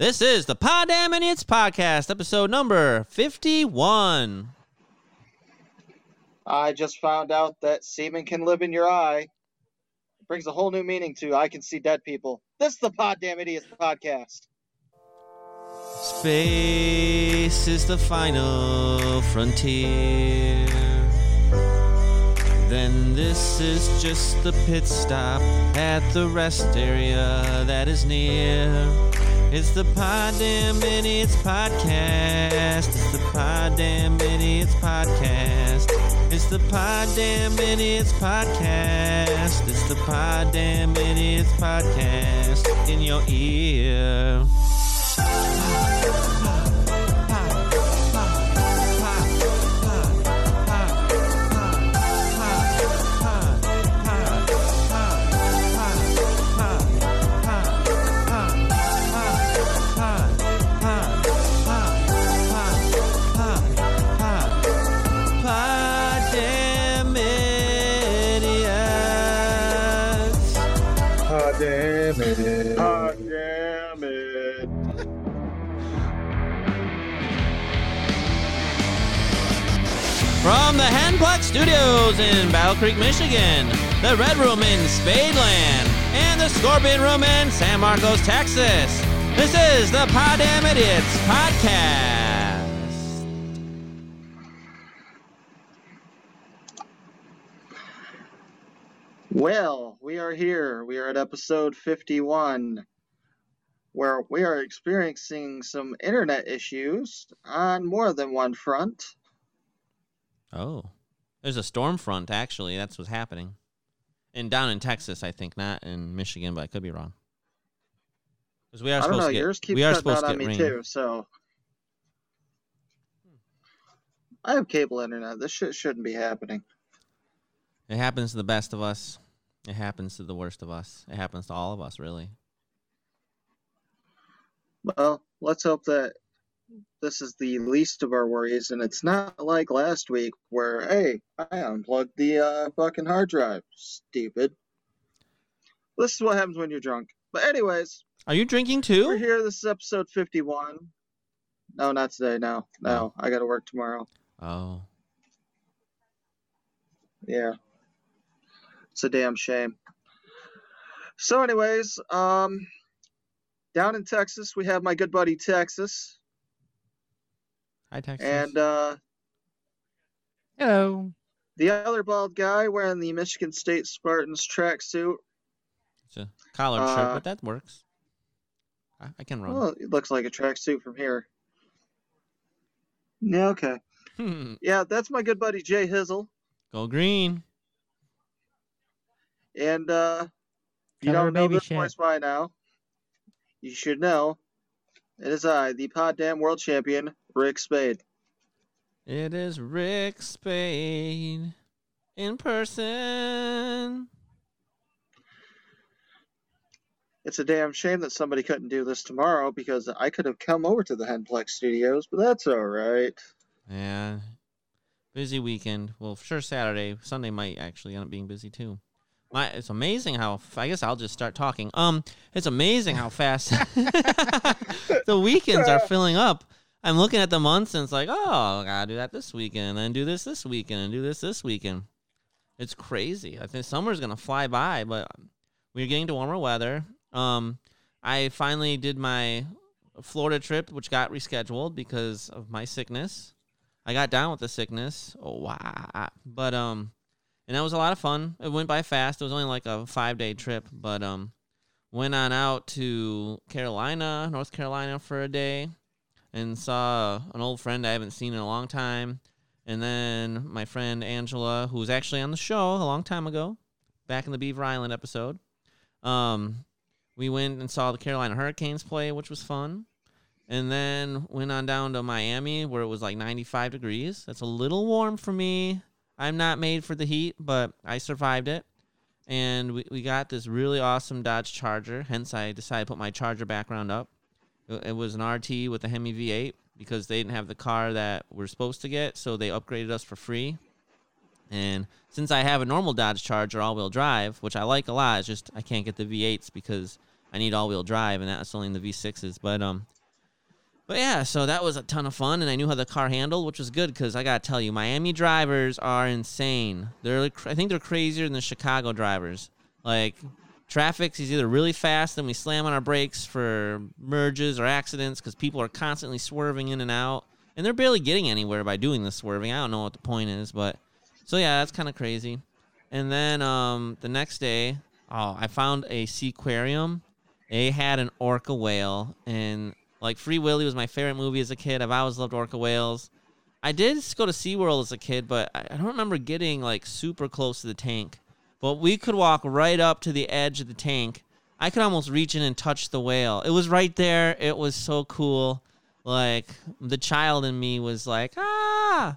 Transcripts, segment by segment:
This is the Poddamn Idiotz podcast, episode number 51. I just found out that semen can live in your eye. It brings a whole new meaning to I can see dead people. This is the Poddamn Idiotz podcast. Space is the final frontier. Then this is just the pit stop at the rest area that is near. It's the Poddamn Idiotz podcast. It's the Poddamn Idiotz podcast. It's the Poddamn Idiotz podcast. It's the Poddamn Idiotz podcast in your ear. From Studios in Battle Creek, Michigan, the Red Room in Spadeland, and the Scorpion Room in San Marcos, Texas. This is the Poddamn Idiotz podcast. Well, we are here. We are at episode 51, where we are experiencing some internet issues on more than one front. Oh, there's a storm front. Actually, that's what's happening. And down in Texas, I think, not in Michigan, but I could be wrong. Because we are I don't supposed know, to get yours keeps we are supposed to on get me rain. too, so. I have cable internet. This shit shouldn't be happening. It happens to the best of us. It happens to the worst of us. It happens to all of us, really. Well, let's hope that this is the least of our worries, and it's not like last week where, hey, I unplugged the uh, fucking hard drive. Stupid. This is what happens when you're drunk. But anyways, Are you drinking too? we're here. This is episode 51. No, not today. No, no. I got to work tomorrow. Oh, Yeah. It's a damn shame. So, anyways, um, down in Texas, we have my good buddy Texas, hi Texas. and uh, Hello. the other bald guy wearing the Michigan State Spartans tracksuit. it's a collared shirt, uh, but that works. I, I can run. Well, it looks like a tracksuit from here. Yeah, okay. Yeah, that's my good buddy J Hizzle. Go green. And uh, if you don't know this voice by now, you should know. It is I, the Pod Damn World Champion, Ric Spade. It is Ric Spade in person. It's a damn shame that somebody couldn't do this tomorrow because I could have come over to the Henplex Studios, but that's all right. Yeah. Busy weekend. Well, sure Saturday. Sunday might actually end up being busy too. My, it's amazing how I guess I'll just start talking. Um, it's amazing how fast the weekends are filling up. I'm looking at the months and it's like, oh, I gotta do that this weekend, and do this this weekend, and do this this weekend. It's crazy. I think summer's gonna fly by, but we're getting to warmer weather. Um, I finally did my Florida trip, which got rescheduled because of my sickness. I got down with the sickness. Oh wow! But um, and that was a lot of fun. It went by fast. It was only like a five day trip, but um, went on out to Carolina, North Carolina for a day, and saw an old friend I haven't seen in a long time. And then my friend Angela, who was actually on the show a long time ago, back in the Beaver Island episode. Um, we went and saw the Carolina Hurricanes play, which was fun. And then went on down to Miami where it was like 95 degrees. That's a little warm for me. I'm not made for the heat, but I survived it. And we, we got this really awesome Dodge Charger. Hence, I decided to put my Charger background up. It was an RT with a Hemi V8 because they didn't have the car that we're supposed to get, so they upgraded us for free. And since I have a normal Dodge Charger all-wheel drive, which I like a lot, it's just I can't get the V8s because I need all-wheel drive, and that's only in the V6s. But um, but yeah, so that was a ton of fun, and I knew how the car handled, which was good because I gotta tell you, Miami drivers are insane. They're I think they're crazier than the Chicago drivers. Like traffic's is either really fast and we slam on our brakes for merges or accidents because people are constantly swerving in and out, and they're barely getting anywhere by doing the swerving. I don't know what the point is, but so yeah, that's kind of crazy. And then um, the next day, oh, I found a seaquarium. They had an orca whale, and like Free Willy was my favorite movie as a kid. I've always loved orca whales. I did go to SeaWorld as a kid, but I don't remember getting like super close to the tank. But we could walk right up to the edge of the tank. I could almost reach in and touch the whale. It was right there. It was so cool. Like the child in me was like, ah.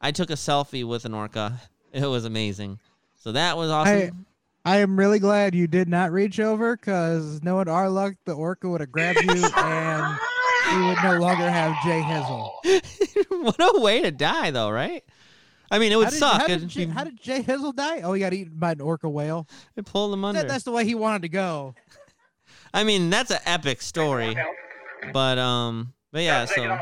I took a selfie with an orca. It was amazing. So that was awesome. I I am really glad you did not reach over because knowing our luck, the orca would have grabbed you and we would no longer have J Hizzle. what a way to die, though, right? I mean, it would How did, suck. How did, It'd Jay, be- how did J Hizzle die? Oh, he got eaten by an orca whale. they pulled him under. That, that's the way he wanted to go. I mean, that's an epic story. But um, but yeah, so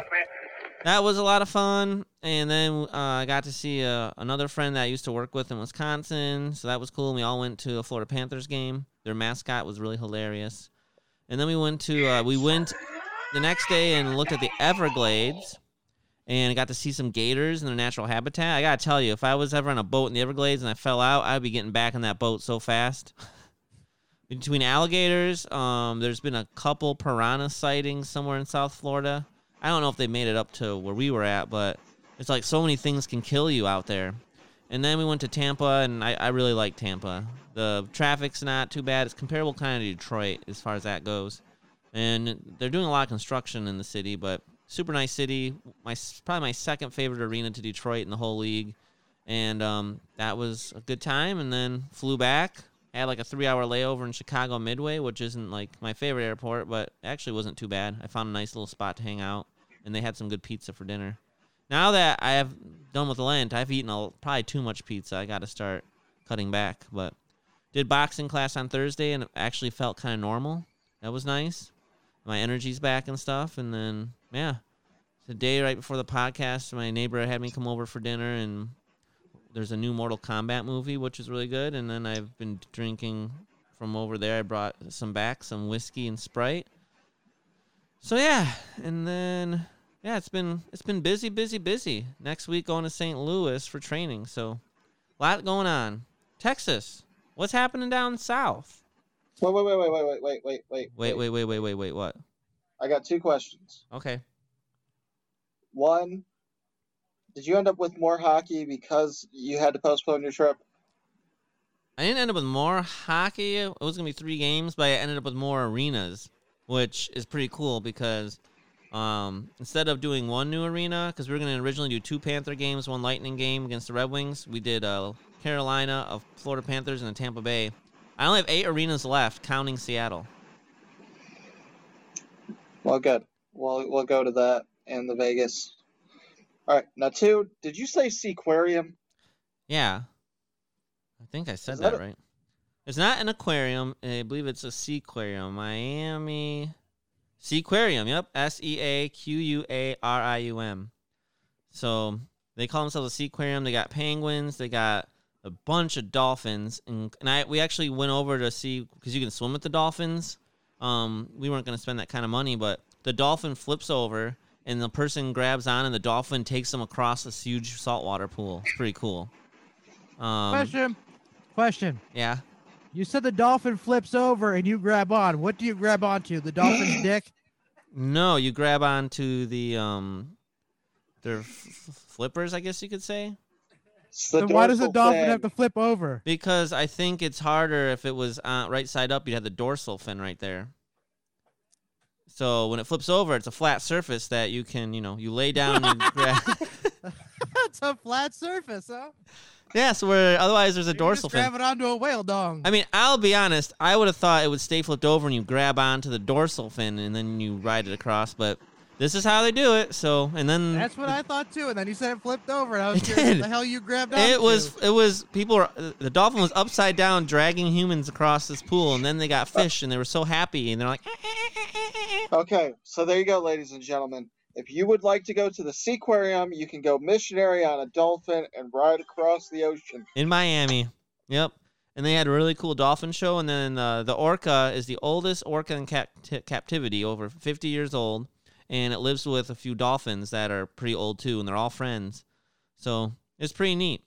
that was a lot of fun. And then uh, I got to see uh, another friend that I used to work with in Wisconsin, so that was cool. We all went to a Florida Panthers game. Their mascot was really hilarious. And then we went to uh, we went the next day and looked at the Everglades. And got to see some gators in their natural habitat. I gotta tell you, if I was ever on a boat in the Everglades and I fell out, I'd be getting back in that boat so fast. between alligators um there's been a couple piranha sightings somewhere in south florida. I don't know if they made it up to where we were at but it's like so many things can kill you out there. And then we went to tampa and i, I really like tampa. The traffic's not too bad. It's comparable kind of to detroit as far as that goes. And they're doing a lot of construction in the city but super nice city my probably my second favorite arena to detroit in the whole league and um, that was a good time and then flew back had like a three hour layover in Chicago Midway, which isn't like my favorite airport, but actually wasn't too bad. I found a nice little spot to hang out, and they had some good pizza for dinner. Now that I have done with Lent, I've eaten a, probably too much pizza. I got to start cutting back. But did boxing class on Thursday, and it actually felt kind of normal. That was nice. My energy's back and stuff, and then yeah, the day right before the podcast, my neighbor had me come over for dinner, and there's a new Mortal Kombat movie, which is really good. And then I've been drinking from over there. I brought some back, some whiskey and Sprite. So yeah, and then yeah, it's been it's been busy, busy, busy. Next week going to St. Louis for training. So a lot going on. Texas, what's happening down south? Wait, wait, wait, wait, wait, wait, wait, wait, wait. Wait, wait, wait, wait, wait, wait. What? I got two questions. Okay. One, did you end up with more hockey because you had to postpone your trip? I didn't end up with more hockey. It was gonna be three games, but I ended up with more arenas, which is pretty cool because um, instead of doing one new arena, because we were gonna originally do two Panther games, one Lightning game against the Red Wings, we did uh, Carolina, of Florida Panthers, and then Tampa Bay. I only have eight arenas left, counting Seattle. Well, good. We'll we'll go to that and the Vegas. All right, now two. Did you say Seaquarium? Yeah, I think I said that, that a- right. It's not an aquarium. I believe it's a seaquarium. Miami Seaquarium. Yep, S E A Q U A R I U M. So they call themselves a seaquarium. They got penguins. They got a bunch of dolphins, and, and I we actually went over to see because you can swim with the dolphins. Um, we weren't going to spend that kind of money, but the dolphin flips over, and the person grabs on, and the dolphin takes them across this huge saltwater pool. It's pretty cool. Um, Question. Question. yeah. You said the dolphin flips over and you grab on. What do you grab onto? The dolphin's dick? No, you grab onto the um, their f- flippers, I guess you could say, the Then why does the dolphin fin. have to flip over? because I think it's harder if it was uh, right side up. You'd have the dorsal fin right there. So when it flips over, it's a flat surface that you can, you know, you lay down and grab. it's a flat surface, huh? yeah, so where otherwise there's a You dorsal just fin. grab it onto a whale dong. I mean, I'll be honest. I would have thought it would stay flipped over and you grab onto the dorsal fin and then you ride it across. But this is how they do it. So, and then That's what I thought too. And then you said it flipped over, and I was It curious what the hell you grabbed It onto. was it was people were the dolphin was upside down dragging humans across this pool and then they got uh, fish and they were so happy and they're like eh, eh, eh, Okay, so there you go, ladies and gentlemen. If you would like to go to the Seaquarium, you can go missionary on a dolphin and ride across the ocean. in Miami. Yep. And they had a really cool dolphin show and then uh, the orca is the oldest orca in cap- captivity over 50 years old and it lives with a few dolphins that are pretty old too and they're all friends. So, it's pretty neat.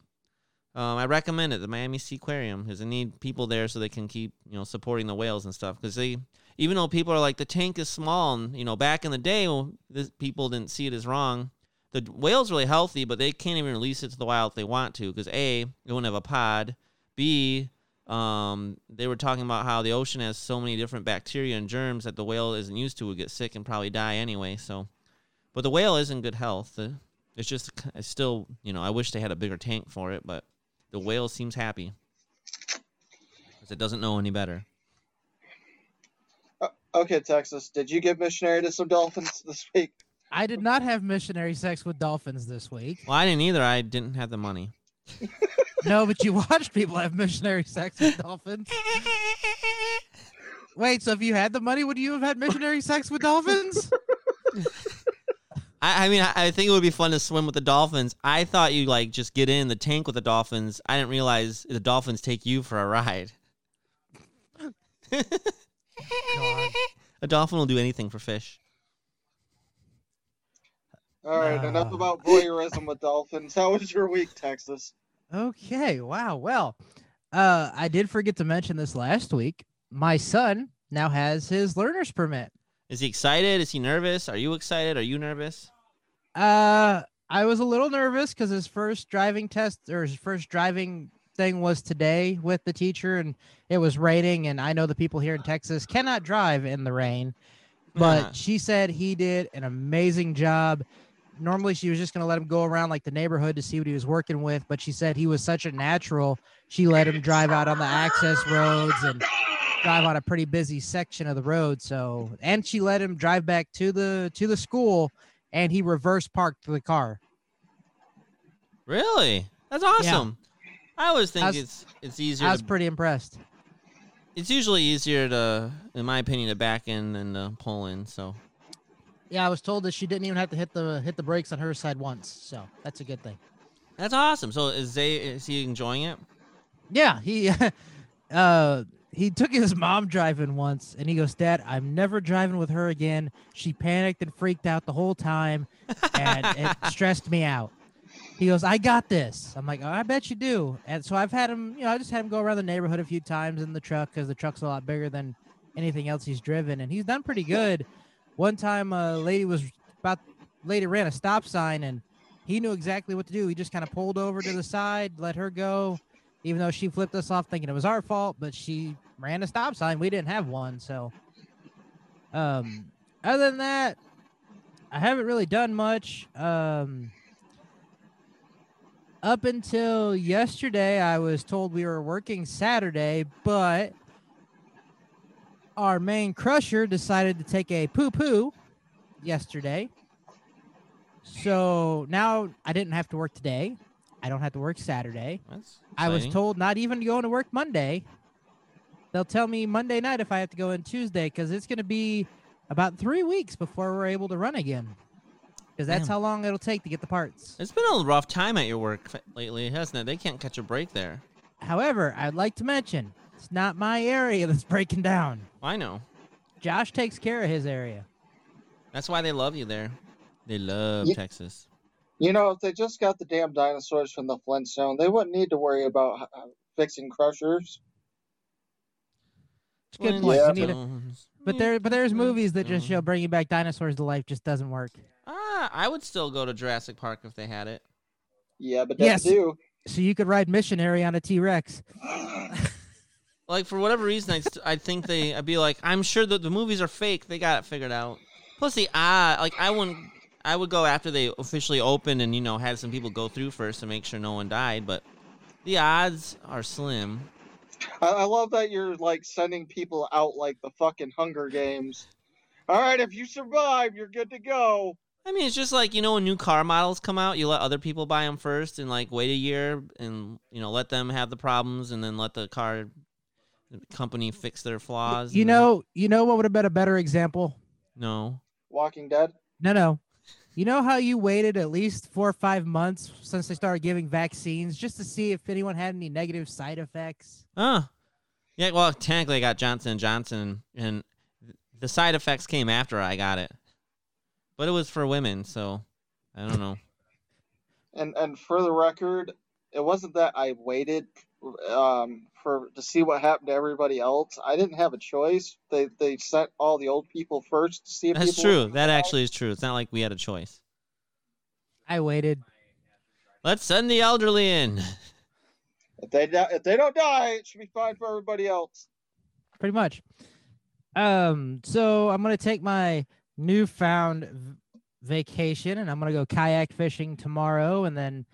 Um, I recommend it. The Miami Seaquarium because they need people there so they can keep you know supporting the whales and stuff. Because they, even though people are like the tank is small, and you know back in the day, well, this, people didn't see it as wrong. The whale's really healthy, but they can't even release it to the wild if they want to. Because a, they won't have a pod. B, um, they were talking about how the ocean has so many different bacteria and germs that the whale isn't used to would get sick and probably die anyway. So, but the whale is in good health. It's just it's still you know I wish they had a bigger tank for it, but the whale seems happy because it doesn't know any better. Okay, Texas, did you give missionary to some dolphins this week? I did not have missionary sex with dolphins this week. Well, I didn't either. I didn't have the money. No, but you watched people have missionary sex with dolphins. Wait, so if you had the money, would you have had missionary sex with dolphins? I, I mean, I, I think it would be fun to swim with the dolphins. I thought you like just get in the tank with the dolphins. I didn't realize the dolphins take you for a ride. God. A dolphin will do anything for fish. All right, No. enough about voyeurism with dolphins. How was your week, Texas? Okay, wow. Well, uh, I did forget to mention this last week. My son now has his learner's permit. Is he excited? Is he nervous? Are you excited? Are you nervous? Uh, I was a little nervous because his first driving test or his first driving thing was today with the teacher, and it was raining. And I know the people here in Texas cannot drive in the rain, but Yeah. she said he did an amazing job. Normally, she was just going to let him go around like the neighborhood to see what he was working with, but she said he was such a natural. She let him drive out on the access roads and drive on a pretty busy section of the road. So, and she let him drive back to the to the school, and he reverse parked the car. Really? That's awesome. I always think I was- it's it's easier. I was to, pretty impressed. it's usually easier to, in my opinion, to back in than to pull in. So Yeah, I was told that she didn't even have to hit the hit the brakes on her side once, so that's a good thing. that's awesome. So is Zay is he enjoying it? Yeah, he uh he took his mom driving once and he goes, Dad, I'm never driving with her again. She panicked and freaked out the whole time and it stressed me out. He goes, I got this. I'm like, oh, I bet you do. And so I've had him, you know, I just had him go around the neighborhood a few times in the truck because the truck's a lot bigger than anything else he's driven. And he's done pretty good. One time a lady was about, lady ran a stop sign and he knew exactly what to do. He just kind of pulled over to the side, let her go, even though she flipped us off thinking it was our fault, but she ran a stop sign. We didn't have one. So, um, other than that, I haven't really done much. Um, up until yesterday, I was told we were working Saturday, but our main crusher decided to take a poo poo yesterday. So now I didn't have to work today. I don't have to work Saturday. I was told not even going to work Monday. They'll tell me Monday night if I have to go in Tuesday because it's going to be about three weeks before we're able to run again. Because that's Damn. how long it'll take to get the parts. It's been a rough time at your work lately, hasn't it? They can't catch a break there. However, I'd like to mention it's not my area that's breaking down. I know. Josh takes care of his area. That's why they love you there. They love Ye- Texas. You know, if they just got the damn dinosaurs from the Flintstone, they wouldn't need to worry about uh, fixing crushers. It's a good point. Yeah. We need a- but there, but there's movies that just show bringing back dinosaurs to life just doesn't work. Ah, I would still go to Jurassic Park if they had it. Yeah, but Yes. they do. So you could ride missionary on a T Rex. Like for whatever reason, I st- I think they I'd be like I'm sure that the movies are fake. They got it figured out. Plus the ah like I wouldn't I would go after they officially opened and you know had some people go through first to make sure no one died. But the odds are slim. I, I love that you're like sending people out like the fucking Hunger Games. All right, if you survive, you're good to go. I mean, it's just like you know when new car models come out, you let other people buy them first, and like wait a year, and you know let them have the problems, and then let the car company fix their flaws. You and then- know, you know what would have been a better example? no. Walking Dead. No, no. You know how you waited at least four or five months since they started giving vaccines just to see if anyone had any negative side effects? Oh, yeah. Well, technically, I got Johnson and Johnson, and the side effects came after I got it, but it was for women, so I don't know. And and for the record, it wasn't that I waited um, for to see what happened to everybody else. I didn't have a choice. They they sent all the old people first to see if That's people true. That actually is true. It's not like we had a choice. I waited. Let's send the elderly in. If they di- if they don't die, it should be fine for everybody else. pretty much. Um, so I'm gonna take my newfound v- vacation, and I'm gonna go kayak fishing tomorrow, and then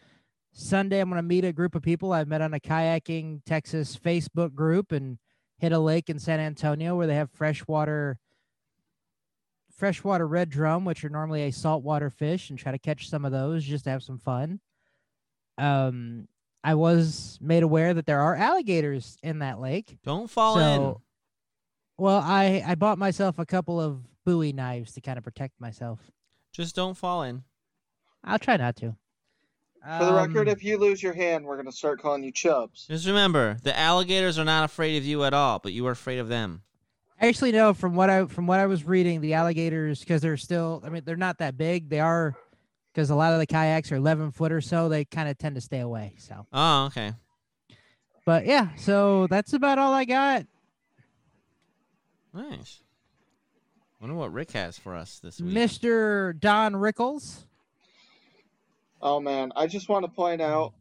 Sunday I'm gonna meet a group of people I've met on a kayaking Texas Facebook group, and hit a lake in San Antonio where they have freshwater freshwater red drum, which are normally a saltwater fish, and try to catch some of those just to have some fun. Um, I was made aware that there are alligators in that lake. Don't fall in. Well, I I bought myself a couple of Bowie knives to kind of protect myself. Just don't fall in. I'll try not to. For the record, Um, if you lose your hand, we're gonna start calling you Chubs. Just remember, the alligators are not afraid of you at all, but you are afraid of them. I actually no, from what I from what I was reading, the alligators because they're still I mean they're not that big. They are because a lot of the kayaks are 11 foot or so. They kind of tend to stay away. So, Oh, okay. but yeah, so that's about all I got. Nice. Wonder what Ric has for us this week. Mr. Don Rickles. Oh man, I just want to point out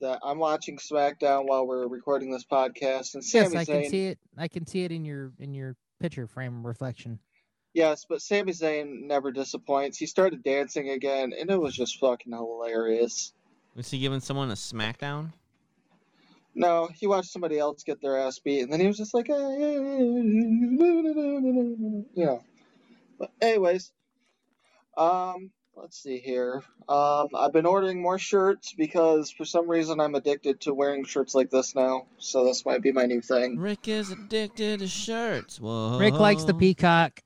that I'm watching SmackDown while we're recording this podcast, and Yes, Sami I can see it. I can see it in your in your picture frame reflection. Yes, but Sami Zayn never disappoints. He started dancing again, and it was just fucking hilarious. Was he giving someone a smackdown? No, he watched somebody else get their ass beat, and then he was just like, "Eh, you know. But anyways, um, let's see here. Um, I've been ordering more shirts because for some reason I'm addicted to wearing shirts like this now. So this might be my new thing. Ric is addicted to shirts. Whoa. Ric likes the peacock.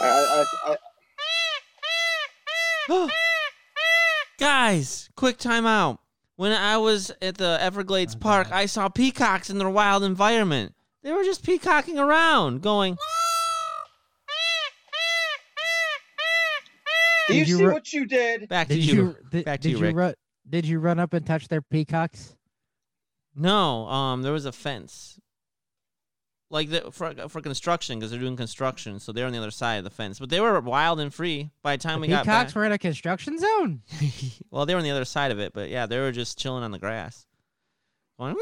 I, I, I, Guys, quick timeout. When I was at the Everglades Oh, Park, God. I saw peacocks in their wild environment. They were just peacocking around, going. Do you, Did you see ru- what you did? Back to Did you. you, did, Back to did you, you Ric. ru- did you run up and touch their peacocks? No, um, there was a fence, like the, for for construction because they're doing construction, so they're on the other side of the fence. But they were wild and free by the time The we got peacocks back. were in a construction zone. well, they were on the other side of it, but yeah, they were just chilling on the grass, going.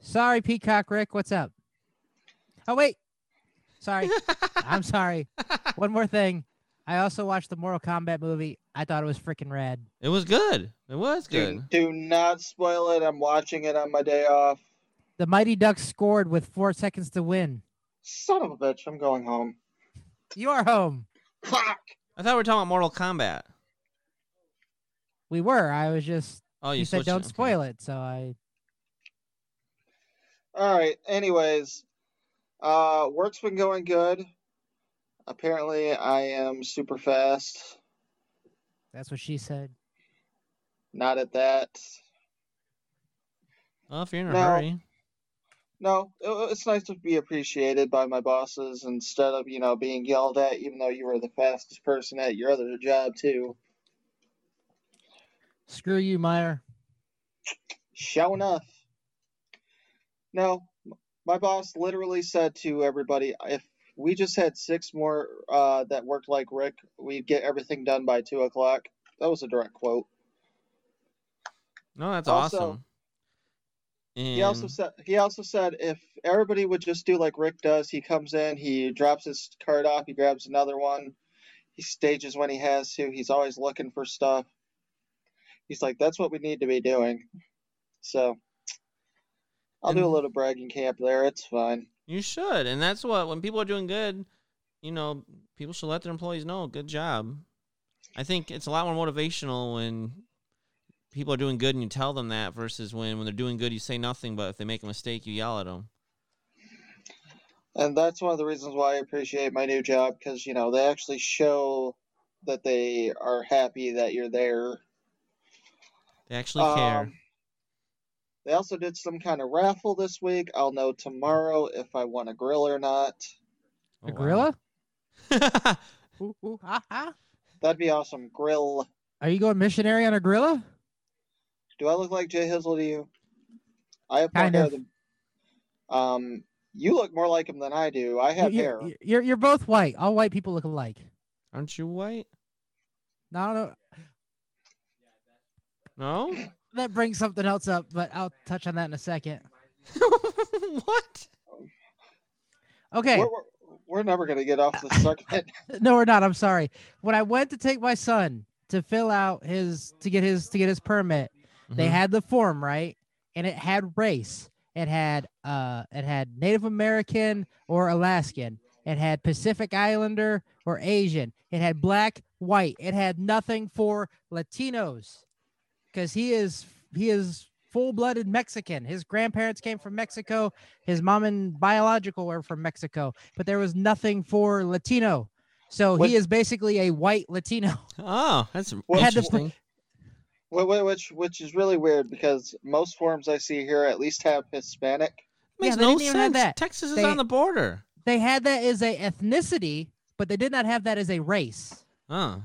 Sorry, Peacock Ric. What's up? Oh wait, sorry. I'm sorry. One more thing. I also watched the Mortal Kombat movie. I thought it was freaking rad. It was good. It was good. do not spoil it. I'm watching it on my day off. The Mighty Ducks scored with four seconds to win. Son of a bitch, I'm going home. You are home. Fuck! I thought we were talking about Mortal Kombat. We were. I was just. Oh, you, You, said don't okay. spoil it, so I. Alright, anyways. Uh, work's been going good. Apparently, I am super fast. That's what she said. Not at that. Well, if you're in a No. hurry, No, it- it's nice to be appreciated by my bosses instead of, you know, being yelled at, even though you were the fastest person at your other job, too. Screw you, Meyer. Show enough. No, m- my boss literally said to everybody, if we just had six more uh, that worked like Ric, we'd get everything done by two o'clock. That was a direct quote. no, that's Also, awesome. He also said he also said if everybody would just do like Ric does, he comes in, he drops his card off, he grabs another one, he stages when he has to. He's always looking for stuff. He's like, that's what we need to be doing. So I'll do a little bragging camp there. It's fine. You should, and that's what when people are doing good, you know, people should let their employees know. Good job. I think it's a lot more motivational when people are doing good and you tell them that versus when when they're doing good you say nothing, but if they make a mistake you yell at them. And that's one of the reasons why I appreciate my new job because, you know, they actually show that they are happy that you're there. They actually care. Um, They also did some kind of raffle this week. I'll know tomorrow if I won a grill or not. A Oh, gorilla? wow. Ooh, ooh, ha, ha. That'd be awesome. Grill. Are you going missionary on a gorilla? Do I look like J Hizzle to you? I have Kind of. than. Um, you look more like him than I do. I have You- hair. You're, you're both white. All white people look alike. Aren't you white? No, no, No? That brings something else up, but I'll touch on that in a second. what? Okay. We're, we're, we're never gonna get off the subject. No, we're not. I'm sorry. When I went to take my son to fill out his to get his to get his permit, they Mhm. had the form right, and it had race. It had uh, it had Native American or Alaskan. It had Pacific Islander or Asian. It had black, white. It had nothing for Latinos, because he is he is full-blooded Mexican. His grandparents came from Mexico. His mom and biological were from Mexico, but there was nothing for Latino. So What- he is basically a white Latino. Oh, that's Well, Had to interesting. Wh- wh- which which is really weird because most forms I see here at least have Hispanic. Makes they no didn't have sense. that. Texas is They- on the border. They had that as a ethnicity, but they did not have that as a race. Oh.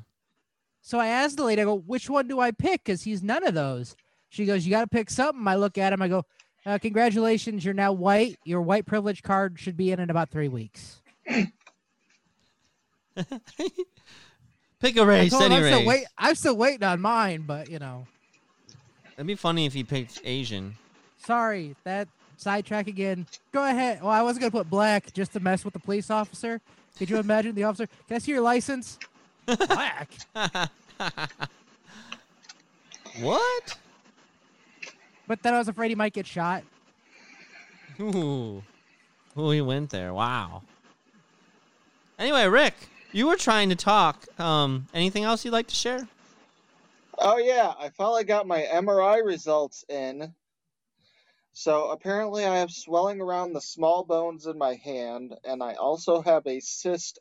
So I asked the lady, I go, which one do I pick? Because he's none of those. She goes, you got to pick something. I look at him, I go, uh, congratulations, you're now white. Your white privilege card should be in in about three weeks. Pick a race, any I'm, race. still wait, I'm still waiting on mine, but you know, It'd be funny if he picked Asian. sorry, that sidetrack again. Go ahead. Well, I wasn't going to put black just to mess with the police officer. Could you imagine the officer? Can I see your license? Black. what? But then I was afraid he might get shot. Ooh. Ooh, he went there. Wow. Anyway, Ric, you were trying to talk. Um, anything else you'd like to share? Oh yeah, I finally got my MRI results in. So apparently I have swelling around the small bones in my hand, and I also have a cyst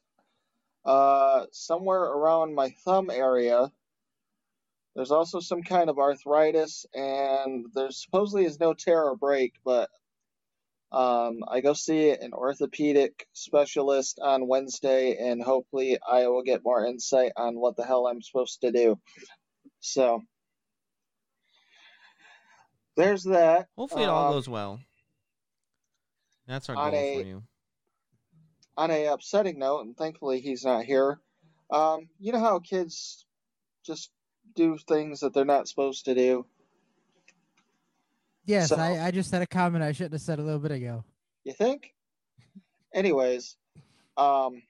uh, somewhere around my thumb area. There's also some kind of arthritis, and there supposedly is no tear or break, but um, I go see an orthopedic specialist on Wednesday, and hopefully I will get more insight on what the hell I'm supposed to do. So there's that. Hopefully, it all Um, goes well. That's our goal a- for you. On a upsetting note, and thankfully he's not here. Um, you know how kids just do things that they're not supposed to do. Yes, So- I, I just had a comment I shouldn't have said a little bit ago. You think? Anyways, um,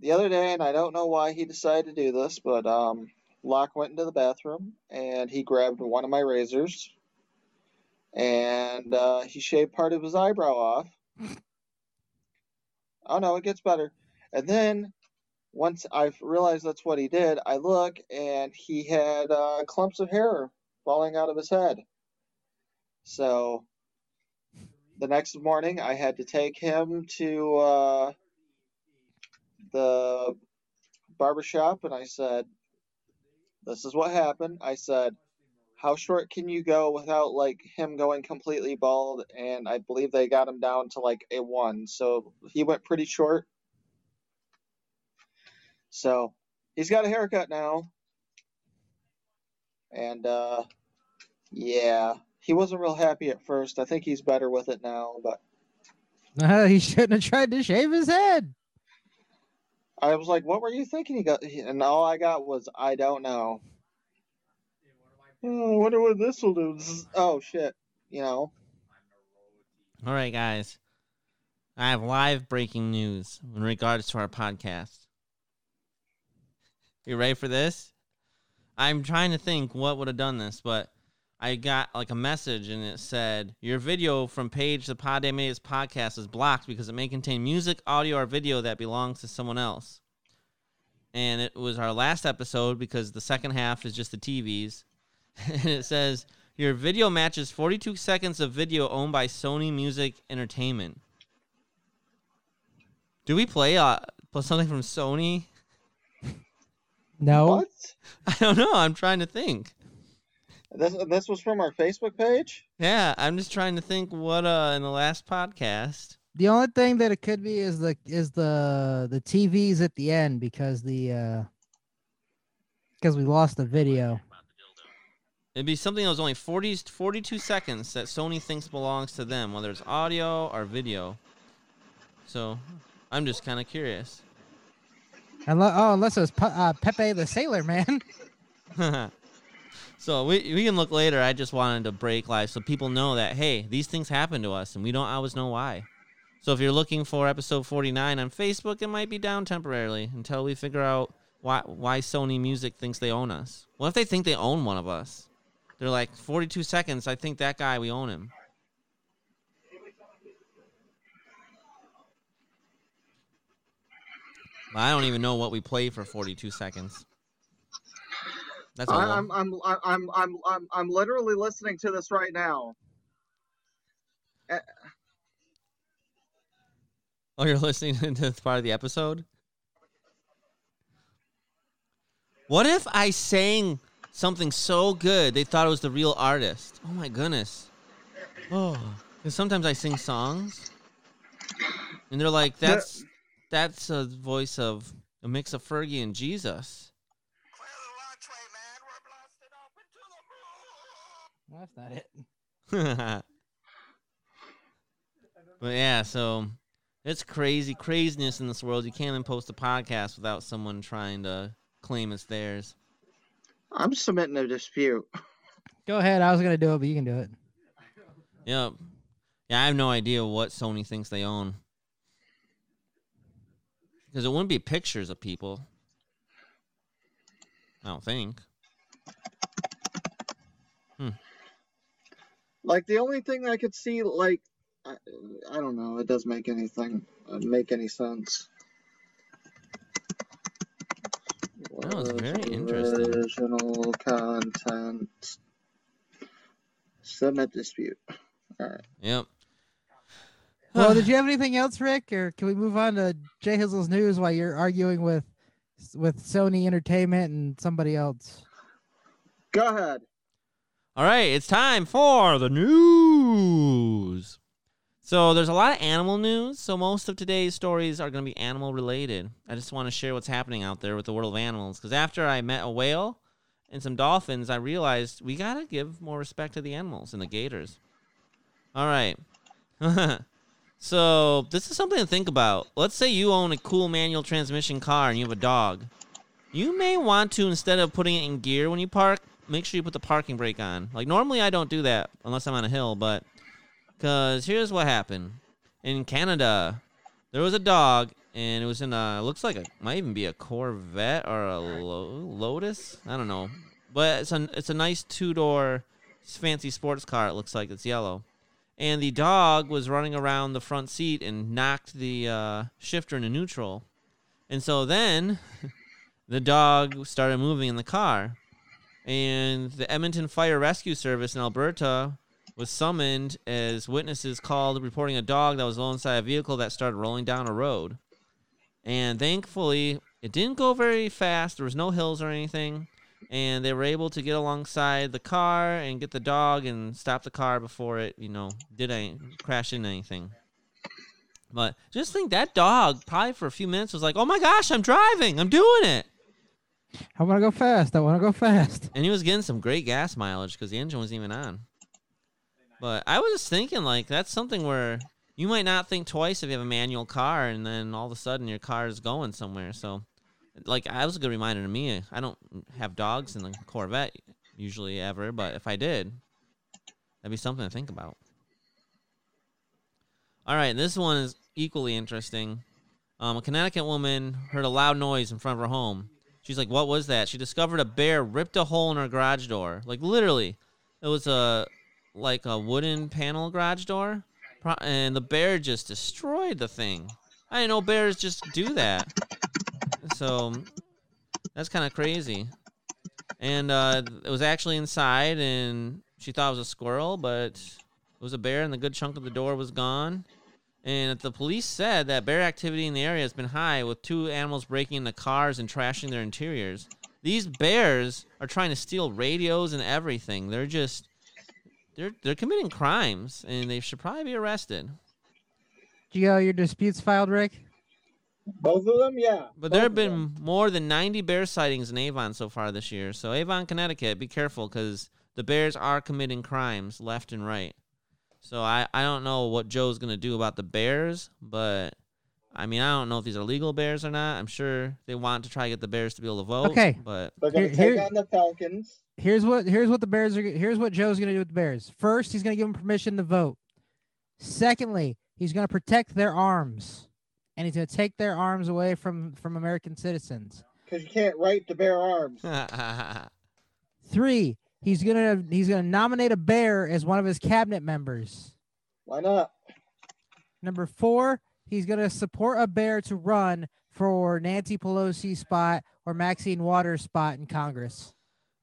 the other day, and I don't know why he decided to do this, but um, Locke went into the bathroom and he grabbed one of my razors and uh, he shaved part of his eyebrow off. Oh no, it gets better. And then once I realized that's what he did, I look and he had uh, clumps of hair falling out of his head. So the next morning, I had to take him to uh, the barbershop, and I said, "This is what happened." I said, "How short can you go without like him going completely bald?" And I believe they got him down to like a one, so he went pretty short. So he's got a haircut now, and uh, yeah, he wasn't real happy at first. I think he's better with it now, but. he shouldn't have tried to shave his head. I was like, "What were you thinking?" He got, and all I got was, "I don't know." Oh, I wonder what this will do. Oh shit! You know, All right, guys. I have live breaking news in regards to our podcast. You ready for this? I'm trying to think what would have done this, but I got like a message and it said your video from page the Poddamn Idiotz podcast is blocked because it may contain music, audio, or video that belongs to someone else. And it was our last episode because the second half is just the TVs. and it says your video matches 42 seconds of video owned by Sony Music Entertainment. Do we play uh play something from Sony? No. What? I don't know. I'm trying to think. This this was from our Facebook page. Yeah, I'm just trying to think what uh in the last podcast. The only thing that it could be is the is the the TVs at the end because the uh because we lost the video. It'd be something that was only 40, 42 seconds that Sony thinks belongs to them, whether it's audio or video. So, I'm just kind of curious. Unless oh, unless it was Pe- uh, Pepe the Sailor Man. so we we can look later. I just wanted to break live so people know that hey, these things happen to us and we don't always know why. So if you're looking for episode 49 on Facebook, it might be down temporarily until we figure out why why Sony Music thinks they own us. What if they think they own one of us? They're like 42 seconds. I think that guy we own him. I don't even know what we play for 42 seconds. That's I, I'm I'm I'm I'm I'm I'm literally listening to this right now. Eh. Oh, you're listening to this part of the episode? What if I sang something so good they thought it was the real artist? Oh my goodness. Oh, because sometimes I sing songs, and they're like, The- "That's that's a voice of a mix of Fergie and Jesus." Well, that's not it. but yeah, so it's crazy craziness in this world. You can't even post a podcast without someone trying to claim it's theirs. I'm submitting a dispute. Go ahead. I was gonna do it, but you can do it. Yep. Yeah, I have no idea what Sony thinks they own. Because it wouldn't be pictures of people. I don't think. Like the only thing I could see, like I, I don't know, it doesn't make anything uh, make any sense. That was very interesting. Original content. Submit dispute. All right. Yep. Well, did you have anything else, Ric, or can we move on to J Hizzle's news while you're arguing with with Sony Entertainment and somebody else? Go ahead. All right, it's time for the news. So there's a lot of animal news. So most of today's stories are going to be animal related. I just want to share what's happening out there with the world of animals. Because after I met a whale and some dolphins, I realized we got to give more respect to the animals and the gators. All right. so this is something to think about. Let's say you own a cool manual transmission car and you have a dog. You may want to, instead of putting it in gear when you park, make sure you put the parking brake on. Like normally I don't do that unless I'm on a hill, but because here's what happened. In Canada, there was a dog and it was in a looks like a might even be a Corvette or a Lo- Lotus. I don't know, but it's a it's a nice two door fancy sports car. It looks like. It's yellow, and the dog was running around the front seat and knocked the uh, shifter into neutral, and so then the dog started moving in the car. And the Edmonton Fire Rescue Service in Alberta was summoned as witnesses called reporting a dog that was alongside a vehicle that started rolling down a road. And thankfully, it didn't go very fast. There was no hills or anything, and they were able to get alongside the car and get the dog and stop the car before it, you know, did any crash into anything. But just think that dog probably for a few minutes was like, "Oh my gosh, I'm driving. I'm doing it." I want to go fast. I want to go fast. And he was getting some great gas mileage because the engine wasn't even on. But I was just thinking, like, that's something where you might not think twice if you have a manual car and then all of a sudden your car is going somewhere. So, like, that was a good reminder to me. I don't have dogs in the Corvette usually ever, but if I did, that'd be something to think about. All right, this one is equally interesting. Um, a Connecticut woman heard a loud noise in front of her home. She's like, "What was that?" She discovered a bear ripped a hole in her garage door. Like literally, It was a like a wooden panel garage door, and the bear just destroyed the thing. I didn't know bears just do that. So that's kind of crazy. And uh, it was actually inside, and she thought it was a squirrel, but it was a bear, and the good chunk of the door was gone. And the police said that bear activity in the area has been high, with two animals breaking into cars and trashing their interiors. These bears are trying to steal radios and everything. They're just they're they're committing crimes, and they should probably be arrested. Did you go your disputes filed, Ric? Both of them, yeah. But both there have been them. more than 90 bear sightings in Avon so far this year. So Avon, Connecticut, be careful because the bears are committing crimes left and right. So I, I don't know what Joe's gonna do about the bears, but I mean I don't know if these are legal bears or not. I'm sure they want to try to get the bears to be able to vote. Okay. But They're gonna Here- take here- on the Falcons. Here's what here's what the Bears are. Here's what Joe's gonna do with the Bears. First, he's gonna give them permission to vote. Secondly, he's gonna protect their arms, and he's gonna take their arms away from from American citizens. Because you can't write to bear arms. Three, he's gonna he's gonna nominate a bear as one of his cabinet members. Why not? Number four, he's gonna support a bear to run for Nancy Pelosi spot or Maxine Waters spot in Congress.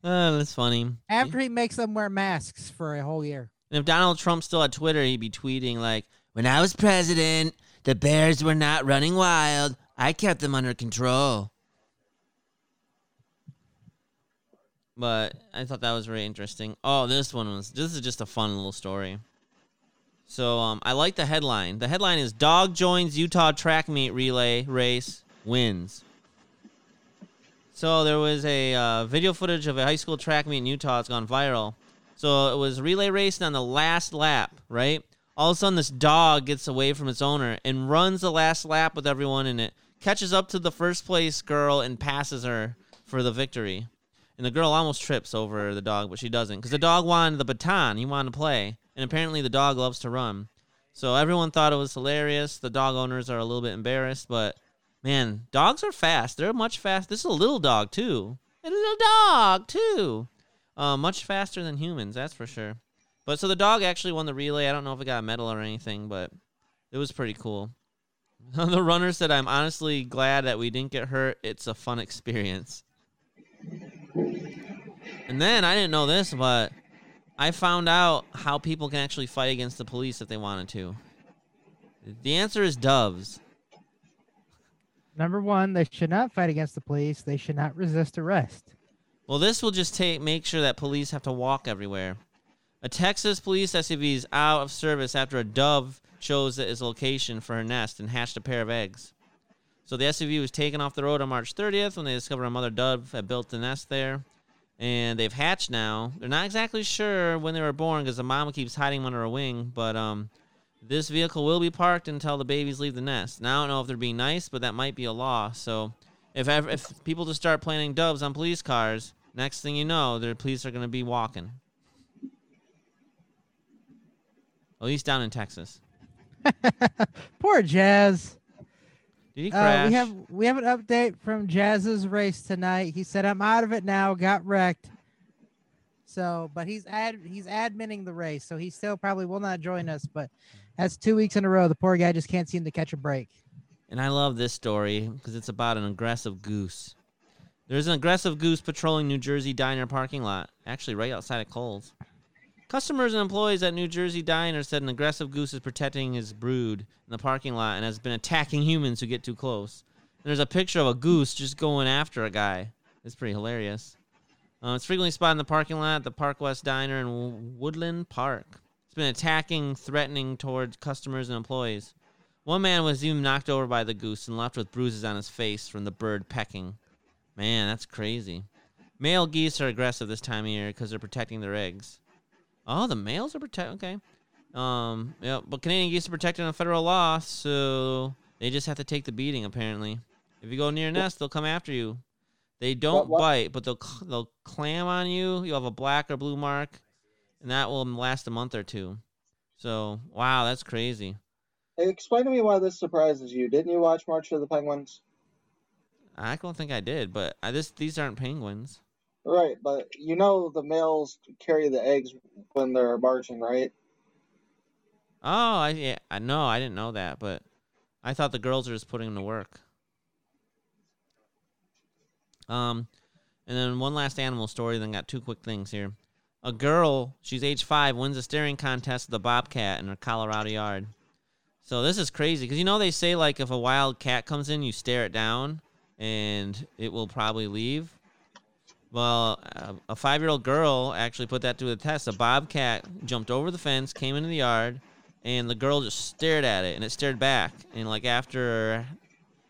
uh, that's funny. After he makes them wear masks for a whole year. And if Donald Trump still had Twitter, he'd be tweeting like, "When I was president, the bears were not running wild. I kept them under control." But I thought that was very interesting. Oh, this one was. This is just a fun little story. So um, I like the headline. The headline is "Dog joins Utah track meet relay race wins." So there was a uh, video footage of a high school track meet in Utah. It's gone viral. So it was relay racing on the last lap, right? All of a sudden, this dog gets away from its owner and runs the last lap with everyone in it, catches up to the first place girl and passes her for the victory. And the girl almost trips over the dog, but she doesn't because the dog wanted the baton. He wanted to play. And apparently, the dog loves to run. So everyone thought it was hilarious. The dog owners are a little bit embarrassed, but man, dogs are fast. They're much fast. This is a little dog, too. A little dog, too. Uh, much faster than humans, that's for sure. But so the dog actually won the relay. I don't know if it got a medal or anything, but it was pretty cool. the runner said, I'm honestly glad that we didn't get hurt. It's a fun experience. And then I didn't know this, but I found out how people can actually fight against the police if they wanted to. The answer is doves. Number one, they should not fight against the police. They should not resist arrest. Well, this will just take make sure that police have to walk everywhere. A Texas police SUV is out of service after a dove chose its location for her nest and hatched a pair of eggs. So the SUV was taken off the road on March 30th when they discovered a mother dove had built the nest there, and they've hatched now. They're not exactly sure when they were born because the mama keeps hiding them under a wing, but um, this vehicle will be parked until the babies leave the nest. Now I don't know if they're being nice, but that might be a law. So if ever, if people just start planting doves on police cars, next thing you know, the police are going to be walking. At least down in Texas. Poor Jazz. Did he Uh, we have we have an update from Jazz's race tonight. He said, "I'm out of it now. Got wrecked." So, but he's ad he's adminning the race, so he still probably will not join us. But that's two weeks in a row. The poor guy just can't seem to catch a break. And I love this story because it's about an aggressive goose. There's an aggressive goose patrolling New Jersey diner parking lot, actually right outside of Kohl's. Customers and employees at New Jersey Diner said an aggressive goose is protecting his brood in the parking lot and has been attacking humans who get too close. And there's a picture of a goose just going after a guy. It's pretty hilarious. Uh, it's frequently spotted in the parking lot at the Park West Diner in Woodland Park. It's been attacking, threatening towards customers and employees. One man was even knocked over by the goose and left with bruises on his face from the bird pecking. Man, that's crazy. Male geese are aggressive this time of year because they're protecting their eggs. Oh, the males are protected. Okay. Um. Yeah, but Canadian geese are protected under federal law, so they just have to take the beating. Apparently, if you go near a nest, they'll come after you. They don't what- bite, but they'll they'll clam on you. You'll have a black or blue mark, and that will last a month or two. So, wow, that's crazy. Hey, explain to me why this surprises you. Didn't you watch March of the Penguins? I don't think I did, but I, this these aren't penguins. Right, but you know the males carry the eggs when they're marching, right? Oh, I yeah, I know. I didn't know that, but I thought the girls were just putting them to work. Um, and then one last animal story. Then got two quick things here. A girl, she's age five, wins a staring contest with a bobcat in her Colorado yard. So this is crazy because you know they say like if a wild cat comes in, you stare it down, and it will probably leave. Well, a- a five-year-old girl actually put that to the test. A bobcat jumped over the fence, came into the yard, and the girl just stared at it, and it stared back. And like after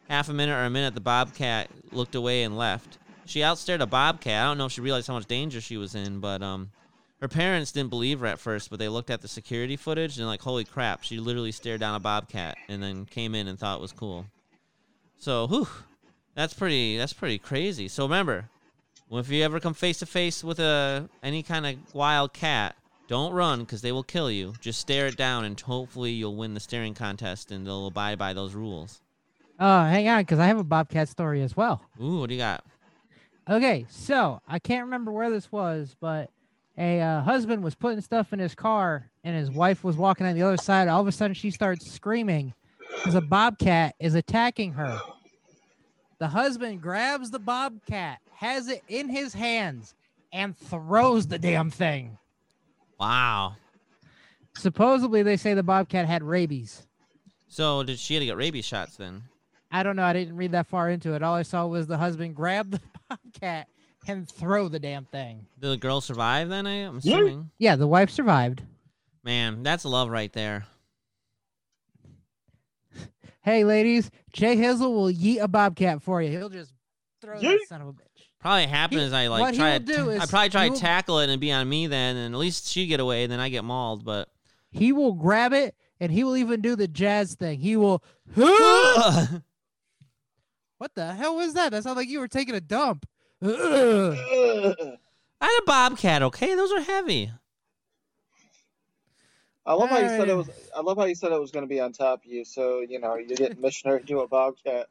half a minute or a minute, the bobcat looked away and left. She outstared a bobcat. I don't know if she realized how much danger she was in, but um, her parents didn't believe her at first. But they looked at the security footage and like, holy crap, she literally stared down a bobcat, and then came in and thought it was cool. So, whew, that's pretty. That's pretty crazy. So remember, well, if you ever come face to face with a any kind of wild cat, don't run because they will kill you. Just stare it down, and hopefully you'll win the staring contest, and they'll abide by those rules. Oh, hang on, because I have a bobcat story as well. Ooh, what do you got? Okay, so I can't remember where this was, but a uh, husband was putting stuff in his car, and his wife was walking on the other side. All of a sudden, she starts screaming because a bobcat is attacking her. The husband grabs the bobcat, has it in his hands, and throws the damn thing. Wow. Supposedly, they say the bobcat had rabies. So did she had to get rabies shots then? I don't know. I didn't read that far into it. All I saw was the husband grab the bobcat and throw the damn thing. Did the girl survive then? I, I'm assuming. Yeah, the wife survived. Man, that's love right there. Hey, ladies, J Hizzle will yeet a bobcat for you. He'll just throw that son of a bitch. Probably happen He- is I like what try to do I probably try to tackle it and be on me then, and at least she get away, and then I get mauled. But He will grab it and he will even do the jazz thing. He will. What the hell was that? That sounded like you were taking a dump. I Ugh. had a bobcat. Okay, those are heavy. I love how you said it was. I love how you said it was going to be on top of you. So you know you're getting missionary to a bobcat.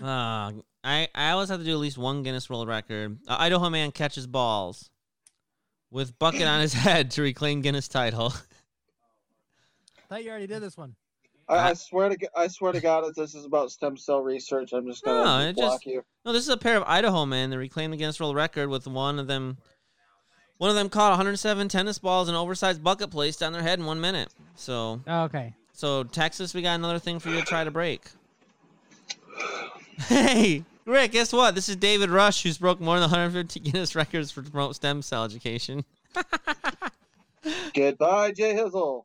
Uh, I I always have to do at least one Guinness World Record. Uh, Idaho man catches balls with bucket on his head to reclaim Guinness title. I thought you already did this one. I, I- I swear to. g- I swear to God, if this is about stem cell research, I'm just gonna No, block just- you. No, this is a pair of Idaho men that reclaimed the Guinness World Record with one of them. One of them caught 107 tennis balls in an oversized bucket placed on their head in one minute. So, Oh, okay. so Texas, we got another thing for you to try to break. Hey, Ric, guess what? This is David Rush, who's broke more than 150 Guinness records for promote stem cell education. Goodbye, J Hizzle.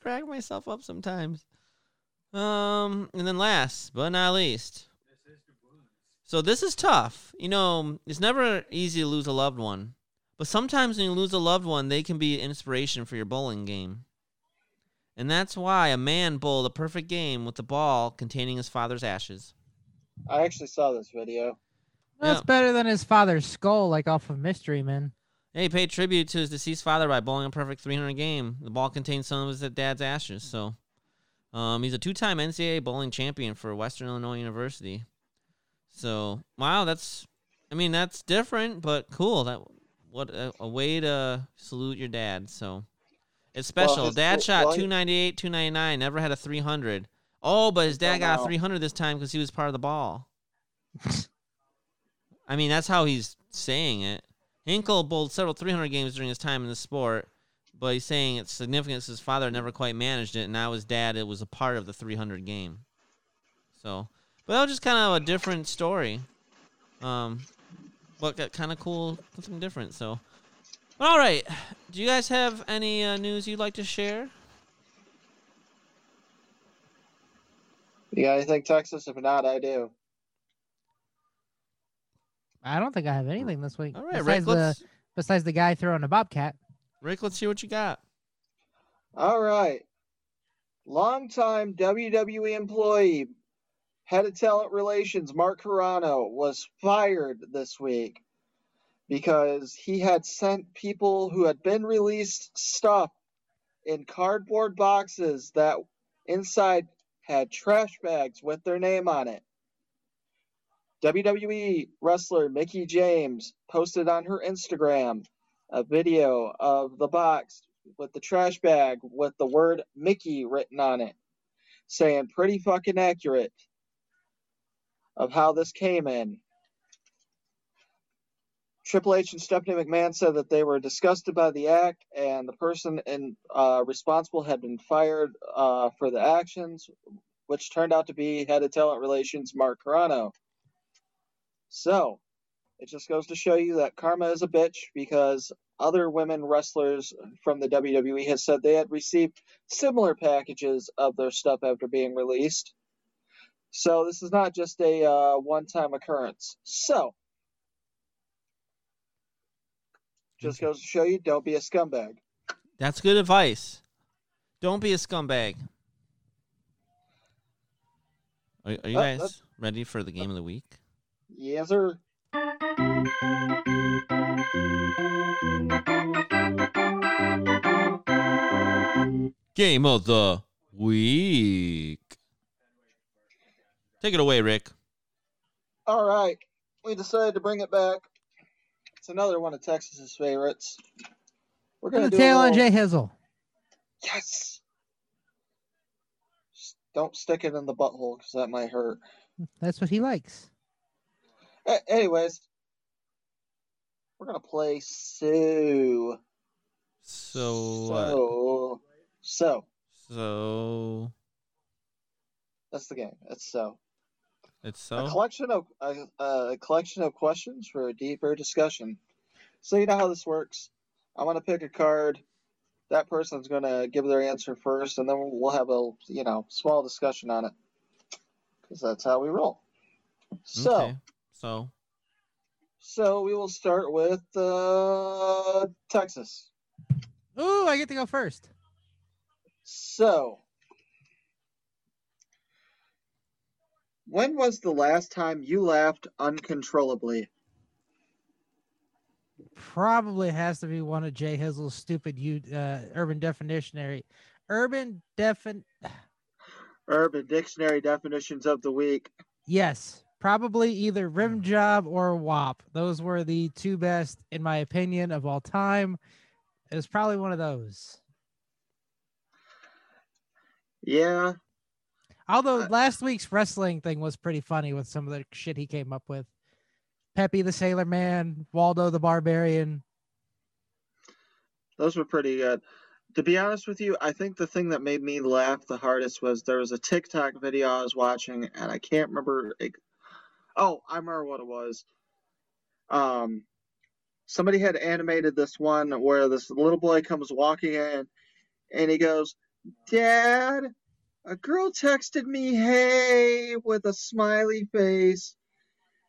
Crack myself up sometimes. Um, and then last but not least, so this is tough. You know, it's never easy to lose a loved one, but sometimes when you lose a loved one, they can be inspiration for your bowling game. And that's why a man bowled a perfect game with the ball containing his father's ashes. I actually saw this video. That's Yeah. better than his father's skull, like off of Mystery Man. Yeah, he paid tribute to his deceased father by bowling a perfect 300 game. The ball contained some of his dad's ashes. So, um, he's a two-time NCAA bowling champion for Western Illinois University. So, wow, that's, I mean, that's different, but cool. That what a, a way to salute your dad. So, it's Well, special. his- dad well, shot well, 298, 299, never had a 300. Oh, but his dad got a 300 this time because he was part of the ball. I mean, that's how he's saying it. Hinkle bowled several 300 games during his time in the sport, but he's saying it's significant 'cause his father never quite managed it, and now his dad it was a part of the 300 game. So, but that was just kind of a different story. Um, but got kind of cool, something different. So, all right. Do you guys have any uh, news you'd like to share? You got anything, Texas? If not, I do. I don't think I have anything this week. All right, Ric. besides the Let's besides the guy throwing a bobcat. Ric. Let's see what you got. All right. Longtime WWE employee, head of talent relations, Mark Carrano, was fired this week because he had sent people who had been released stuff in cardboard boxes that inside had trash bags with their name on it. WWE wrestler Mickie James posted on her Instagram a video of the box with the trash bag with the word Mickie written on it, saying pretty fucking accurate of how this came in. Triple H and Stephanie McMahon said that they were disgusted by the act, and the person in, uh, responsible had been fired uh, for the actions, which turned out to be head of talent relations Mark Carrano. So, it just goes to show you that karma is a bitch because other women wrestlers from the WWE has said they had received similar packages of their stuff after being released. So this is not just a uh, one-time occurrence. So just goes to show you, don't be a scumbag. That's good advice. Don't be a scumbag. Are, are you Uh, guys ready for the game of the week? Yes, sir. Game of the week. Take it away, Ric. All right, we decided to bring it back. It's another one of Texas's favorites. We're gonna the do a tail on little- J Hizzle. Yes. Just Don't stick it in the butthole because that might hurt. That's what he likes. A- anyways, we're gonna play Sue. So, so, so so that's the game. It's so it's a collection of a, a collection of questions for a deeper discussion. So you know how this works. I'm gonna pick a card. That person's gonna give their answer first, and then we'll have a you know small discussion on it because that's how we roll. So. Okay. So, So we will start with uh, Texas. Ooh, I get to go first. So, when was the last time you laughed uncontrollably? Probably has to be one of J Hizzle's stupid uh, urban definitionary. Urban defin. Urban Dictionary definitions of the week. Yes, probably either rim job or WAP. Those were the two best, in my opinion, of all time. It was probably one of those. Yeah, Although Uh, last week's wrestling thing was pretty funny with some of the shit he came up with. Peppy the Sailor Man, Waldo the Barbarian. those were pretty good. To be honest with you, I think the thing that made me laugh the hardest was there was a TikTok video I was watching, and I can't remember. ex- Oh, I remember what it was. Um, somebody had animated this one where this little boy comes walking in, and he goes, "Dad, a girl texted me, hey, with a smiley face,"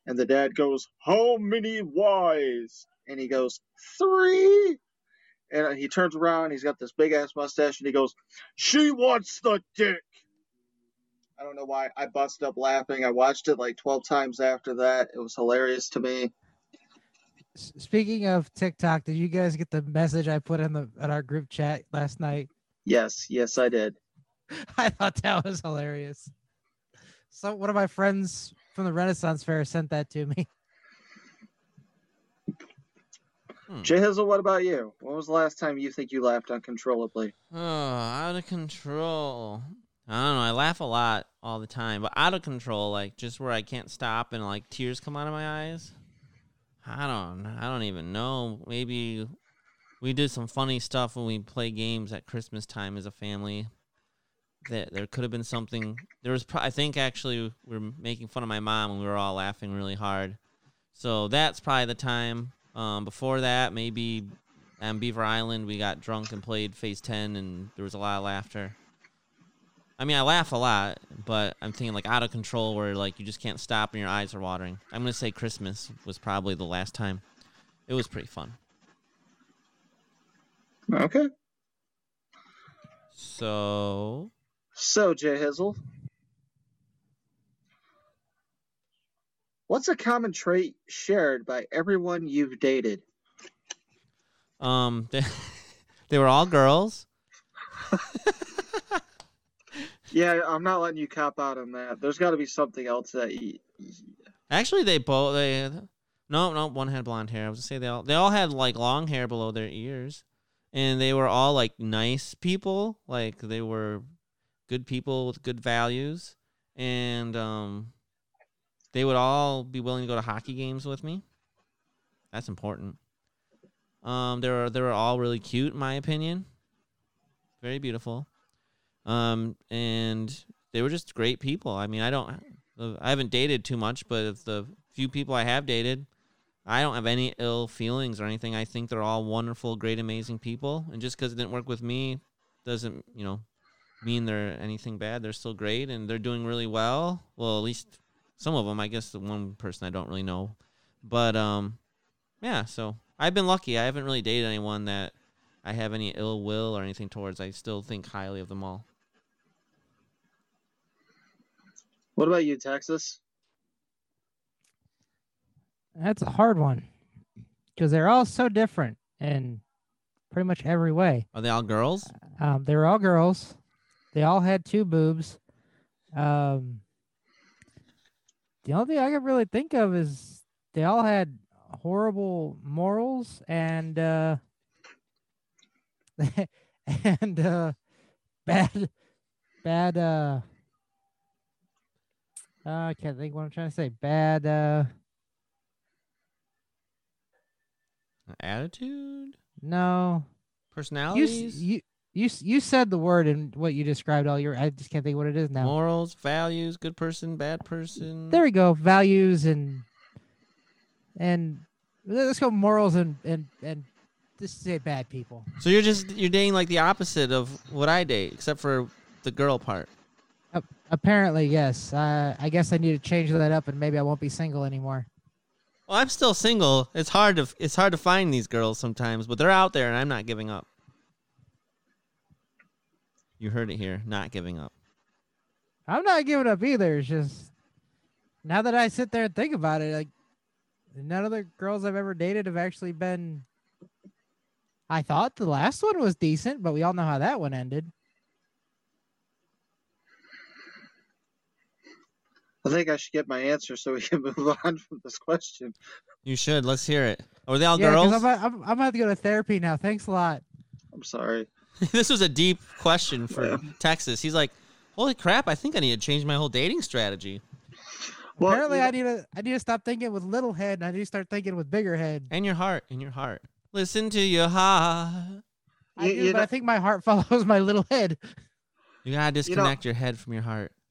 and the dad goes, "How many Y's?" And he goes, three and he turns around. He's got this big ass mustache, and he goes, "She wants the dick." I don't know why I busted up laughing. I watched it like twelve times after that. It was hilarious to me. Speaking of TikTok, did you guys get the message I put in the in our group chat last night? Yes, yes, I did. I thought that was hilarious. So one of my friends from the Renaissance Fair sent that to me. hmm. J Hizzle, what about you? When was the last time you think you laughed uncontrollably? Oh, out of control. I don't know. I laugh a lot all the time, but out of control, like just where I can't stop and like tears come out of my eyes. I don't. I don't even know. Maybe we did some funny stuff when we play games at Christmas time as a family. That there could have been something. There was. Pro- I think actually we were making fun of my mom and we were all laughing really hard. So that's probably the time. Um, before that, maybe on Beaver Island, we got drunk and played Phase 10, and there was a lot of laughter. I mean, I laugh a lot, but I'm thinking like out of control where like you just can't stop and your eyes are watering. I'm going to say Christmas was probably the last time. It was pretty fun. Okay. So, So, J Hizzle, what's a common trait shared by everyone you've dated? um, they, they were all girls. Yeah, I'm not letting you cop out on that. There's got to be something else that you. Actually, they both they no no one had blonde hair. I was gonna say they all they all had like long hair below their ears, and they were all like nice people. Like they were good people with good values, and um, they would all be willing to go to hockey games with me. That's important. Um, they were they were all really cute in my opinion. Very beautiful. Um, and they were just great people. I mean, I don't, I haven't dated too much, but the few people I have dated, I don't have any ill feelings or anything. I think they're all wonderful, great, amazing people. And just because it didn't work with me, doesn't you know mean they're anything bad. They're still great and they're doing really well. Well, at least some of them. I guess the one person I don't really know, but um, yeah. So I've been lucky. I haven't really dated anyone that I have any ill will or anything towards. I still think highly of them all. What about you, Texas? That's a hard one because they're all so different in pretty much every way. Are they all girls? Um, they were all girls. They all had two boobs. Um, the only thing I can really think of is they all had horrible morals and uh, and uh, bad bad uh, uh, I can't think what I'm trying to say. Bad uh, Attitude, no. You, personalities, s- you you you said the word and what you described all your I just can't think what it is now. morals, values, good person, bad person. There we go. Values and and let's go morals and and and just say bad people. So you're just you're dating like the opposite of what I date, except for the girl part. Apparently, yes. Uh, I guess I need to change that up, and maybe I won't be single anymore. Well, I'm still single. It's hard to it's hard to find these girls sometimes, but they're out there, and I'm not giving up. You heard it here. Not giving up. I'm not giving up either. It's just now that I sit there and think about it, like none of the girls I've ever dated have actually been. I thought the last one was decent, but we all know how that one ended. I think I should get my answer so we can move on from this question. You should. Let's hear it. Are they all yeah, 'cause girls? I'm, I'm, I'm about to go to therapy now. Thanks a lot. I'm sorry. this was a deep question for Yeah. Texas. He's like, "Holy crap! I think I need to change my whole dating strategy Well, Apparently, you I need to I need to stop thinking with little head, and I need to start thinking with bigger head. and your heart, and your heart. Listen to your heart. I You- do, you but know- I think my heart follows my little head. You gotta disconnect your head from your heart.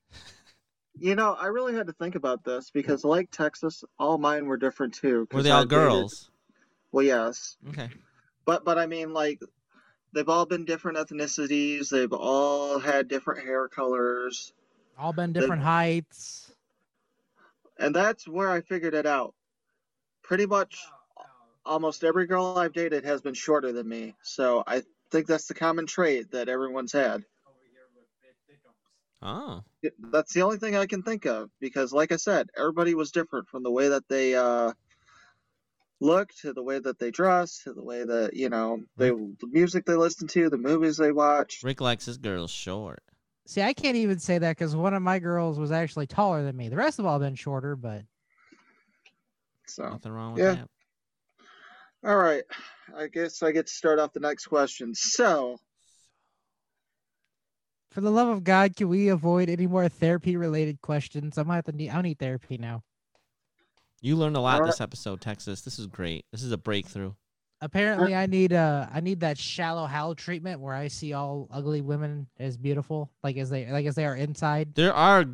You know, I really had to think about this because, like Texas, all mine were different too. Were they all I've dated- girls? Well, yes, Okay. but but I mean, like, they've all been different ethnicities. They've all had different hair colors, All been different heights. and that's where I figured it out. Pretty much, almost every girl I've dated has been shorter than me, so I think that's the common trait that everyone's had. Oh. That's the only thing I can think of because, like I said, everybody was different from the way that they uh, looked to the way that they dress, to the way that you know they the music they listen to, the movies they watch. Ric likes his girls short. See, I can't even say that because one of my girls was actually taller than me. The rest have all been shorter, but So, Nothing wrong with Yeah. that. all right, I guess I get to start off the next question. So, for the love of God, can we avoid any more therapy related questions? I might have to need. I need therapy now. You learned a lot Alright. this episode, Texas. This is great. This is a breakthrough. Apparently, I need uh I need that shallow Hal treatment where I see all ugly women as beautiful, like as they like as they are inside. There are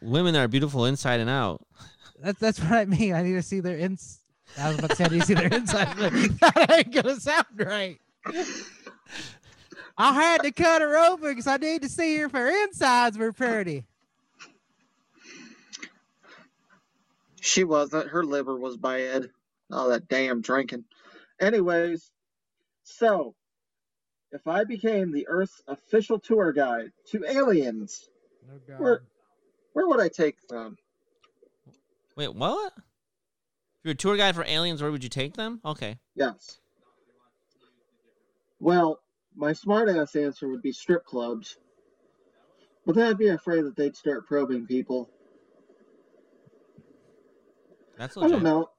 women that are beautiful inside and out. That's that's what I mean. I need to see their ins. I was about to say I need to see their inside, but that ain't gonna sound right. I had to cut her open because I need to see if her insides were pretty. She wasn't. Her liver was bad. All that damn drinking. Anyways, so if I became the Earth's official tour guide to aliens, Oh Where- where would I take them? Wait, what? If you're a tour guide for aliens, where would you take them? Okay. Yes. Well, my smartass answer would be strip clubs. But then I'd be afraid that they'd start probing people. That's I don't know.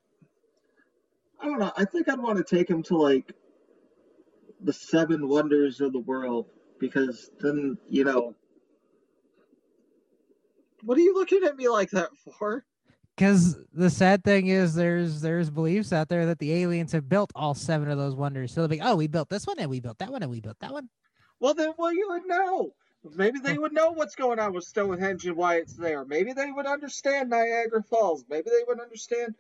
I don't know. I think I'd want to take him to like the seven wonders of the world because then you know. What are you looking at me like that for? Because the sad thing is, there's there's beliefs out there that the aliens have built all seven of those wonders. So they'll be, oh, we built this one, and we built that one, and we built that one. Well, then, well, you would know. Maybe they would know what's going on with Stonehenge and why it's there. Maybe they would understand Niagara Falls. Maybe they would understand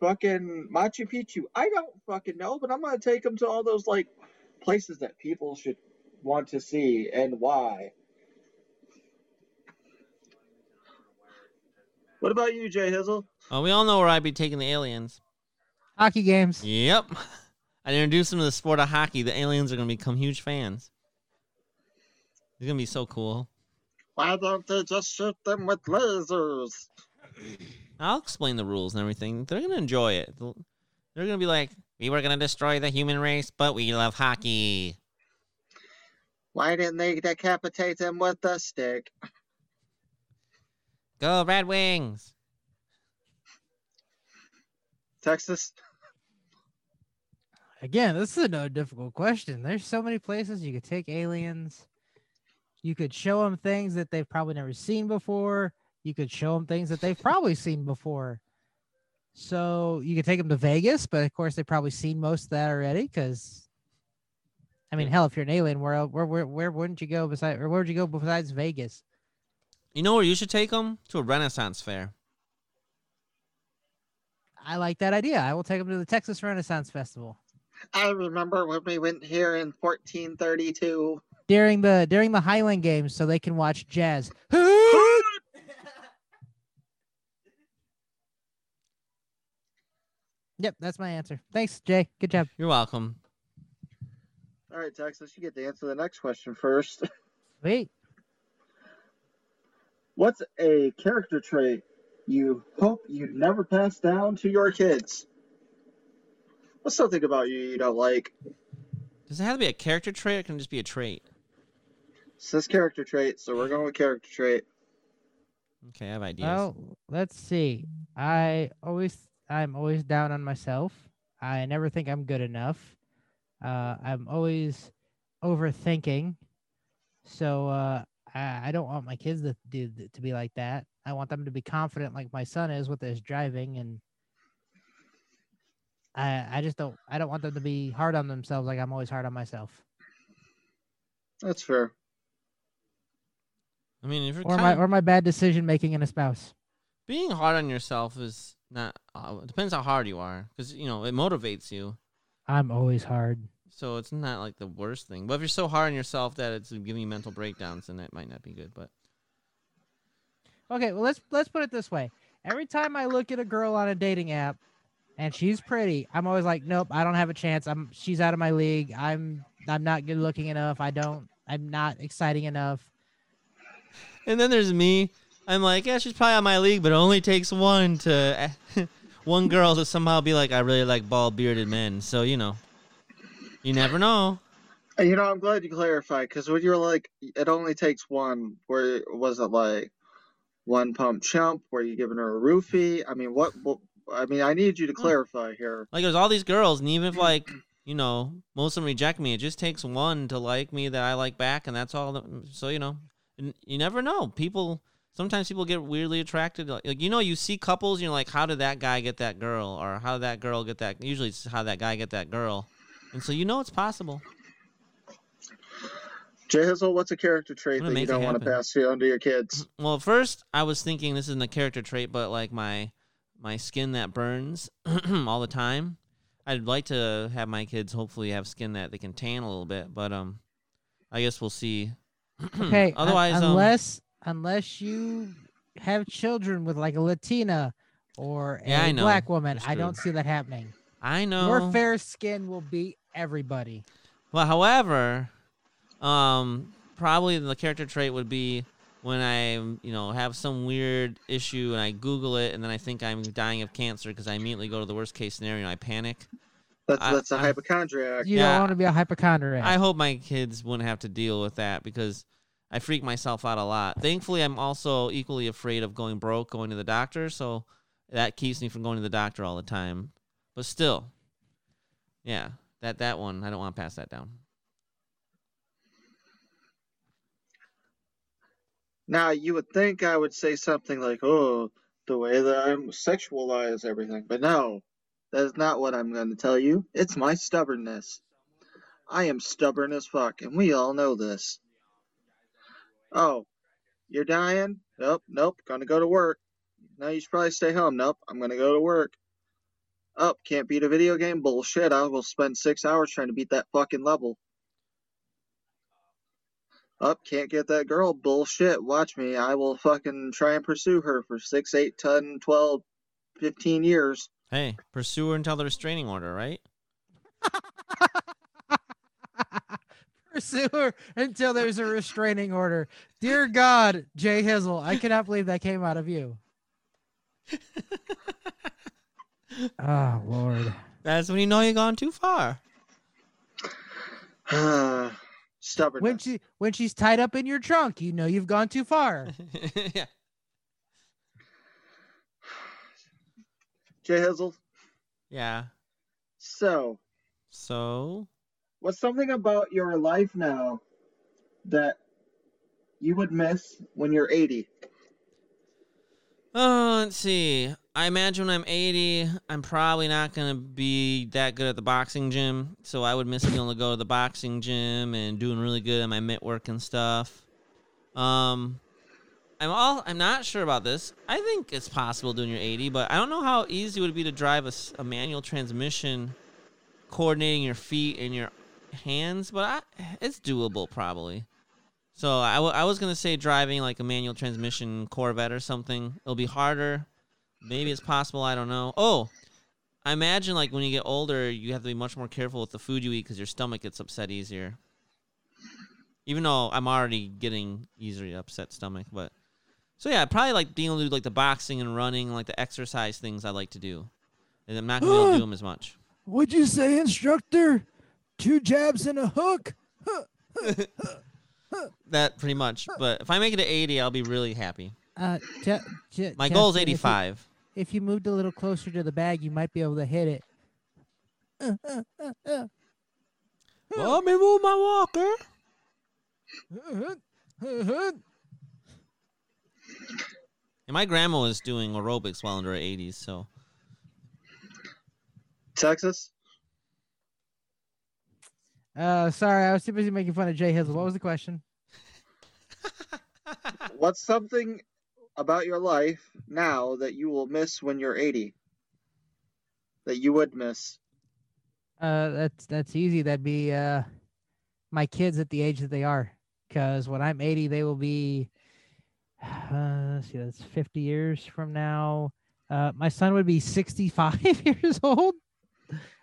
fucking Machu Picchu. I don't fucking know, but I'm gonna take them to all those like places that people should want to see and why. What about you, J Hizzle? Oh, we all know where I'd be taking the aliens. Hockey games. Yep. I'd introduce them to the sport of hockey. The aliens are gonna become huge fans. It's gonna be so cool. Why don't they just shoot them with lasers? I'll explain the rules and everything. They're gonna enjoy it. They'll- They're gonna be like, "We were gonna destroy the human race, but we love hockey." Why didn't they decapitate them with a stick? Go Red Wings! Texas? Again, this is no difficult question. There's so many places you could take aliens. You could show them things that they've probably never seen before. You could show them things that they've probably seen before. So you could take them to Vegas, but of course they've probably seen most of that already. Because, I mean, hell, if you're an alien world, where where where wouldn't you go besides, or where would you go besides Vegas? You know where you should take them? To a Renaissance fair. I like that idea. I will take them to the Texas Renaissance Festival I remember when we went here in 1432. During the during the Highland Games, so they can watch jazz. Yep, that's my answer. Thanks, Jay. Good job. You're welcome. All right, Texas, you get to answer the next question first. Wait, What's a character trait you hope you'd never pass down to your kids? What's something about you you don't like? Does it have to be a character trait or can it just be a trait? It says character trait, so we're going with character trait. Okay, I have ideas. well, let's see. I always, I'm always down on myself. I never think I'm good enough. Uh, I'm always overthinking. So uh, I, I don't want my kids to do to be like that. I want them to be confident, like my son is with his driving, and I, I just don't, I don't want them to be hard on themselves, like I'm always hard on myself. That's fair. I mean, if you're Or my, or my bad decision making in a spouse. being hard on yourself is not. Uh, depends how hard you are, because you know it motivates you. I'm always hard. So it's not like the worst thing. But if you're so hard on yourself that it's giving you mental breakdowns, then that might not be good. But Okay, well let's let's put it this way. Every time I look at a girl on a dating app and she's pretty, I'm always like, nope, I don't have a chance. I'm she's out of my league. I'm I'm not good looking enough. I don't I'm not exciting enough. And then there's me. I'm like, yeah, she's probably on my league, but it only takes one to one girl to somehow be like, I really like bald bearded men. So you know, you never know. You know, I'm glad you clarified because when you're like, it only takes one. Where was it like one pump chump? Were you giving her a roofie? I mean, what? what I mean, I need you to clarify here. Like there's all these girls, and even if like you know most of them reject me, it just takes one to like me that I like back, and that's all. That, so you know, you never know. People sometimes people get weirdly attracted. Like, like you know, you see couples, you're like, how did that guy get that girl, or how did that girl get that? Usually, it's how that guy get that girl, and so you know it's possible. J Hizzle, what's a character trait that you don't want to pass on to your kids? Well, first I was thinking this isn't a character trait, but like my my skin that burns all the time. I'd like to have my kids hopefully have skin that they can tan a little bit, but um, I guess we'll see. Okay. Otherwise, um, unless unless you have children with like a Latina or a Yeah, black woman, I don't see that happening. I know. Your fair skin will beat everybody. Well, however, um, probably the character trait would be when I, you know, have some weird issue and I Google it and then I think I'm dying of cancer because I immediately go to the worst case scenario and I panic. That's I- that's a I- hypochondriac. You Yeah. don't want to be a hypochondriac. I hope my kids wouldn't have to deal with that because I freak myself out a lot. Thankfully, I'm also equally afraid of going broke, going to the doctor. So that keeps me from going to the doctor all the time. But still, yeah, that that one I don't want to pass that down. Now, you would think I would say something like, oh, the way that I'm sexualize everything, but no, that is not what I'm going to tell you. It's my stubbornness. I am stubborn as fuck, and we all know this. Oh, you're dying? Nope, nope, gonna go to work. No, you should probably stay home. Nope, I'm gonna go to work. Up, oh, can't beat a video game? Bullshit, I will spend six hours trying to beat that fucking level. Up, oh, can't get that girl? Bullshit, watch me. I will fucking try and pursue her for six, eight, ten, twelve, fifteen years. Hey, pursue her until the restraining order, right? pursue her until there's a restraining order. Dear God, J Hizzle, I cannot believe that came out of you. oh Lord. That's when you know you've gone too far. Uh, Stubborn. When she when she's tied up in your trunk, you know you've gone too far. yeah. J Hizzle. Yeah. So. So. What's something about your life now that you would miss when you're 80? Oh, let's see. I imagine when I'm 80, I'm probably not going to be that good at the boxing gym. So I would miss being able to go to the boxing gym and doing really good at my mitt work and stuff. Um, I'm all I'm not sure about this. I think it's possible doing your 80, but I don't know how easy it would be to drive a, a manual transmission, coordinating your feet and your hands, but I, it's doable probably. So I, w- I was gonna say driving like a manual transmission Corvette or something. It'll be harder. Maybe it's possible. I don't know. Oh, I imagine like when you get older, you have to be much more careful with the food you eat because your stomach gets upset easier. Even though I'm already getting easily upset stomach, but so yeah, probably like being able to do like the boxing and running, like the exercise things I like to do. And I'm not gonna be able to do them as much. Would you say, instructor? two jabs and a hook. that pretty much. But if I make it to 80, I'll be really happy. Uh, Je- Je- My goal is 85. If you, if you, moved a little closer to the bag, you might be able to hit it. Let me move my walker. and my grandma was doing aerobics while in her 80s, so. Texas? Uh, sorry, I was too busy making fun of J Hizzle. What was the question? What's something about your life now that you will miss when you're 80? That you would miss? Uh, that's that's easy. That'd be uh, my kids at the age that they are. Because when I'm 80, they will be. Uh, see, that's 50 years from now. Uh, my son would be 65 years old,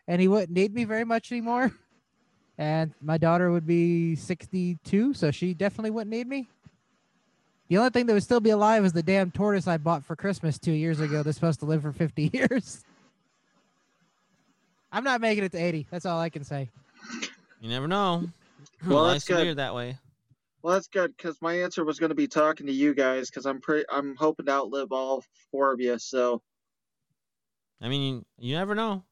and he wouldn't need me very much anymore and my daughter would be 62, so she definitely wouldn't need me. The only thing that would still be alive is the damn tortoise I bought for Christmas two years ago that's supposed to live for 50 years. I'm not making it to 80. That's all I can say. You never know. Well, that's good. weird that way. Well, that's good because my answer was going to be talking to you guys because I'm pretty. I'm hoping to outlive all four of you. So. I mean, you never know.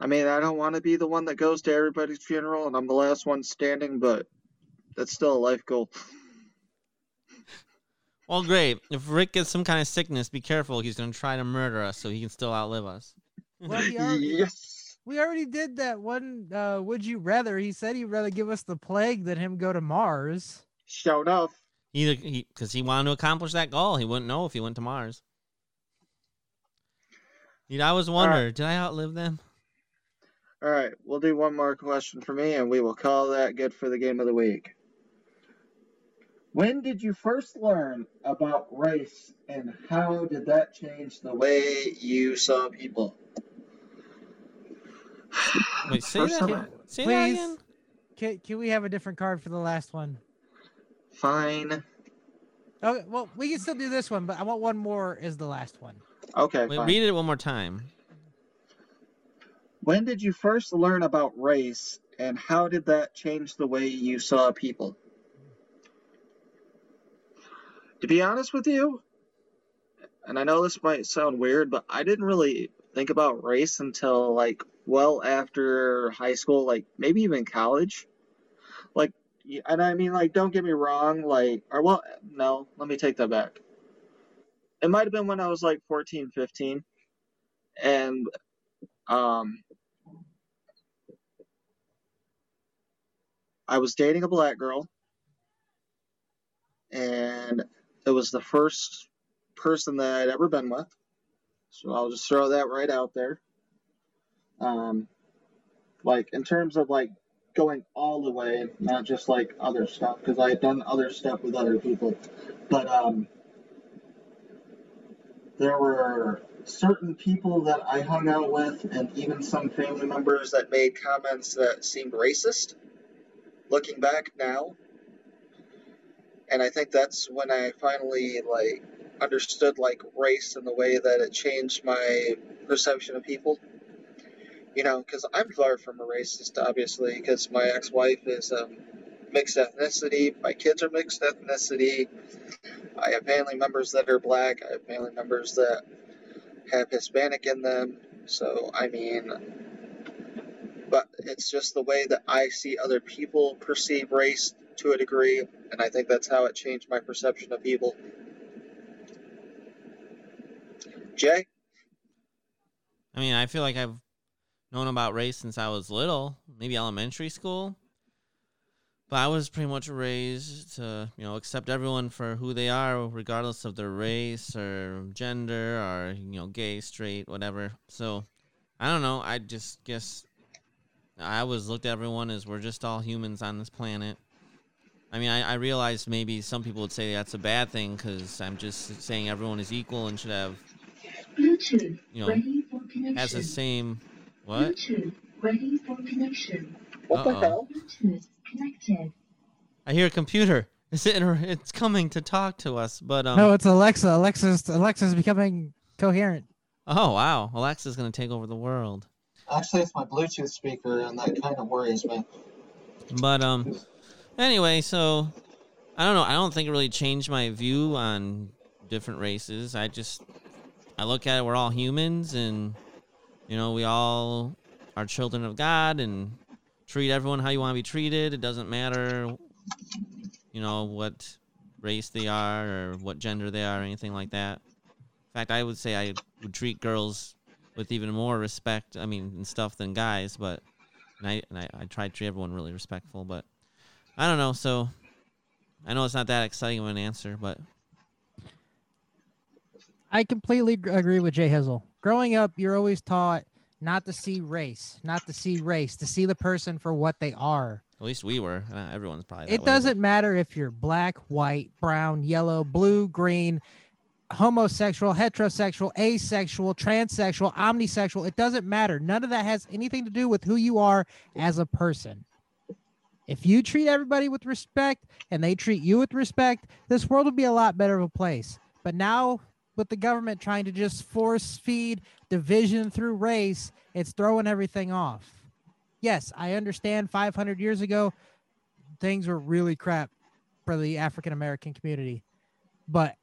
I mean, I don't want to be the one that goes to everybody's funeral and I'm the last one standing, but that's still a life goal. Well, great. If Ric gets some kind of sickness, be careful. He's going to try to murder us so he can still outlive us. Well, already, yes. We already did that one. Uh, would you rather? He said he'd rather give us the plague than him go to Mars. Show enough. Either because he, he wanted to accomplish that goal. He wouldn't know if he went to Mars. You'd always wonder, right. did I outlive them? All right, we'll do one more question for me, and we will call that good for the game of the week. When did you first learn about race, and how did that change the way you saw people? Wait, say first that again. Say that again. Can, can we have a different card for the last one? Fine. Okay, well, we can still do this one, but I want one more as the last one. Okay. Wait, read it one more time. When did you first learn about race, and how did that change the way you saw people? To be honest with you, and I know this might sound weird, but I didn't really think about race until like well after high school, like maybe even college. Like, and I mean, like, don't get me wrong, like, or well, no, let me take that back. It might have been when I was like 14, 15, and um, I was dating a black girl, and it was the first person that I'd ever been with. So I'll just throw that right out there. Um, like in terms of like going all the way, not just like other stuff, because I had done other stuff with other people, but um, there were certain people that I hung out with, and even some family members that made comments that seemed racist. Looking back now, and I think that's when I finally like understood like race and the way that it changed my perception of people. You know, because I'm far from a racist, obviously, because my ex-wife is um, mixed ethnicity, my kids are mixed ethnicity. I have family members that are black. I have family members that have Hispanic in them. So I mean, but it's just the way that I see other people perceive race to a degree, and I think that's how it changed my perception of people. Jay? I mean, I feel like I've known about race since I was little, maybe elementary school. But I was pretty much raised to, you know, accept everyone for who they are, regardless of their race or gender or, you know, gay, straight, whatever. So I don't know. I just guess I always looked at everyone as we're just all humans on this planet. I mean, I, I realized maybe some people would say that's a bad thing because I'm just saying everyone is equal and should have, you know, ready for connection. has the same. What? Bluetooth ready for connection. What the Uh-oh. hell? Bluetooth connected. I hear a computer. It's inter- it's coming to talk to us, but um. no, it's Alexa. Alexa's Alexa's becoming coherent. Oh wow, Alexa's gonna take over the world. Actually, it's my Bluetooth speaker, and that kind of worries me. But um, anyway, so I don't know. I don't think it really changed my view on different races. I just I look at it. We're all humans, and you know, we all are children of God, and treat everyone how you want to be treated. It doesn't matter, you know, what race they are or what gender they are or anything like that. In fact, I would say I would treat girls with even more respect. I mean, and stuff than guys, but and I and I, I try to treat everyone really respectful. But I don't know. So I know it's not that exciting of an answer, but I completely agree with J Hizzle. Growing up, you're always taught not to see race, not to see race, to see the person for what they are. at least we were. Uh, everyone's probably. It way, doesn't matter if you're black, white, brown, yellow, blue, green, homosexual, heterosexual, asexual, transsexual, omnisexual. It doesn't matter. None of that has anything to do with who you are as a person. If you treat everybody with respect and they treat you with respect, this world would be a lot better of a place. But now, with the government trying to just force feed division through race, it's throwing everything off. Yes, I understand 500 years ago, things were really crap for the African American community. But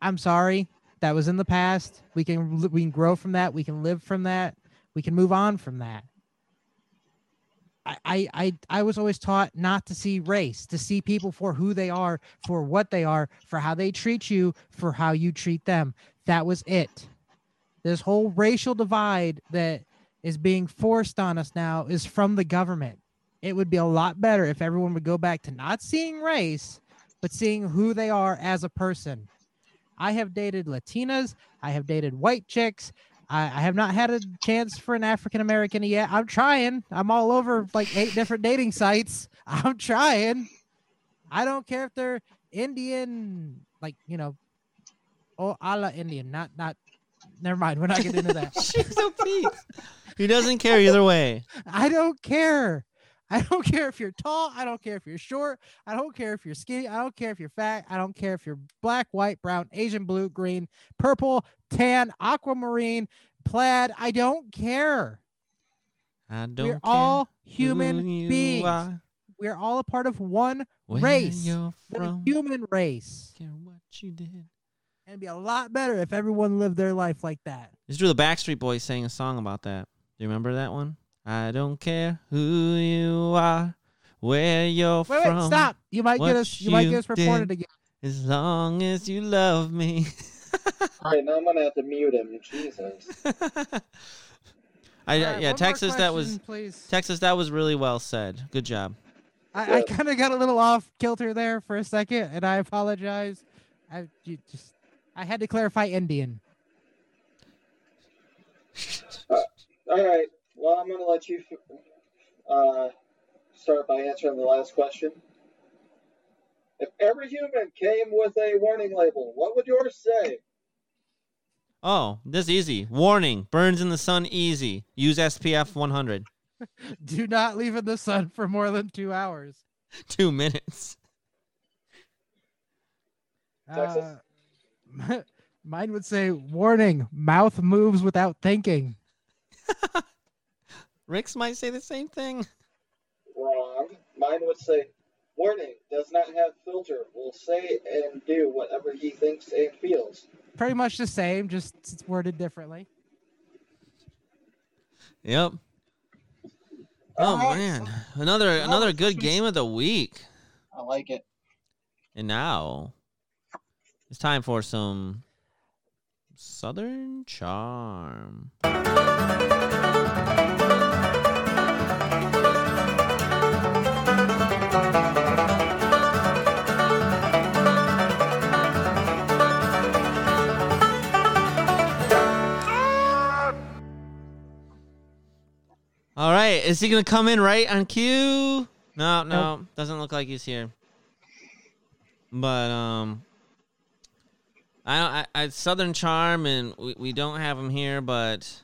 I'm sorry, that was in the past. We can we can grow from that. We can live from that. We can move on from that. I, I, I, was always taught not to see race, to see people for who they are, for what they are, for how they treat you, for how you treat them. That was it. This whole racial divide that is being forced on us now is from the government. It would be a lot better if everyone would go back to not seeing race, but seeing who they are as a person. I have dated Latinas. I have dated white chicks. I, I have not had a chance for an African American yet. I'm trying. I'm all over like eight different dating sites. I'm trying. I don't care if they're Indian, like you know, oh, a la Indian. Not not. Never mind. We're not getting into that. Jeez, oh, Pete. He doesn't care either way. I don't care. I don't care if you're tall. I don't care if you're short. I don't care if you're skinny. I don't care if you're fat. I don't care if you're black, white, brown, Asian, blue, green, purple, tan, aquamarine, plaid. I don't care. I don't We're care all human beings. are, We're all a part of one where race. The human race. care what you did. And it'd be a lot better if everyone lived their life like that. It's true. The Backstreet Boys sang a song about that. Do you remember that one? I don't care who you are, where you're Wait, from. wait, stop! You might get us. You might get us reported again. As long as you love me. All right, now I'm gonna have to mute him. Jesus. I, All right, yeah, one more Texas. That was please. Texas. That was really well said. Good job. I, I kind of got a little off kilter there for a second, and I apologize. I you just I had to clarify Indian. All right. Well, I'm gonna let you uh, start by answering the last question. If every human came with a warning label, what would yours say? Oh, this easy. Warning: burns in the sun. Easy. Use SPF 100. Do not leave in the sun for more than two hours. Two minutes. Texas? Uh, mine would say, "Warning: mouth moves without thinking." Ric's might say the same thing. Wrong. Mine would say, warning, does not have filter, will say and do whatever he thinks and feels. Pretty much the same, just it's worded differently. Yep. Oh Alright. man, another another good game of the week. I like it. And now it's time for some Southern Charm. Right, is he gonna come in right on cue? No, no, doesn't look like he's here. But um, I don't. I, I Southern Charm, and we, we don't have him here. But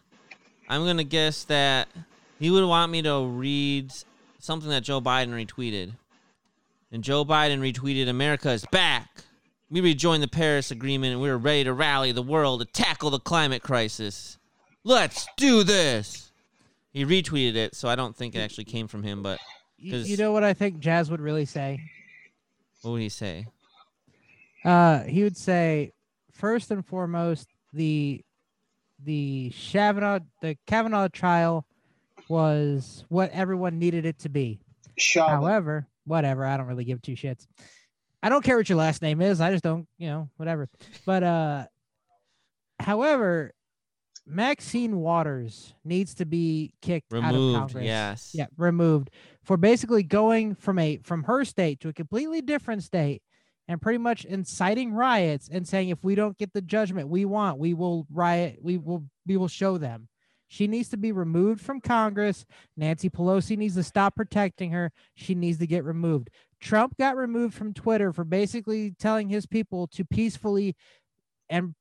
I'm gonna guess that he would want me to read something that Joe Biden retweeted. And Joe Biden retweeted, "America is back. We rejoined the Paris Agreement, and we are ready to rally the world to tackle the climate crisis. Let's do this." He retweeted it, so I don't think it actually came from him. But Y- 'Cause- You know what I think Jazz would really say? what would he say? Uh, he would say, first and foremost, the the Kavanaugh the Kavanaugh trial was what everyone needed it to be. Shaman. However, whatever, I don't really give two shits. I don't care what your last name is. I just don't, you know, whatever. But uh however, Maxine Waters needs to be kicked out of Removed. Congress. Yes. Yeah, removed for basically going from a from her state to a completely different state and pretty much inciting riots and saying if we don't get the judgment we want, we will riot, we will we will show them. She needs to be removed from Congress. Nancy Pelosi needs to stop protecting her. She needs to get removed. Trump got removed from Twitter for basically telling his people to peacefully and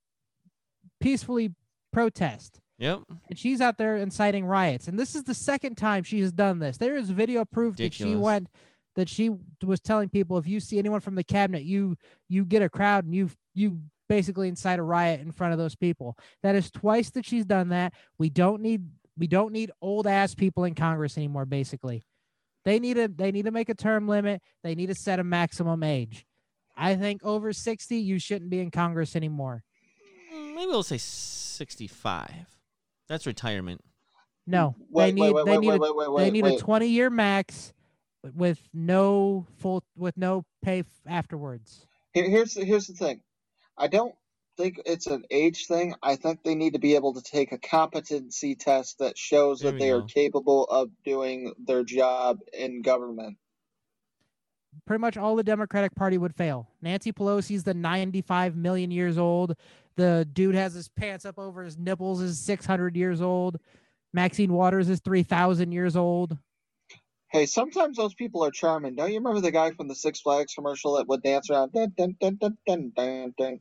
peacefully protest Yep. and she's out there inciting riots. And this is the second time she has done this. There is video proof that she went that she was telling people if you see anyone from the cabinet, you you get a crowd and you you basically incite a riot in front of those people. That is twice that she's done that. We don't need we don't need old ass people in Congress anymore. Basically, they need a they need to make a term limit. They need to set a maximum age. I think over sixty, you shouldn't be in Congress anymore. Maybe we'll say 65. That's retirement. No, Wait, they need wait, wait, they wait, need a wait, wait, they need a 20 year max with no full with no pay f- afterwards Here, here's the, here's the thing. I don't think it's an age thing. I think they need to be able to take a competency test that shows There that we they are capable of doing their job in government. pretty much all the democratic party would fail nancy pelosi's the 95 million years old the dude has his pants up over his nipples is 600 years old maxine waters is 3000 years old Hey, sometimes those people are charming. Don't you remember the guy from the Six Flags commercial that would dance around? Dun, dun, dun, dun, dun, dun, dun.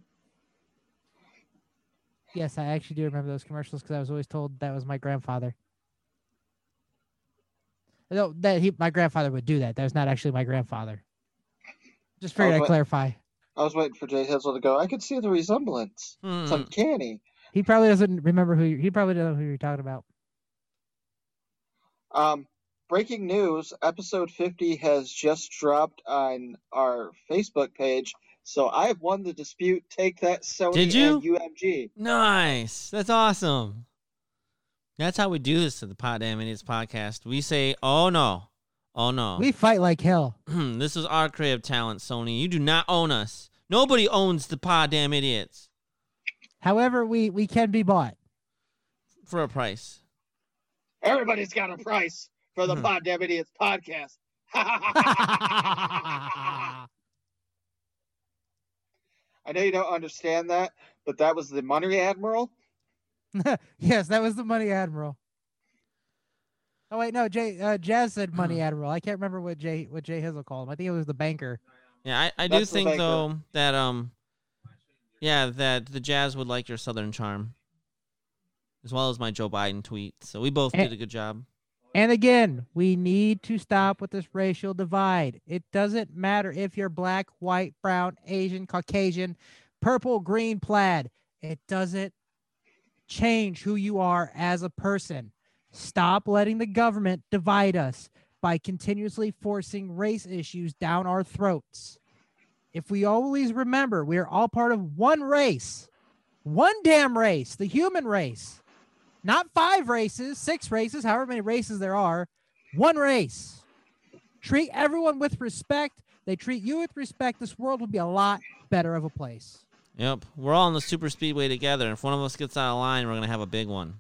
yes i actually do remember those commercials because i was always told that was my grandfather no that he my grandfather would do that that was not actually my grandfather just figured Oh, i'd clarify I was waiting for J Hizzle to go. I could see the resemblance. It's Hmm. uncanny. He probably doesn't remember who you- he probably doesn't know who you're talking about. Um, breaking news: episode 50 has just dropped on our Facebook page. So I've won the dispute. Take that, Sony Did you? and UMG. Nice. That's awesome. That's how we do this to the Poddamn Idiotz podcast. We say, oh no. Oh no. We fight like hell. this is our creative talent, Sony. You do not own us. Nobody owns the Poddamn Idiotz However, we we can be bought. for a price. Everybody's got a price for the Hmm. Poddamn Idiotz podcast. I know you don't understand that, but that was the Money Admiral. yes, that was the money admiral. Oh wait, no, Jay uh, Jazz said money admiral. I can't remember what Jay what J Hizzle called him. I think it was the banker. Yeah, I, I do That's think though that um yeah, that the Jazz would like your Southern charm. As well as my Joe Biden tweet. So we both Eh. did a good job. And again, we need to stop with this racial divide. It doesn't matter if you're black, white, brown, Asian, Caucasian, purple, green, plaid. It doesn't change who you are as a person. Stop letting the government divide us by continuously forcing race issues down our throats. If we always remember we are all part of one race, one damn race, the human race not five races, six races, however many races there are, one race. Treat everyone with respect. They treat you with respect. This world will be a lot better of a place. Yep. We're all in the super speedway together. If one of us gets out of line, we're gonna have a big one.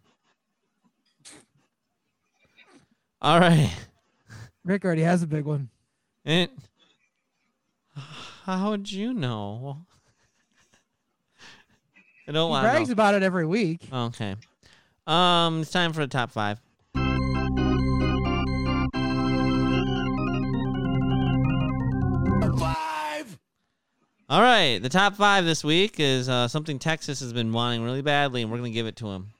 All right. Ric already has a big one. And how would you know? I don't He want to brags about it every week. Okay. Um, it's time for the top five. All right, the top five this week is uh, something Texas has been wanting really badly, and we're gonna give it to him.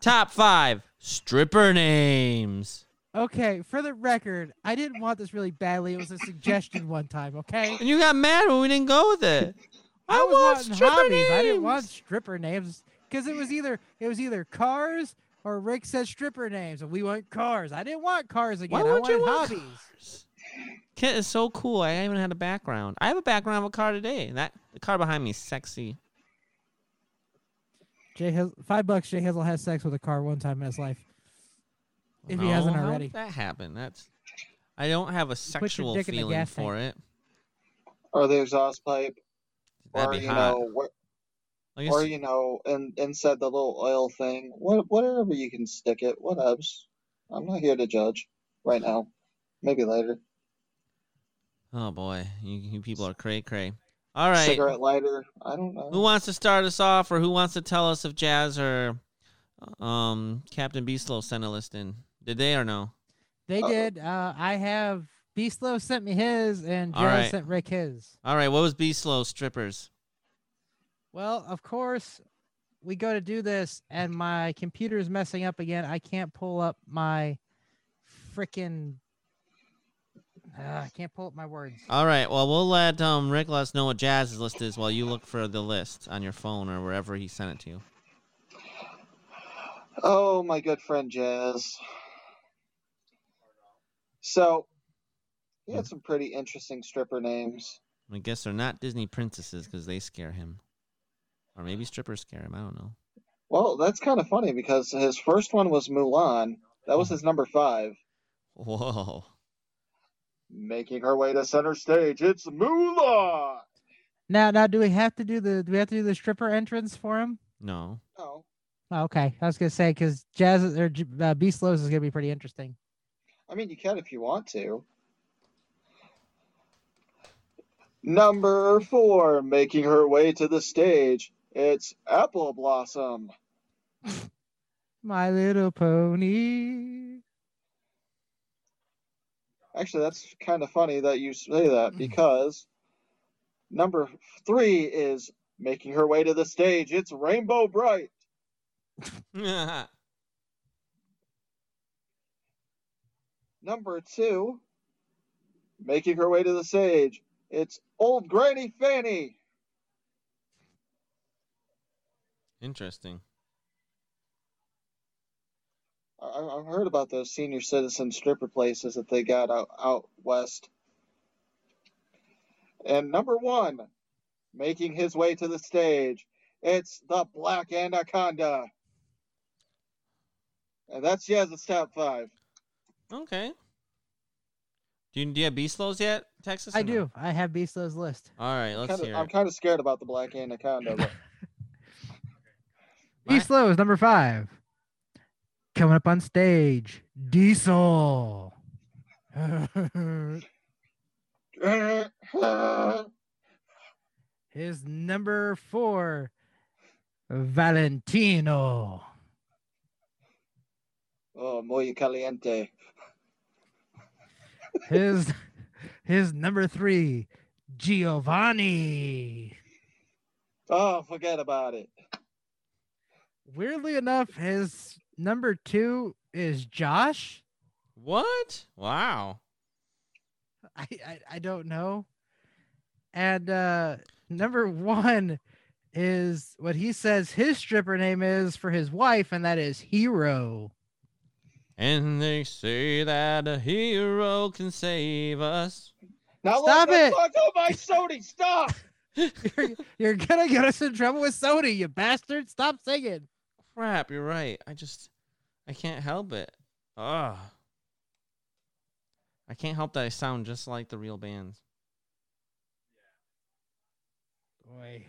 Top five stripper names, Okay, for the record, I didn't want this really badly. It was a suggestion one time, okay? and you got mad when we didn't go with it. I, was want stripper hobbies. names. I didn't want stripper names because it was either it was either cars or Ric said stripper names, and we want cars. I didn't want cars again. Why I would you wanted want hobbies. cars? Kit is so cool. I even had a background. I have a background of a car today. and That the car behind me is sexy. Jay five bucks. J Hizzle has sex with a car one time in his life. If he No, hasn't how already. did that happen? That's I don't have a sexual dick in the feeling gas for it. or the exhaust pipe, That'd or be you hot. know, wh- I or you know, and inside the little oil thing, what, whatever you can stick it, whatevs. I'm not here to judge right now. Maybe later. Oh boy, you, you people are cray cray. All right, Cigarette lighter. I don't know. who wants to start us off, or who wants to tell us if Jazz or um Captain Beastlow sent a list in? Did they or no? They Uh-oh. did. Uh, I have Beastlow sent me his, and All Jazz right. sent Ric his. All right, what was Beastlow strippers? Well, of course, we go to do this, and my computer is messing up again. I can't pull up my freaking. Uh, I can't pull up my words. All right, well we'll let um Ric let us know what Jazz's list is while you look for the list on your phone or wherever he sent it to you. Oh, my good friend Jazz. So, he had some pretty interesting stripper names. I guess they're not Disney princesses because they scare him, or maybe strippers scare him. I don't know. Well, that's kind of funny because his first one was Mulan. That was his number five. Whoa. Making her way to center stage, it's Mulan. Now, now, do we have to do the? Do we have to do the stripper entrance for him? No. No. Oh, okay, I was gonna say because Jazz or J- uh, Beastlows is gonna be pretty interesting. I mean, you can if you want to. Number four, making her way to the stage, it's Apple Blossom. My Little Pony. Actually, that's kind of funny that you say that because number three is making her way to the stage. It's Rainbow Brite. Number two, making her way to the stage. It's Old Granny Fanny. Interesting. I- I've heard about those senior citizen stripper places that they got out, out west. And number one, making his way to the stage. It's the Black Anaconda. And that's Jazz's top five. Okay. Do you, do you have beast lows yet, Texas? I no? do. I have Beastlo's list. All right, let's Kinda- hear I'm kind of scared about the Black Anaconda. But My- Beastlo is number five. Coming up on stage, Diesel. His number four, Valentino. oh, muy caliente. His his number three, Giovanni. Oh, forget about it. Weirdly enough, his number two is Josh. What? Wow. I, I, I don't know. And uh number one is what he says his stripper name is for his wife, and that is Hero. And they say that a hero can save us. Now Stop let it! me talk to my Sony. Stop. You're, you're gonna get us in trouble with Sony, you bastard. Stop singing. Crap, you're right. I just, I can't help it. Ugh. I can't help that I sound just like the real bands. Boy.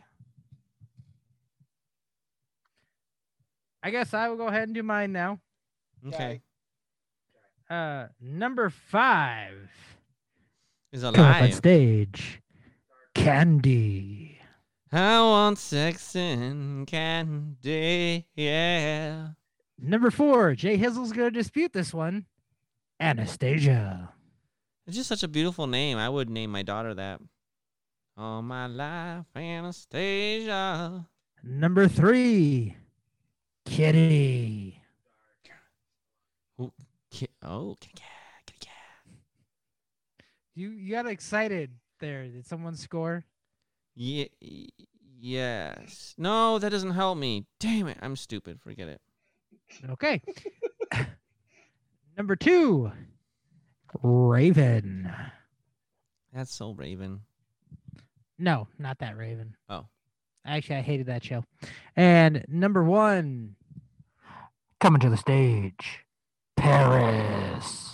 I guess I will go ahead and do mine now. Okay. Uh number five. Is Come up on alive. stage. Candy. I want sex and candy. Yeah. Number four, J Hizzle's gonna dispute this one. Anastasia. It's just such a beautiful name. I would name my daughter that. All my life, Anastasia. Number three, Kitty. Ki- Oh, kitty cat, kitty cat. You you got excited there. Did someone score? Ye- y- yes. No, that doesn't help me. Damn it. I'm stupid. Forget it. Okay. Number two, Raven. That's so Raven. No, not that Raven. Oh. Actually, I hated that show. And number one, coming to the stage, Paris.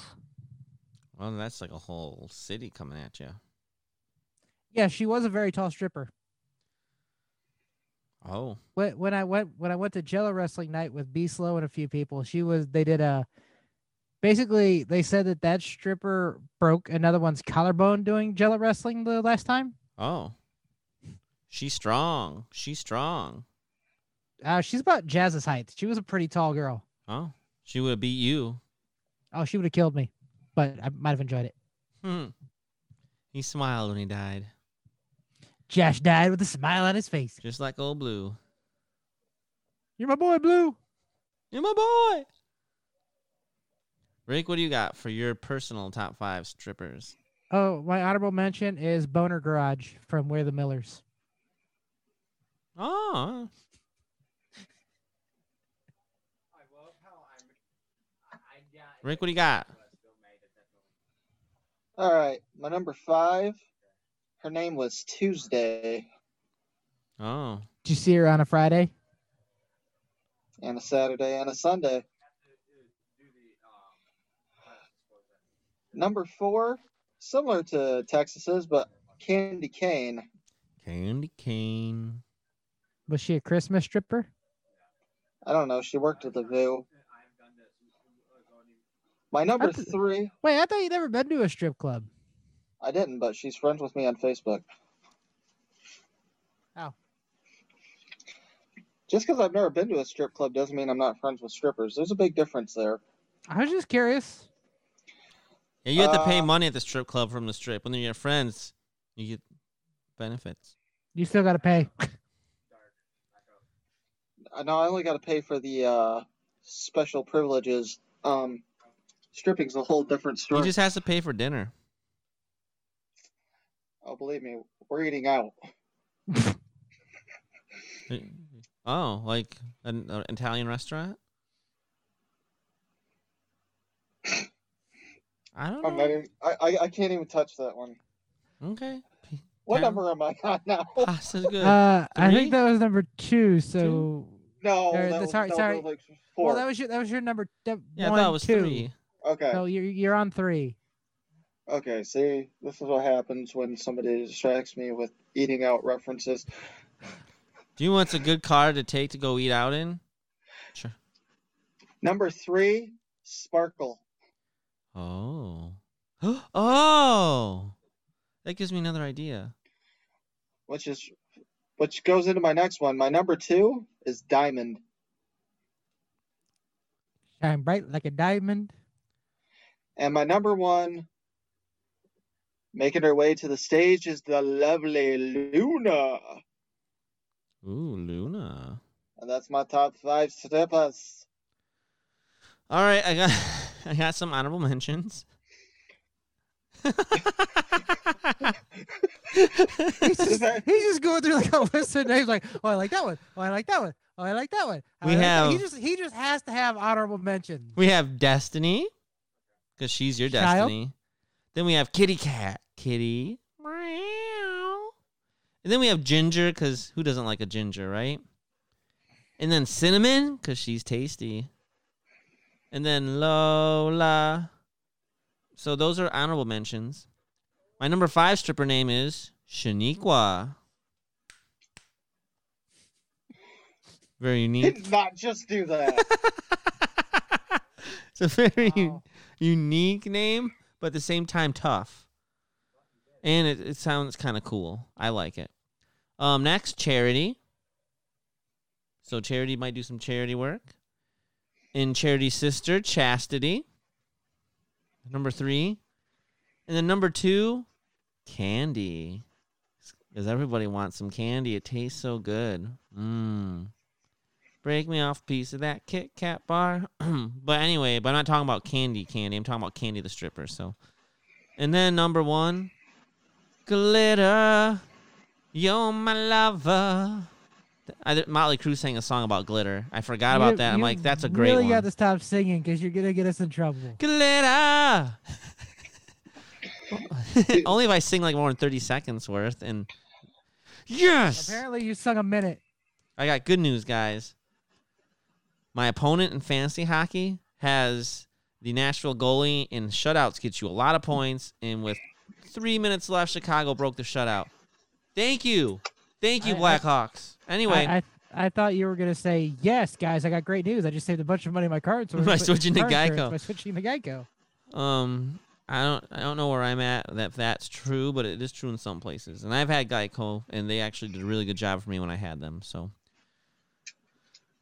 Well, that's like a whole city coming at you. Yeah, she was a very tall stripper. Oh. When when I went when I went to Jello Wrestling Night with B Slow and a few people, she was they did a basically they said that that stripper broke another one's collarbone doing Jello Wrestling the last time. Oh. She's strong. She's strong. Uh, she's about Jazz's height. She was a pretty tall girl. Oh. She would have beat you. Oh, she would have killed me, but I might have enjoyed it. Hmm. He smiled when he died. Josh died with a smile on his face. Just like old Blue. You're my boy, Blue. You're my boy. Ric, what do you got for your personal top five strippers? Oh, my honorable mention is Boner Garage from We're the Millers. Oh. Ric, what do you got? All right, my number five. Her name was Tuesday Oh. Did you see her on a Friday? and a Saturday and a Sunday. Number four, similar to Texas's, but Candy Cane. Candy cane. Was she a Christmas stripper? I don't know. She worked at the View. My number That's- three, Wait, I thought you'd never been to a strip club. I didn't, but she's friends with me on Facebook. Oh. Just because I've never been to a strip club doesn't mean I'm not friends with strippers. There's a big difference there. I was just curious. Yeah, you have to pay Uh, money at the strip club from the strip. When they're your friends, you get benefits. You still got to pay. no, I only got to pay for the uh, special privileges. Um, stripping's a whole different story. He just has to pay for dinner. Oh, believe me, we're eating out. Oh, like an, an Italian restaurant? I don't I'm know. not even, I, I I can't even touch that one. Okay. What Ten? number am I on now? Ah, so good. Uh, I think that was number two. So, no, or that the- was, sorry, no, that sorry. was like four. well, that was your that was your number. That, yeah, I one, thought it was two. three. Okay. So you're you're on three. Okay, see, this is what happens when somebody distracts me with eating out references. Do you want what's a good car to take to go eat out in? Sure. Number three, Sparkle. Oh. oh. That gives me another idea. which is which goes into my next one. My number two is Diamond. Shine bright like a diamond. And my number one, making her way to the stage, is the lovely Luna. Ooh, Luna. And that's my top five strippers. All right, I got I got some honorable mentions. He's just, he's just going through like a list of names. Like, oh, I like that one. Oh, I like that one. Oh, I like that one. I We like that-" He just he just has to have honorable mentions. we have Destiny, because she's your Child. Destiny. Then we have Kitty Cat, Kitty. Meow. And then we have Ginger, because who doesn't like a ginger, right? And then Cinnamon, because she's tasty. And then Lola. So those are honorable mentions. My number five stripper name is Shaniqua. Very He unique. did not just do that. it's a very Wow. Unique name, but at the same time tough. And it, it sounds kind of cool. I like it. Um, next, Charity. So Charity might do some charity work. In charity sister, Chastity. Number three. And then number two, Candy. Because everybody wants some candy. It tastes so good. Mmm. Break me off a piece of that Kit Kat bar. but anyway, but I'm not talking about candy candy. I'm talking about Candy the stripper. So, and then number one, glitter. You're my lover. I, Motley Crue sang a song about glitter. I forgot You- about that. I'm like, that's a great really one. got to stop singing because you're gonna get us in trouble. Glitter. Only if I sing like more than 30 seconds worth. And yes, Apparently, you sung a minute. I got good news, guys. My opponent in fantasy hockey has the Nashville goalie, and shutouts get you a lot of points. And with three minutes left, Chicago broke the shutout. Thank you. Thank you, I- Blackhawks. Anyway, I, I I thought you were gonna say yes, guys. I got great news. I just saved a bunch of money on my cards. So By switching to Geico. By switching to Geico. Um, I don't, I don't know where I'm at. That that's true, but it is true in some places. And I've had Geico, and they actually did a really good job for me when I had them. So,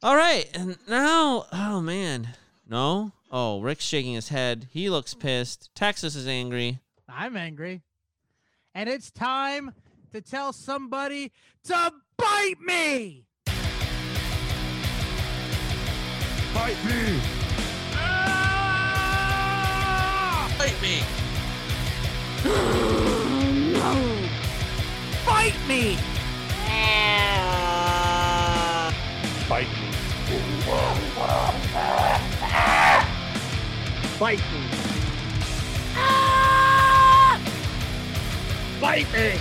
all right, and now, oh man, no, oh Ric's shaking his head. He looks pissed. Texas is angry. I'm angry, and it's time to tell somebody to bite me. Bite me! Ah! Bite me. Bite me. Ah! Bite me! Bite me. Bite me!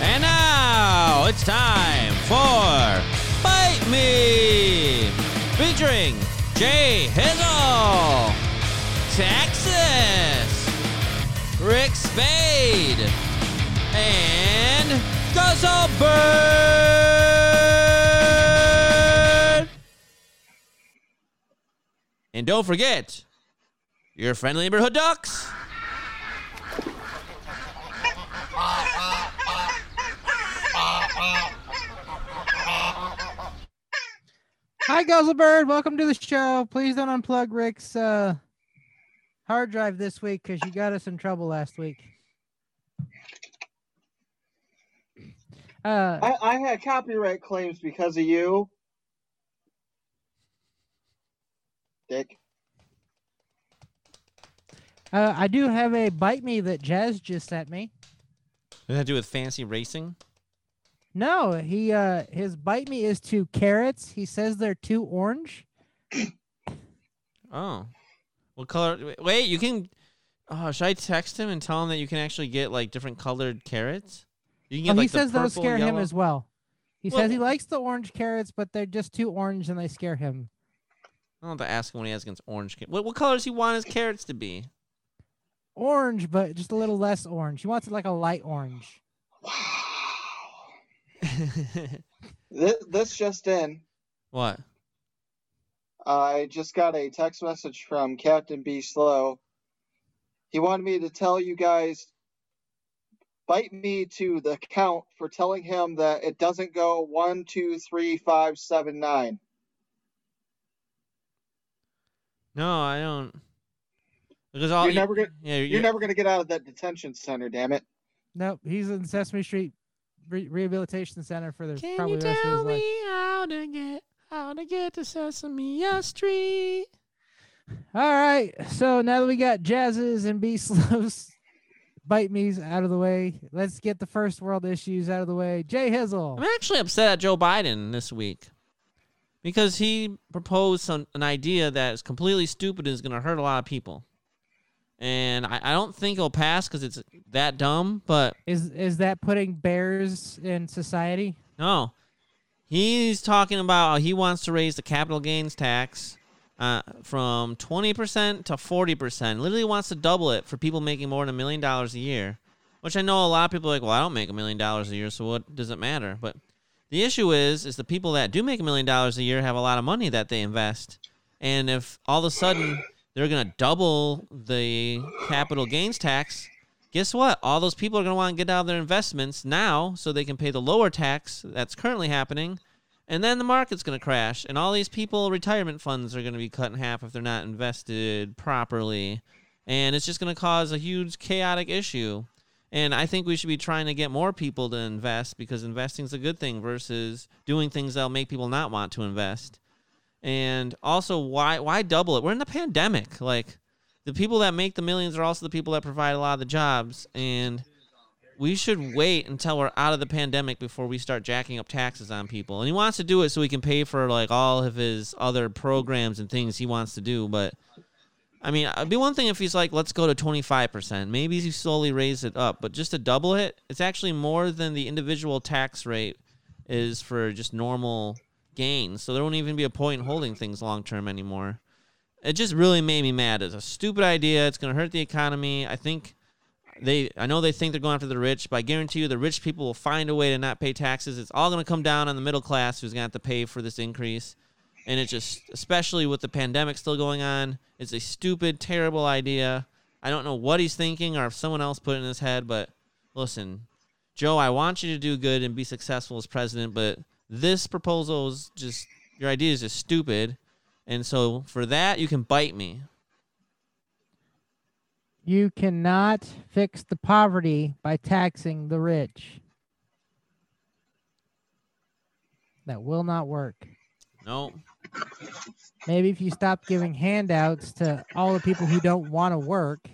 And now it's time for Bite Me, featuring J Hizzle, Texas, Ric Spade, and Guzzlebird. And don't forget your friendly neighborhood ducks. Hi, Guzzlebird. Welcome to the show. Please don't unplug Ric's uh, hard drive this week because you got us in trouble last week. Uh, I, I had copyright claims because of you. Dick. uh, I do have a bite me that Jazz just sent me. Does that have to do with fancy racing? No, he uh his bite me is two carrots. He says they're too orange. Oh. What color? Wait, you can. Oh, should I text him and tell him that you can actually get like different colored carrots? You can get Oh, like he the says those scare him as well. He Well- says he likes the orange carrots, but they're just too orange and they scare him. I don't have to ask him what he has against orange. What what color does he want his carrots to be? Orange, but just a little less orange. He wants it like a light orange. This, this just in. what? I just got a text message from Captain B Slow. He wanted me to tell you guys, bite me to the count for telling him that it doesn't go one, two, three, five, seven, nine. No, I don't. Because all You're never gonna- yeah, You're never gonna get out of that detention center, damn it. Nope, he's in Sesame Street Re- Rehabilitation Center for the Can probably you the rest of his tell life. me how to get how to get to Sesame Street? All right, so now that we got Jazzes and B Slows, Bite Me's out of the way, let's get the first world issues out of the way. J Hizzle. I'm actually upset at Joe Biden this week because he proposed some, an idea that is completely stupid and is going to hurt a lot of people. And I, I don't think it'll pass because it's that dumb. But Is is that putting bears in society? no, he's talking about he wants to raise the capital gains tax uh, from 20% to 40%. Literally wants to double it for people making more than a million dollars a year. Which I know a lot of people are like, well, I don't make a million dollars a year, so what does it matter? But the issue is, is the people that do make a million dollars a year have a lot of money that they invest, and if all of a sudden they're gonna double the capital gains tax, guess what? All those people are gonna want to get out of their investments now, so they can pay the lower tax that's currently happening, and then the market's gonna crash, and all these people retirement funds are gonna be cut in half if they're not invested properly, and it's just gonna cause a huge chaotic issue. And I think we should be trying to get more people to invest because investing is a good thing versus doing things that'll make people not want to invest. And also, why why double it? We're in the pandemic. Like the people that make the millions are also the people that provide a lot of the jobs, and we should wait until we're out of the pandemic before we start jacking up taxes on people. And he wants to do it so he can pay for like all of his other programs and things he wants to do, but. I mean, it'd be one thing if he's like, let's go to 25%. Maybe he slowly raise it up, but just to double it, it's actually more than the individual tax rate is for just normal gains. So there won't even be a point in holding things long term anymore. It just really made me mad. It's a stupid idea. It's going to hurt the economy. I think they, I know they think they're going after the rich, but I guarantee you the rich people will find a way to not pay taxes. It's all going to come down on the middle class who's going to have to pay for this increase. And it just especially with the pandemic still going on it's a stupid terrible idea. I don't know what he's thinking or if someone else put it in his head but listen joe i want you to do good and be successful as president but this proposal is just your idea is just stupid. And so for that you can bite me You cannot fix the poverty by taxing the rich. That will not work. no Maybe if you stop giving handouts to all the people who don't want to work,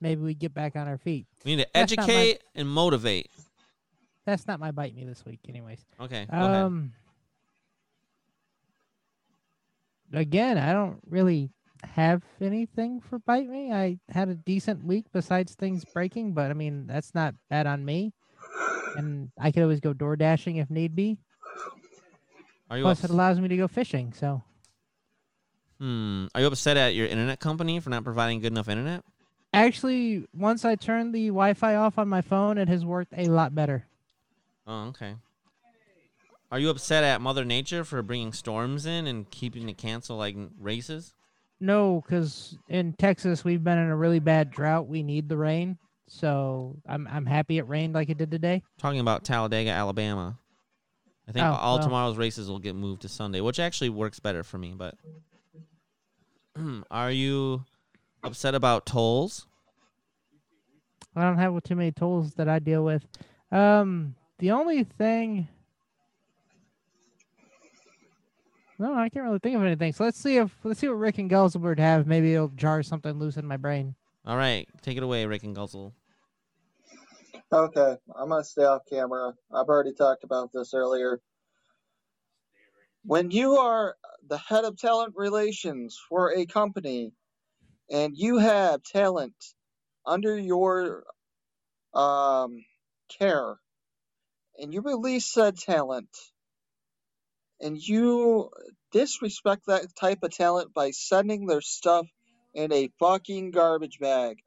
maybe we get back on our feet. we need to That's not my- educate and motivate That's not my bite me this week, anyways. okay go ahead. Um, again, I don't really have anything for bite me. I had a decent week besides things breaking, but I mean that's not bad on me. And I could always go door dashing if need be. are you Plus, it allows me to go fishing. So hmm are you upset at your internet company for not providing good enough internet actually, once I turned the Wi-Fi off on my phone, it has worked a lot better. Oh, okay. Are you upset at Mother Nature for bringing storms in and keeping to cancel like races? No, because in Texas we've been in a really bad drought. We need the rain, so I'm I'm happy it rained like it did today. Talking about Talladega, Alabama. I think Oh, all well. tomorrow's races will get moved to Sunday, which actually works better for me. But are you upset about tolls? I don't have too many tools that I deal with. Um, the only thing. No, I can't really think of anything. So let's see if let's see what Ric and Guzzlebird have. Maybe it'll jar something loose in my brain. All right, take it away, Ric and Guzzle. Okay, I'm gonna stay off camera. I've already talked about this earlier. When you are the head of talent relations for a company and you have talent under your um, care, and you release said talent, and you disrespect that type of talent by sending their stuff in a fucking garbage bag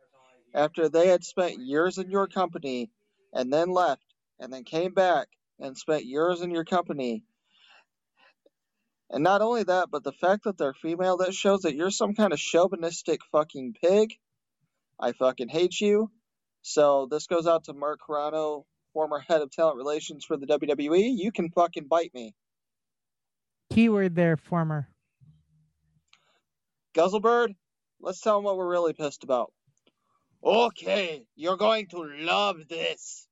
after they had spent years in your company and then left and then came back and spent years in your company. And not only that, but the fact that they're female, that shows that you're some kind of chauvinistic fucking pig. I fucking hate you. So this goes out to Mark Carrano, former head of talent relations for the WWE. You can fucking bite me. Keyword there, former. Guzzlebird, let's tell them what we're really pissed about. Okay, you're going to love this.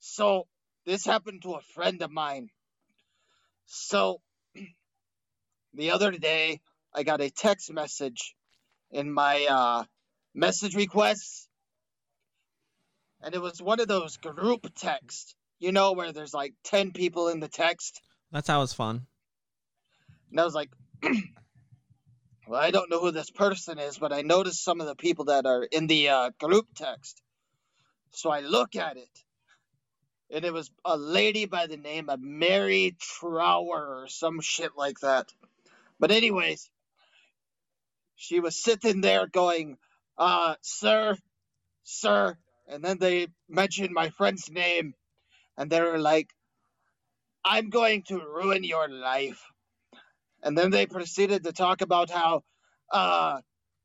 So, this happened to a friend of mine. So, the other day, I got a text message in my uh, message requests, and it was one of those group texts, you know, where there's like 10 people in the text. That's how it's fun. And I was like, well, I don't know who this person is, but I noticed some of the people that are in the uh, group text. So I look at it, and it was a lady by the name of Mary Trower or some shit like that. But, anyways, she was sitting there going, uh, sir, sir. And then they mentioned my friend's name, and they were like, I'm going to ruin your life. And then they proceeded to talk about how uh,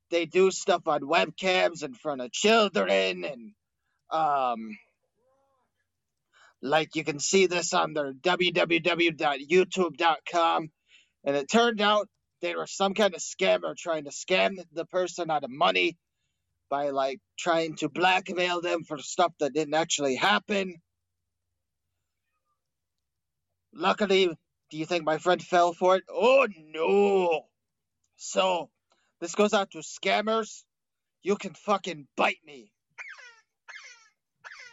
they do stuff on webcams in front of children and um, like you can see this on their www.youtube.com. And it turned out they were some kind of scammer trying to scam the person out of money by like trying to blackmail them for stuff that didn't actually happen. Luckily, do you think my friend fell for it? Oh no! So, this goes out to scammers. You can fucking bite me.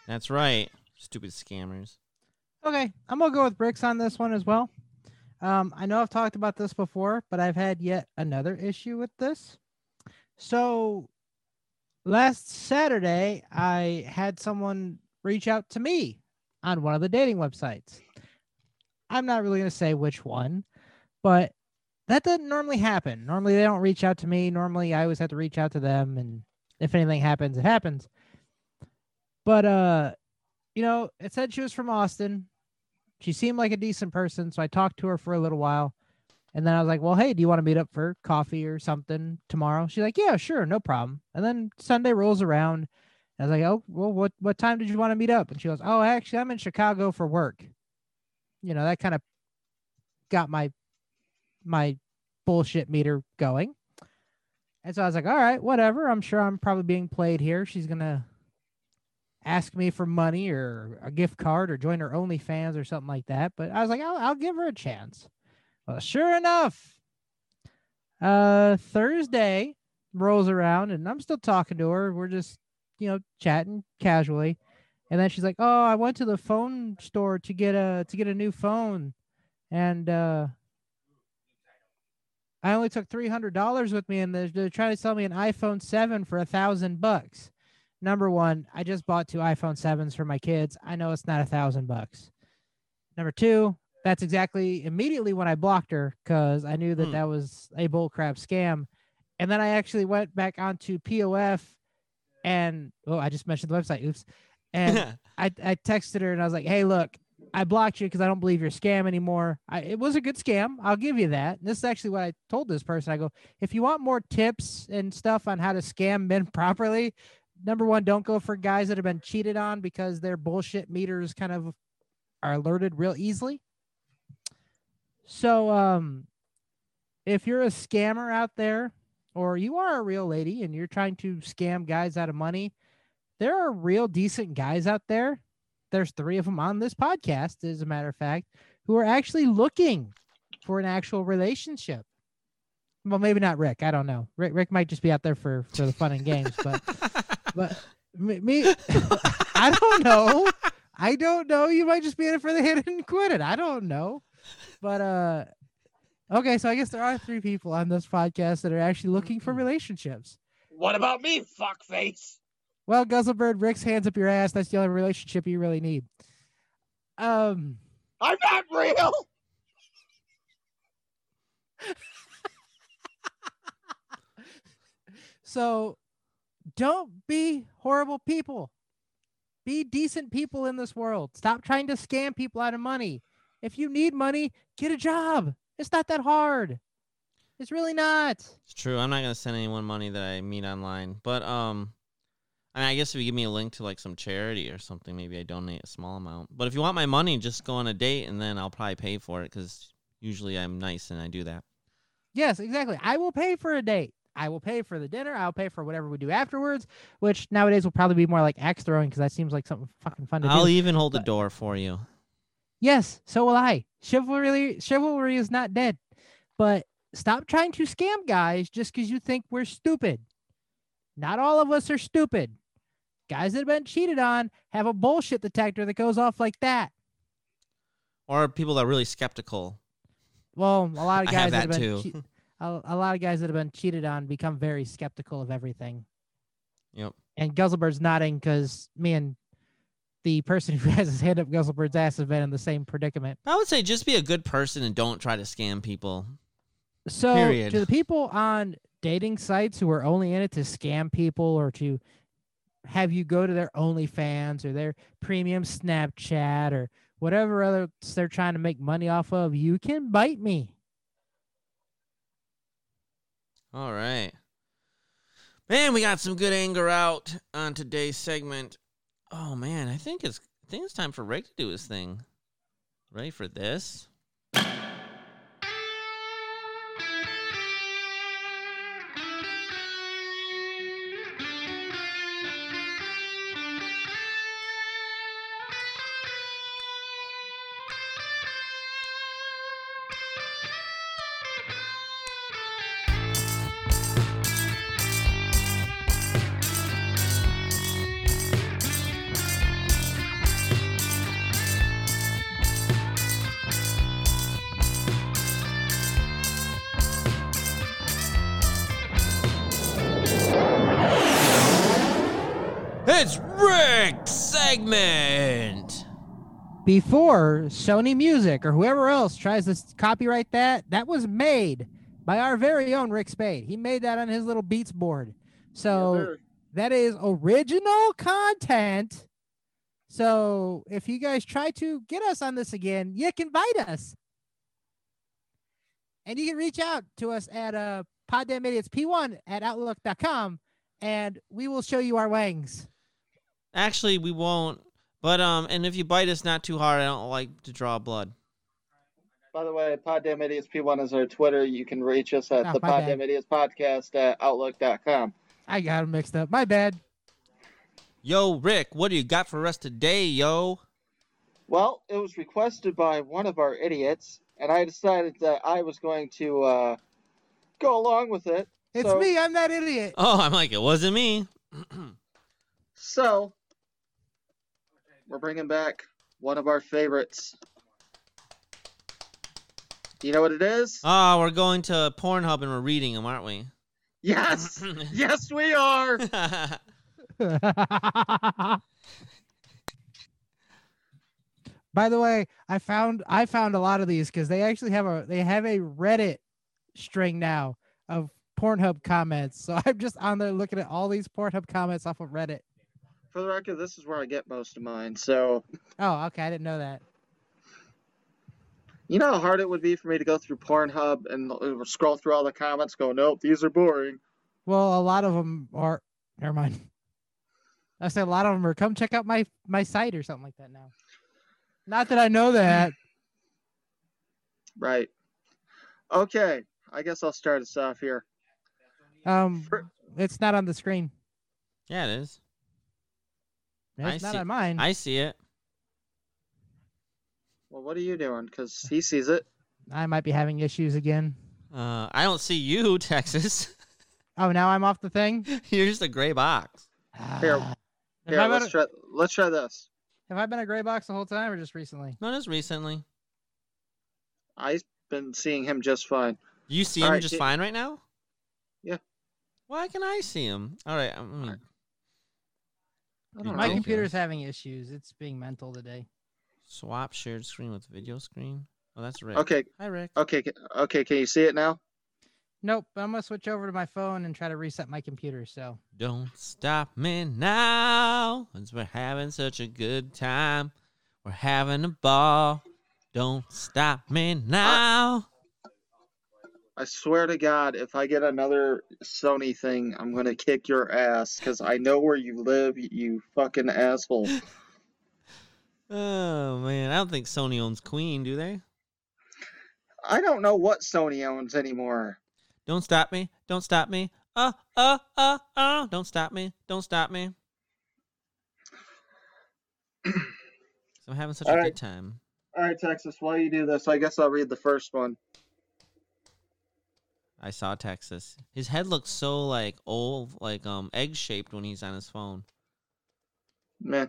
That's right. Stupid scammers. Okay, I'm gonna go with bricks on this one as well. Um, I know I've talked about this before, but I've had yet another issue with this. So last Saturday, I had someone reach out to me on one of the dating websites. I'm not really gonna say which one, but that doesn't normally happen. Normally they don't reach out to me. Normally I always have to reach out to them, and if anything happens, it happens. But uh, you know, it said she was from Austin. She seemed like a decent person, so I talked to her for a little while. And then I was like, "Well, hey, do you want to meet up for coffee or something tomorrow?" She's like, "Yeah, sure, no problem." And then Sunday rolls around. I was like, "Oh, well, what what time did you want to meet up?" And she goes, "Oh, actually, I'm in Chicago for work." You know, that kind of got my my bullshit meter going. And so I was like, "All right, whatever. I'm sure I'm probably being played here. She's gonna ask me for money or a gift card or join her OnlyFans or something like that." But I was like, "I'll, I'll give her a chance." Well, sure enough, uh, Thursday rolls around and I'm still talking to her. We're just, you know, chatting casually. And then she's like, "Oh, I went to the phone store to get a to get a new phone, and uh, I only took three hundred dollars with me, and they're, they're trying to sell me an iPhone seven for a thousand bucks." Number one, I just bought two iPhone sevens for my kids. I know it's not a thousand bucks. Number two, that's exactly immediately when I blocked her because I knew that Hmm. that was a bullcrap scam. And then I actually went back onto POF and oh, I just mentioned the website. Oops. And I, I texted her and I was like, hey, look, I blocked you because I don't believe you're a scam anymore. I, it was a good scam. I'll give you that. And this is actually what I told this person. I go, if you want more tips and stuff on how to scam men properly, number one, don't go for guys that have been cheated on because their bullshit meters kind of are alerted real easily. So, um, if you're a scammer out there, or you are a real lady and you're trying to scam guys out of money, there are real decent guys out there. There's three of them on this podcast, as a matter of fact, who are actually looking for an actual relationship. Well, maybe not Ric. I don't know. Ric, Ric might just be out there for for the fun and games, but but me, me I don't know. I don't know. You might just be in it for the hit and quit it. I don't know. But uh Okay, so I guess there are three people on this podcast that are actually looking Mm-hmm. for relationships. What about me, fuckface? Well, Guzzlebird, Ric's hands up your ass. That's the only relationship you really need. Um, I'm not real. so don't be horrible people. Be decent people in this world. Stop trying to scam people out of money. If you need money, get a job. It's not that hard. It's really not. It's true. I'm not gonna send anyone money that I meet online, but um, I mean, I guess if you give me a link to like some charity or something, maybe I donate a small amount. But if you want my money, just go on a date, and then I'll probably pay for it because usually I'm nice and I do that. Yes, exactly. I will pay for a date. I will pay for the dinner. I'll pay for whatever we do afterwards, which nowadays will probably be more like axe throwing because that seems like something fucking fun to do. I'll even hold the door for you. Yes, so will I. Chivalry chivalry is not dead. But stop trying to scam guys just because you think we're stupid. Not all of us are stupid. Guys that have been cheated on have a bullshit detector that goes off like that. Or people that are really skeptical. Well, a lot of guys have that have that been too. chea- a, a lot of guys that have been cheated on become very skeptical of everything. Yep. And Guzzlebird's nodding because me and the person who has his hand up Guzzlebird's ass have been in the same predicament. I would say just be a good person and don't try to scam people. So Period. to the people on dating sites who are only in it to scam people or to have you go to their OnlyFans or their premium Snapchat or whatever other they're trying to make money off of, you can bite me. All right. Man, we got some good anger out on today's segment. Oh man, I think it's I think it's time for Ric to do his thing. Ready for this? Before Sony Music or whoever else tries to copyright that, that was made by our very own Ric Spade. He made that on his little Beats board. So Yeah, that is original content. So if you guys try to get us on this again, you can bite us. And you can reach out to us at uh, poddamnidiots.p1 at outlook.com and we will show you our wangs. Actually, we won't. But um, and if you bite us not too hard, I don't like to draw blood. By the way, Poddamn Idiotz P1 is our Twitter. You can reach us at Oh, the my bad. Poddamn Idiotz Podcast at Outlook.com. I got them mixed up. My bad. Yo, Ric, what do you got for us today, yo? Well, it was requested by one of our idiots, and I decided that I was going to uh, go along with it. It's So- me. I'm that idiot. Oh, I'm like, it wasn't me. So, we're bringing back one of our favorites. You know what it is? Oh, we're going to Pornhub and we're reading them, aren't we? Yes! yes, we are! By the way, I found I found a lot of these because they actually have a they have a Reddit string now of Pornhub comments. So I'm just on there looking at all these Pornhub comments off of Reddit. For the record, this is where I get most of mine. So, Oh, okay, I didn't know that. you know how hard it would be for me to go through Pornhub and uh, scroll through all the comments, go, nope, these are boring. Well, a lot of them are. Never mind. I said a lot of them are. Come check out my my site or something like that now. Not that I know that. Right. Okay, I guess I'll start us off here. Um, For- it's not on the screen. yeah, it is. I It's not see- on mine. I see it. Well, what are you doing? Because he sees it. I might be having issues again. Uh, I don't see you, Texas. Oh, now I'm off the thing. You're just a gray box. Here, Ah. Here, let's been, try. Let's try this. have I been a gray box the whole time or just recently? Not as recently. I've been seeing him just fine. You see him Alright, just ki- fine right now? Yeah. Why can I see him? All right. I mean, I don't My know. computer's having issues. It's being mental today. swap shared screen with video screen. Oh, that's Ric. Okay, Hi, Ric. okay, okay. Can you see it now? Nope, I'm gonna switch over to my phone and try to reset my computer. So Don't stop me now, 'cause we're having such a good time. We're having a ball. Don't stop me uh, now. I swear to God, if I get another Sony thing, I'm gonna kick your ass because I know where you live, you fucking asshole. Oh man, I don't think Sony owns Queen, do they? I don't know what Sony owns anymore. Don't stop me. Don't stop me. Uh, uh, uh, uh. Don't stop me. Don't stop me. So I'm having such a All good time. All right, Texas. While you do this, I guess I'll read the first one. I saw Texas. His head looks so like old, like um egg shaped when he's on his phone. Man.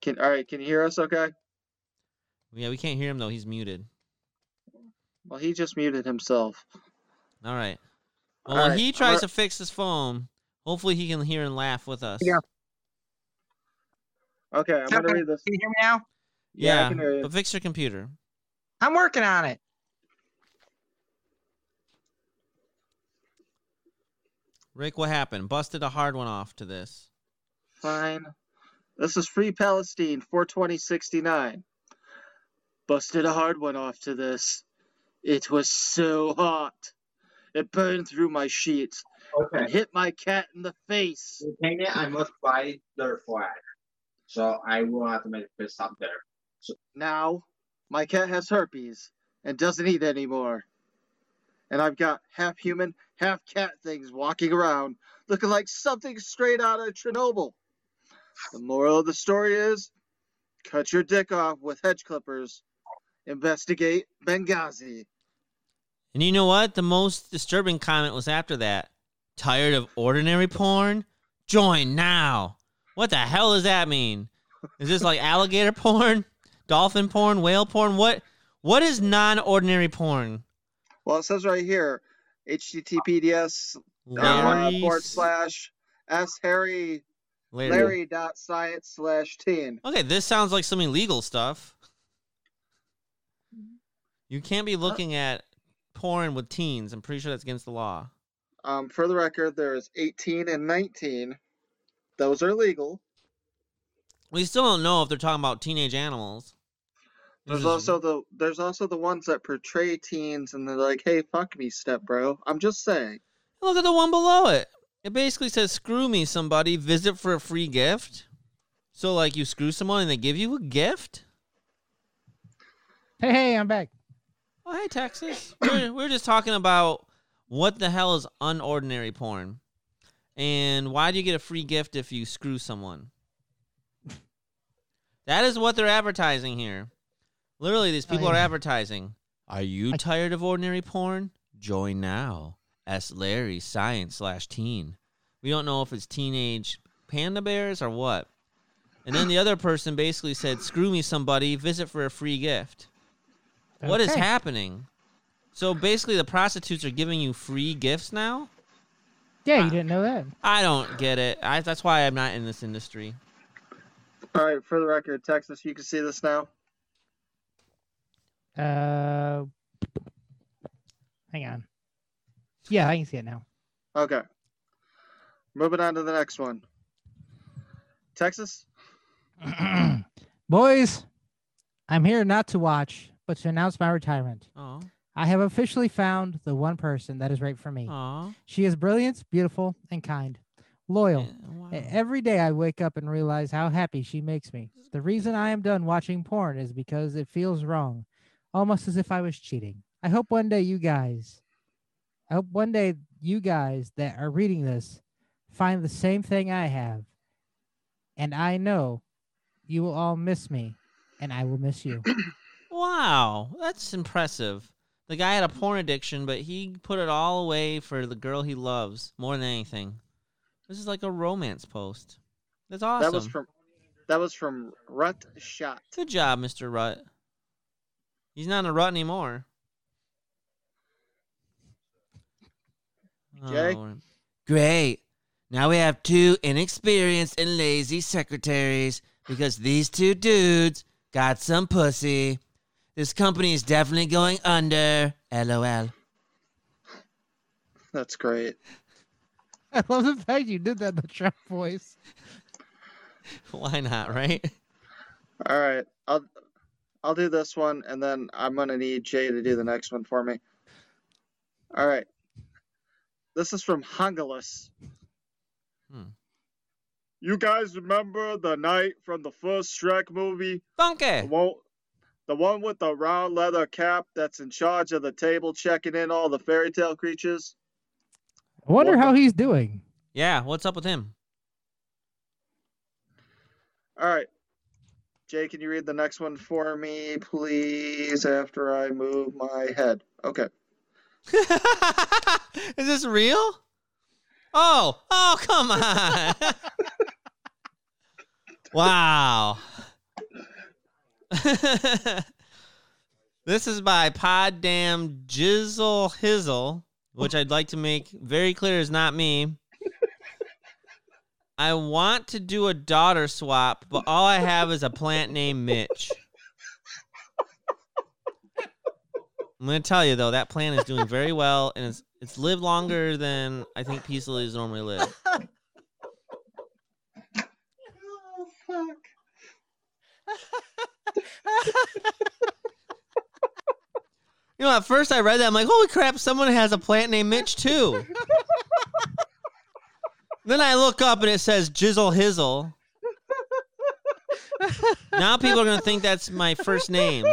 Can all right? Can you hear us? Okay. Yeah, we can't hear him though. He's muted. Well, he just muted himself. All right. Well, All when right, he tries gonna- fix his phone, hopefully he can hear and laugh with us. Yeah. Okay, I'm gonna read this. Can you hear me now? Yeah, I Yeah, can hear you. but fix your computer. I'm working on it. Ric, what happened? Busted a hard one off to this. Fine. This is Free Palestine 42069. Busted a hard one off to this. It was so hot. It burned through my sheets and hit my cat in the face. To paint it, I must buy their flag. So I will have to make a stop there. Now, my cat has herpes and doesn't eat anymore. And I've got half human, half cat things walking around looking like something straight out of Chernobyl. The moral of the story is cut your dick off with hedge clippers. Investigate Benghazi. And you know what? The most disturbing comment was after that. Tired of ordinary porn? Join now. What the hell does that mean? Is this like alligator porn? Dolphin porn? Whale porn? What what is non-ordinary porn? Well, it says right here https uh, forward slash s harry Larry. larry dot science slash teen. Okay, this sounds like some illegal stuff. You can't be looking at porn with teens. I'm pretty sure that's against the law. Um, for the record, there's 18 and 19. Those are legal. We still don't know if they're talking about teenage animals. This There's also the there's also the ones that portray teens and they're like, "Hey, fuck me, step bro." I'm just saying. Look at the one below it. It basically says, "Screw me, somebody. Visit for a free gift." So, like, you screw someone and they give you a gift. hey, hey, I'm back. Oh, hey, Texas. we're, we're just talking about what the hell is unordinary porn, and why do you get a free gift if you screw someone? That is what they're advertising here. Literally, these oh, people Oh, are advertising. Are you I- tired of ordinary porn? Join now. S Larry Science slash Teen. We don't know if it's teenage panda bears or what. And then the other person basically said, "Screw me, somebody. Visit for a free gift." What is happening? So basically, the prostitutes are giving you free gifts now. Yeah, you didn't know that. I don't get it. I, that's why I'm not in this industry. All right, for the record, Texas, you can see this now. Uh, hang on. Yeah, I can see it now. Okay. Moving on to the next one. Texas. Boys, I'm here not to watch, but to announce my retirement. Oh, I have officially found the one person that is right for me. oh, She is brilliant, beautiful, and kind. Loyal. E- Every day I wake up and realize how happy she makes me. The reason I am done watching porn is because it feels wrong, almost as if I was cheating. I hope one day you guys, I hope one day you guys that are reading this find the same thing I have. And I know you will all miss me, and I will miss you. Wow, that's impressive. The guy had a porn addiction, but he put it all away for the girl he loves more than anything. This is like a romance post. That's awesome. That was from that was from Rut Shot. Good job, Mr. Rutt. He's not in a rut anymore. Oh, Jay? Oh, Great. Now we have two inexperienced and lazy secretaries because these two dudes got some pussy. This company is definitely going under. LOL. That's great. I love the fact you did that in the Trump voice. Why not, right? All right, I'll I'll do this one, and then I'm gonna need Jay to do the next one for me. All right. This is from Hungalus. Hmm. You guys remember the knight from the first Shrek movie? The Donkey. one, the one with the round leather cap that's in charge of the table checking in all the fairy tale creatures? I wonder What how he's doing. Yeah, what's up with him? All right. Jay, can you read the next one for me, please, after I move my head? Okay. Is this real? Oh, oh, come on. wow. this is by Poddamn Jizzle Hizzle, which I'd like to make very clear is not me. I want to do a daughter swap, but all I have is a plant named Mitch. I'm gonna tell you though, that plant is doing very well, and it's it's lived longer than I think peace lilies normally live. Oh, fuck. You know, at first I read that, I'm like, holy crap, someone has a plant named Mitch too. then I look up and it says Jizzle Hizzle. now people are gonna think that's my first name.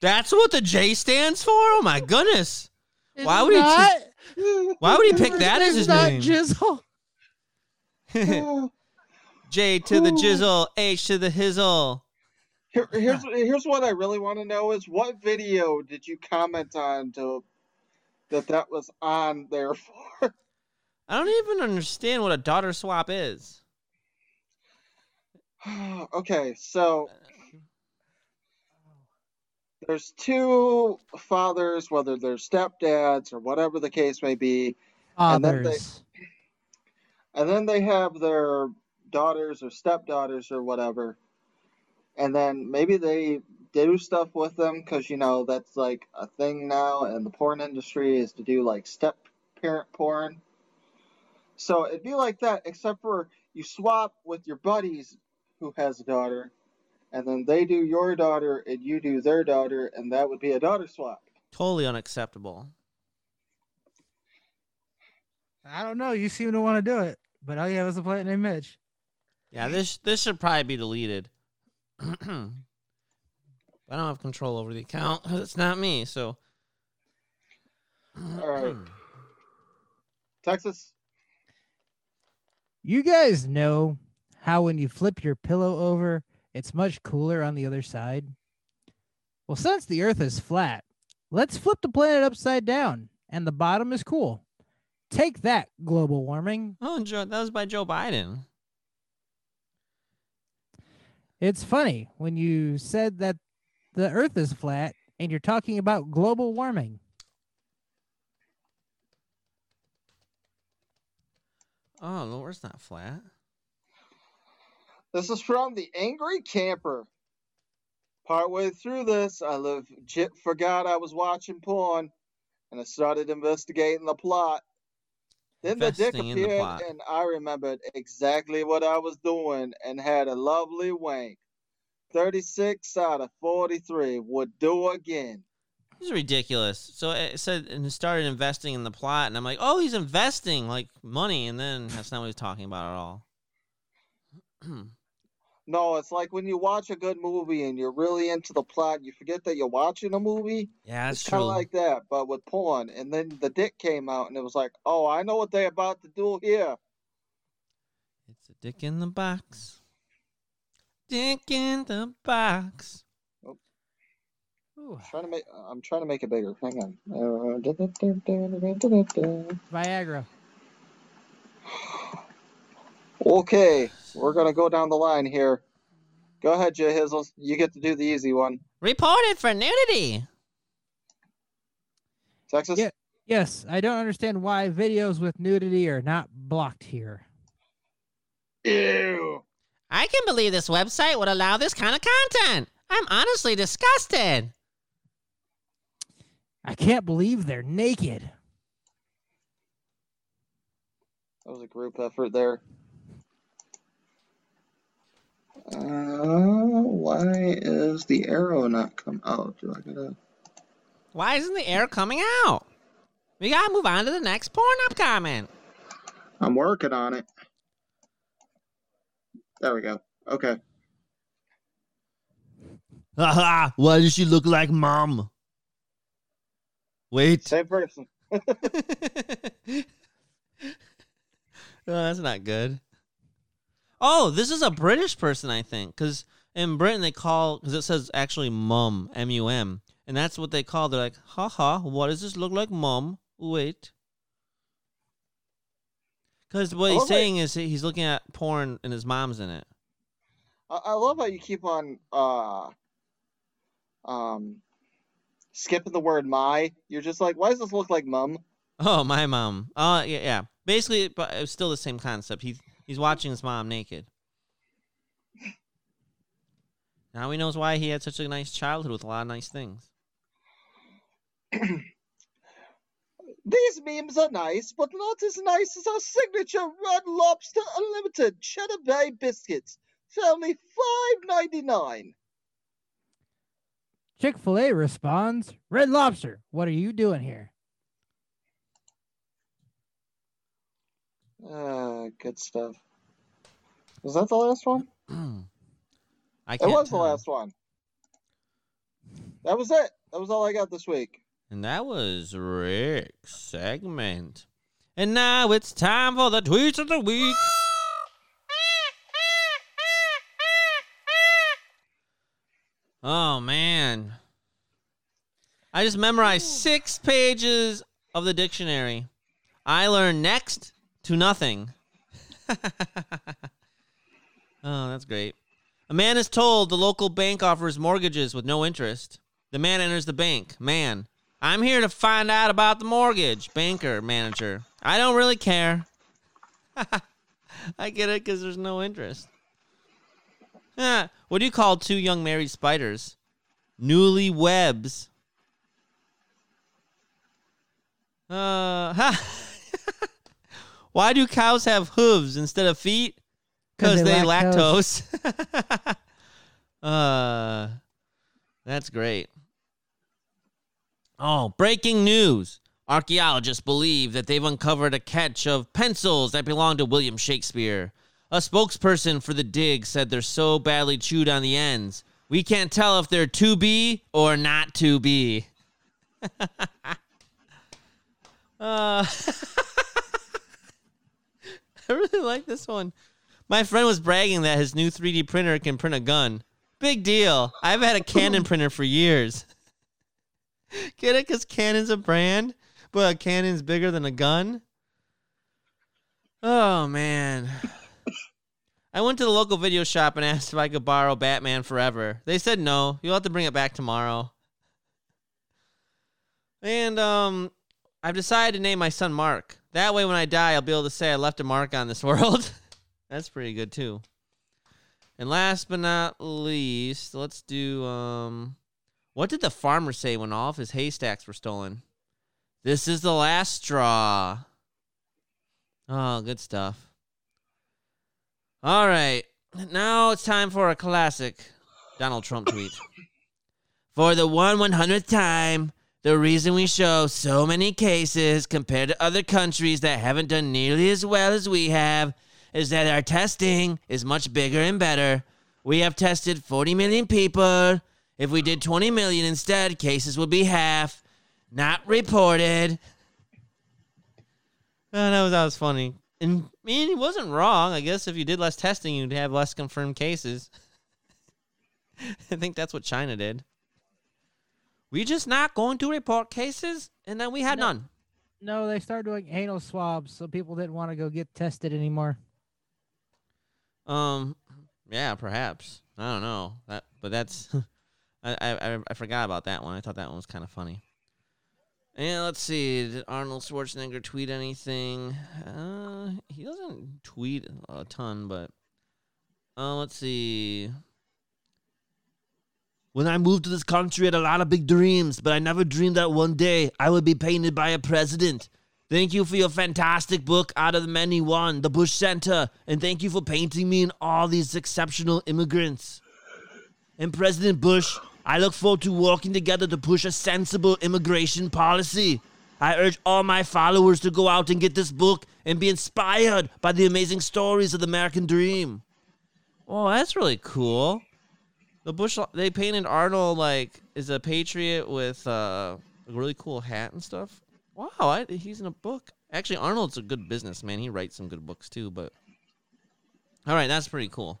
That's what the J stands for? Oh my goodness. Why It's would he not, Why would he pick that as his not name? Jizzle. J to the jizzle, H to the hizzle. Here, here's here's what I really want to know is what video did you comment on to that that was on there for? I don't even understand what a daughter swap is. okay, so there's two fathers, whether they're stepdads or whatever the case may be, And then they- and then they have their daughters or stepdaughters or whatever, and then maybe they do stuff with them because you know that's like a thing now in the porn industry is to do like step parent porn. So it'd be like that, except for you swap with your buddies who has a daughter, and then they do your daughter and you do their daughter, and that would be a daughter swap. Totally unacceptable. I don't know. You seem to want to do it, but all you have is a plant named Mitch. Yeah, this this should probably be deleted. I don't have control over the account. it's not me. So, All right. Hmm. Texas. You guys know how when you flip your pillow over, it's much cooler on the other side? Well, since the earth is flat, let's flip the planet upside down and the bottom is cool. Take that, global warming. oh, Joe, that was by Joe Biden. It's funny when you said that the earth is flat and you're talking about global warming. Oh, no, it's not flat. This is from the Angry Camper. Partway through this, I legit forgot I was watching porn, and I started investigating the plot. Then the dick Investing in the appeared, and I remembered exactly what I was doing, and had a lovely wank. Thirty-six out of forty-three would do again. This is ridiculous. So it said and it started investing in the plot, and I'm like, oh, he's investing like money, and then that's not what he's talking about at all. No, it's like when you watch a good movie and you're really into the plot, you forget that you're watching a movie. yeah, that's it's kind of like that, but with porn. And then the dick came out, and it was like, oh, I know what they're about to do here. It's a dick in the box. Dick in the box. Ooh. I'm trying to make. I'm trying to make it bigger. Hang on. Viagra. Okay, we're gonna go down the line here. Go ahead, J Hizzle. You get to do the easy one. Reported for nudity. Texas. Yeah. Yes, I don't understand why videos with nudity are not blocked here. Ew. I can't believe this website would allow this kind of content. I'm honestly disgusted. I can't believe they're naked. That was a group effort there. Uh, why is the arrow not come out? Do I gotta? Why isn't the air coming out? We gotta move on to the next Pornhub comment. I'm working on it. There we go. Okay. Haha, why does she look like mom? Wait. Same person. oh, that's not good. Oh, this is a British person, I think, because in Britain they call because it says actually mum, M U M, and that's what they call. They're like, haha, what does this look like, mum? Wait. Because what he's saying is he's looking at porn and his mom's in it. I, I love how you keep on uh um skipping the word my. You're just like, why does this look like mum? Oh, my mom. Oh, yeah, yeah. Basically, but it's still the same concept. He's he's watching his mom naked. Now he knows why he had such a nice childhood with a lot of nice things. These memes are nice, but not as nice as our signature Red Lobster Unlimited Cheddar Bay biscuits for only five ninety nine. Chick fil A responds Red Lobster, what are you doing here? Uh, good stuff. Was that the last one? I It can't was the last one. That was it. That was all I got this week. And that was Ric's segment. And now it's time for the tweets of the week. Oh man. I just memorized six pages of the dictionary. I learned next to nothing. oh, that's great. A man is told the local bank offers mortgages with no interest. The man enters the bank. Man, I'm here to find out about the mortgage. Banker, manager. I don't really care. I get it because there's no interest. Ah, what do you call two young married spiders? Newly webs. Uh, ha. Why do cows have hooves instead of feet? Because they they lactose. uh, that's great. Oh, breaking news. Archaeologists believe that they've uncovered a catch of pencils that belonged to William Shakespeare. A spokesperson for the dig said they're so badly chewed on the ends, we can't tell if they're to be or not to be. uh, I really like this one. My friend was bragging that his new 3D printer can print a gun. Big deal. I've had a Canon printer for years. Get it? Because Canon's a brand, but a Canon's bigger than a gun. Oh, man. I went to the local video shop and asked if I could borrow Batman Forever. They said no. You'll have to bring it back tomorrow. And um, I've decided to name my son Mark. That way, when I die, I'll be able to say I left a mark on this world. That's pretty good too. And last but not least, let's do um what did the farmer say when all of his haystacks were stolen? This is the last straw. Oh, good stuff. All right. Now it's time for a classic Donald Trump tweet. For the one one hundredth time, the reason we show so many cases compared to other countries that haven't done nearly as well as we have is that our testing is much bigger and better. We have tested 40 million people. If we did 20 million instead, cases would be half. Not reported. Oh, that was, that was funny. And I mean, he wasn't wrong. I guess if you did less testing, you'd have less confirmed cases. I think that's what China did. We're just not going to report cases, and then we had No. none. No, they started doing anal swabs, so people didn't want to go get tested anymore. Um, Yeah, perhaps. I don't know that, but that's I, I I- forgot about that one. I thought that one was kind of funny. And let's see, did Arnold Schwarzenegger tweet anything? Uh, he doesn't tweet a ton, but uh, let's see. When I moved to this country, I had a lot of big dreams, but I never dreamed that one day I would be painted by a president. Thank you for your fantastic book, Out of the Many One, The Bush Center, and thank you for painting me and all these exceptional immigrants. And President Bush, I look forward to working together to push a sensible immigration policy. I urge all my followers to go out and get this book and be inspired by the amazing stories of the American dream. Oh, that's really cool. The Bush they painted Arnold like is a patriot with uh, a really cool hat and stuff. Wow, I, he's in a book. Actually, Arnold's a good businessman. He writes some good books too. But all right, that's pretty cool.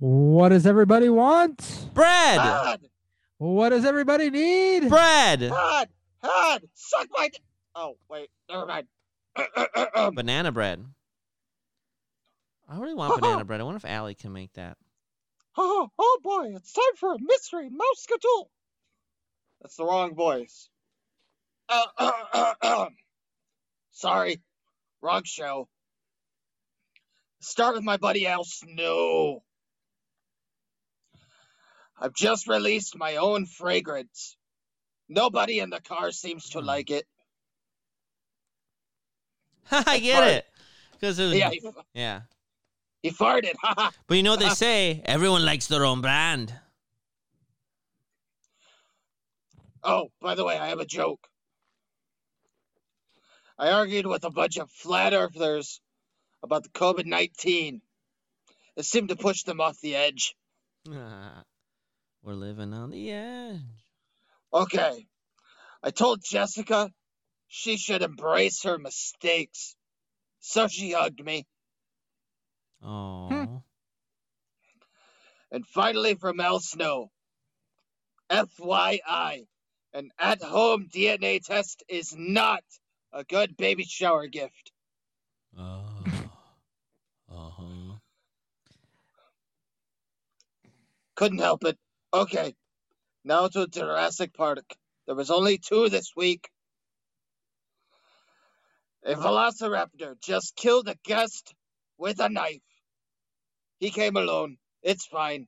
What does everybody want? Bread, Hod! What does everybody need? bread. Hod! Hod! Suck my. D- oh, wait. Never mind. Banana bread. I really want banana bread. I wonder if Allie can make that. oh, oh boy, it's time for a mystery Mouseketool. That's the wrong voice. Uh, Sorry, wrong show. Start with my buddy Al Snow. I've just released my own fragrance. Nobody in the car seems to hmm. like it. I get it. Because it was, Yeah, yeah. he, he farted. But you know what they say? Everyone likes their own brand. oh, by the way, I have a joke. I argued with a bunch of flat earthers about the COVID 19. It seemed to push them off the edge. We're living on the edge. Okay. I told Jessica she should embrace her mistakes. So she hugged me. Oh. And finally, from Al Snow FYI, an at home DNA test is not a good baby shower gift. Oh. Uh-huh. Couldn't help it. Okay. Now to Jurassic Park. There was only two this week. A velociraptor just killed a guest with a knife. He came alone. It's fine.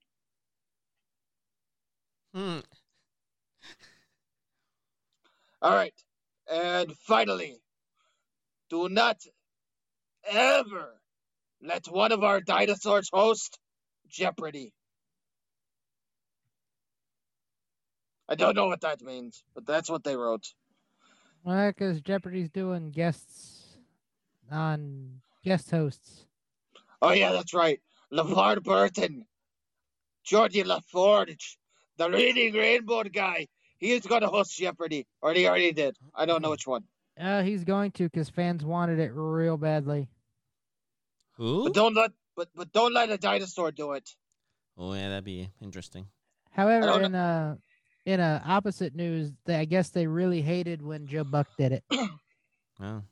Hmm. All right. And finally, do not ever let one of our dinosaurs host Jeopardy. I don't know what that means, but that's what they wrote. Well, because Jeopardy's doing guests on guest hosts. Oh, yeah, that's right. LeVar Burton, Geordi La Forge, the reading rainbow guy. He is going to host Jeopardy, or he already did. I don't know which one. Uh, he's going to because fans wanted it real badly. Who? But don't let but but don't let a dinosaur do it. Oh yeah, that'd be interesting. However, in uh in uh, opposite news, they, I guess they really hated when Joe Buck did it. Oh.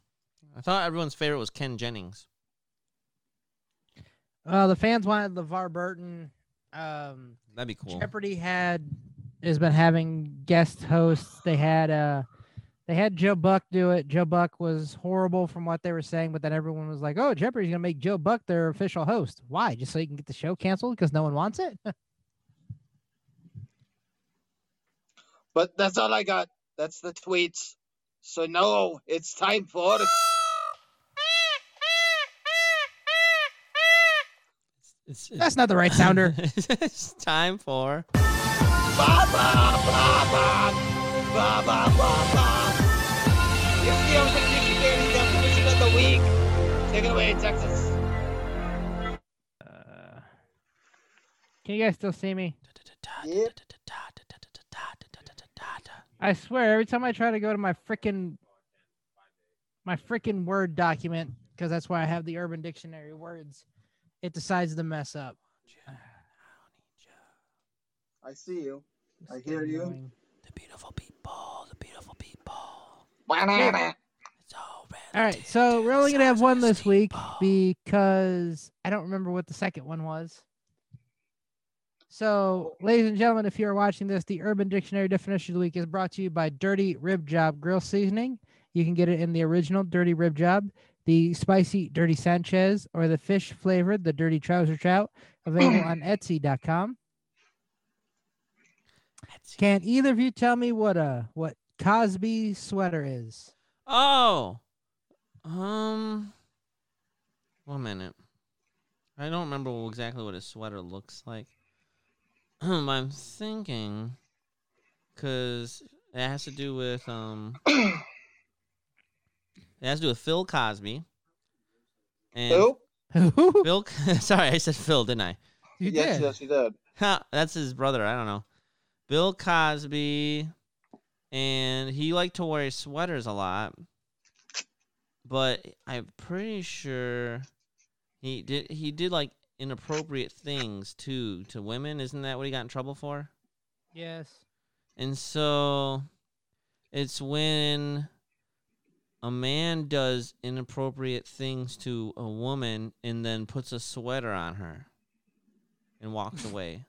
I thought everyone's favorite was Ken Jennings. Uh, the fans wanted LeVar Burton. Um, That'd be cool. Jeopardy had has been having guest hosts. They had uh they had Joe Buck do it. Joe Buck was horrible from what they were saying, but then everyone was like, "Oh, Jeopardy's gonna make Joe Buck their official host. Why? Just so you can get the show canceled because no one wants it." But that's all I got. That's the tweets. So now it's time for. It's, it's, That's not the right sounder. it's time for. Take it away, Texas. Can you guys still see me? Yep. I swear, every time I try to go to my freaking my freaking Word document, because that's why I have the Urban Dictionary words, it decides to mess up. I see you. I hear you. annoying. The beautiful people, the beautiful people. Banana. It's all All right, so we're only gonna have one this week because I don't remember what the second one was. So, ladies and gentlemen, if you're watching this, the Urban Dictionary definition of the week is brought to you by Dirty Rib Job Grill Seasoning. You can get it in the original Dirty Rib Job, the spicy Dirty Sanchez, or the fish flavored the Dirty Trouser Trout, available on Etsy.com. Can either of you tell me what a what Cosby sweater is? Oh. Um. One minute. I don't remember exactly what his sweater looks like. I'm thinking, cause it has to do with um. it has to do with Phil Cosby. And Who? Phil. Sorry, I said Phil, didn't I? you yes, did. yes, you did. Ha, That's his brother. I don't know. Bill Cosby, and he liked to wear sweaters a lot. But I'm pretty sure he did. He did like inappropriate things to to women. Isn't that what he got in trouble for? Yes. And so, it's when a man does inappropriate things to a woman and then puts a sweater on her and walks away.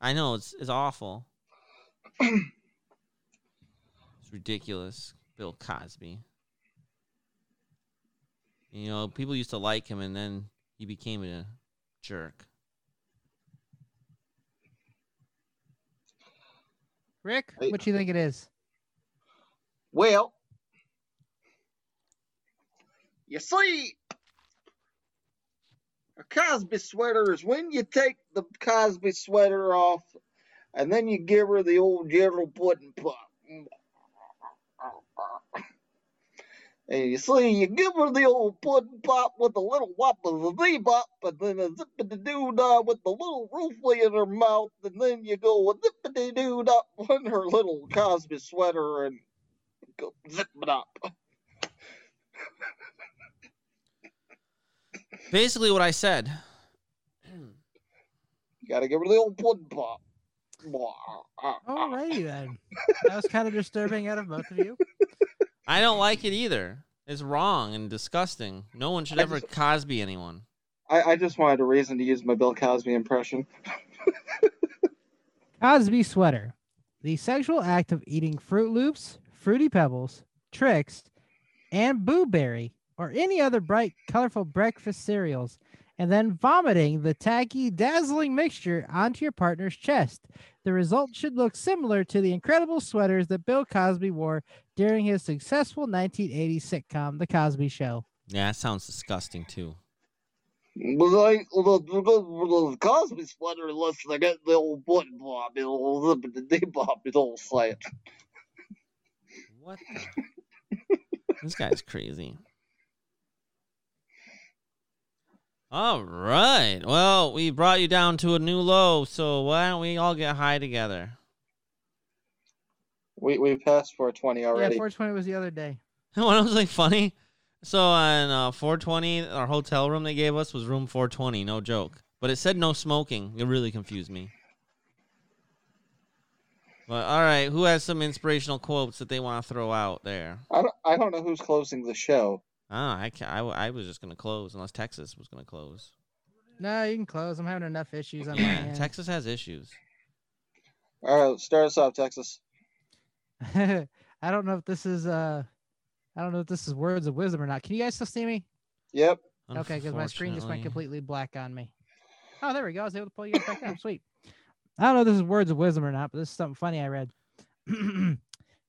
I know it's it's awful. it's ridiculous, Bill Cosby. You know, people used to like him, and then he became a jerk. Ric, Hey. what you think it is? Well, you see, a Cosby sweater is when you take the Cosby sweater off and then you give her the old yellow pudding pop. And you see, you give her the old pudding pop with a little whop of the bebop, and then a zippity doo dah with the little roofly in her mouth, and then you go a zippity doo dah on her little Cosby sweater and go zip it up. Basically, what I said. You gotta give her the old pudding pop. Alrighty then. That was kind of disturbing out of both of you. I don't like it either. It's wrong and disgusting. No one should I ever just- Cosby anyone. I, I just wanted a reason to use my Bill Cosby impression. Cosby sweater. The sexual act of eating Froot Loops, Fruity Pebbles, Trix, and Boo Berry, or any other bright, colorful breakfast cereals, and then vomiting the tacky, dazzling mixture onto your partner's chest. The result should look similar to the incredible sweaters that Bill Cosby wore during his successful 1980s sitcom, The Cosby Show. Yeah, that sounds disgusting too. But like the, the, the Cosby sweater, unless they get the old pudding pop, it'll zip it the pop, it'll say it. What? The? this guy's crazy. All right. Well, we brought you down to a new low, so why don't we all get high together? We we passed 420 already. Yeah, 420 was the other day. What was like funny? So on uh, 420, our hotel room they gave us was room 420. No joke, but it said no smoking. It really confused me. But all right, who has some inspirational quotes that they want to throw out there? I don't I don't know who's closing the show. Ah, I, ca- I was just gonna close unless Texas was gonna close. No, you can close. I'm having enough issues on my end. Texas has issues. All right, start us off, Texas. I don't know if this is uh I don't know if this is words of wisdom or not. Can you guys still see me? Yep. Okay, because my screen just went completely black on me. Oh, there we go. I was able to pull you guys back up. Sweet. I don't know if this is words of wisdom or not, but this is something funny I read.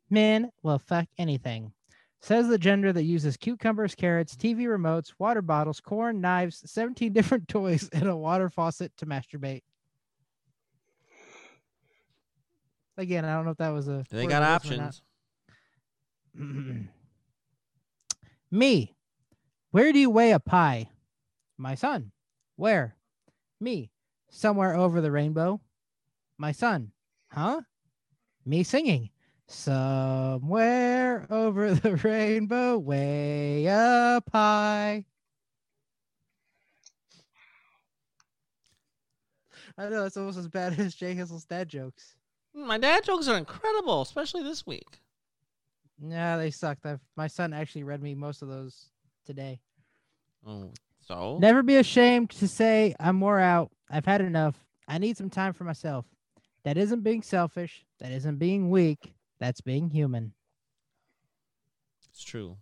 Men will fuck anything. Says the gender that uses cucumbers, carrots, TV remotes, water bottles, corn, knives, 17 different toys, and a water faucet to masturbate. Again, I don't know if that was a. They got of wisdom or options. Me. Where do you weigh a pie? My son. Where? Me. Somewhere over the rainbow. My son. Huh? Me singing. Somewhere over the rainbow, way up high. I know it's almost as bad as J Hizzle's dad jokes. My dad jokes are incredible, especially this week. Yeah, they sucked. I've, my son actually read me most of those today. Oh, so Never be ashamed to say, I'm wore out. I've had enough. I need some time for myself. That isn't being selfish. That isn't being weak. That's being human. it's true.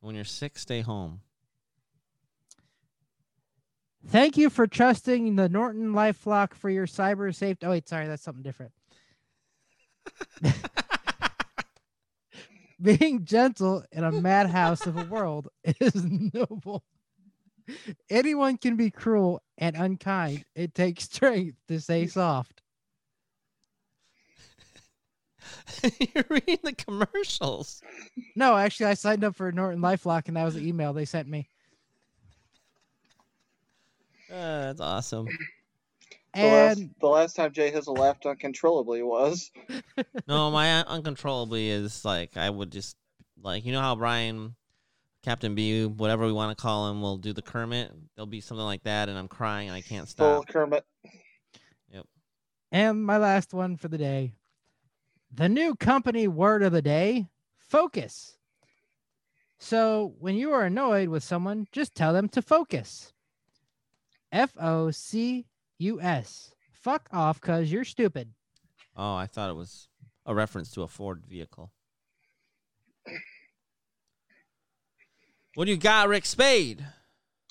When you're sick, stay home. Thank you for trusting the Norton LifeLock for your cyber safety. Oh, wait, sorry, that's something different. Being gentle in a madhouse of a world is noble. Anyone can be cruel and unkind. It takes strength to stay soft. you're reading the commercials. No, actually, I signed up for Norton LifeLock, and that was the email they sent me. Uh, that's awesome. The last, And the last time J Hizzle laughed uncontrollably was No, my un- uncontrollably is like I would just like you know how Brian, Captain B, whatever we want to call him, will do the Kermit. There'll be something like that, and I'm crying and I can't full stop. Kermit. Yep. And my last one for the day. The new company word of the day: focus. So when you are annoyed with someone, just tell them to focus. F O C U S. Fuck off, cause you're stupid. Oh, I thought it was a reference to a Ford vehicle. What do you got, Ric Spade?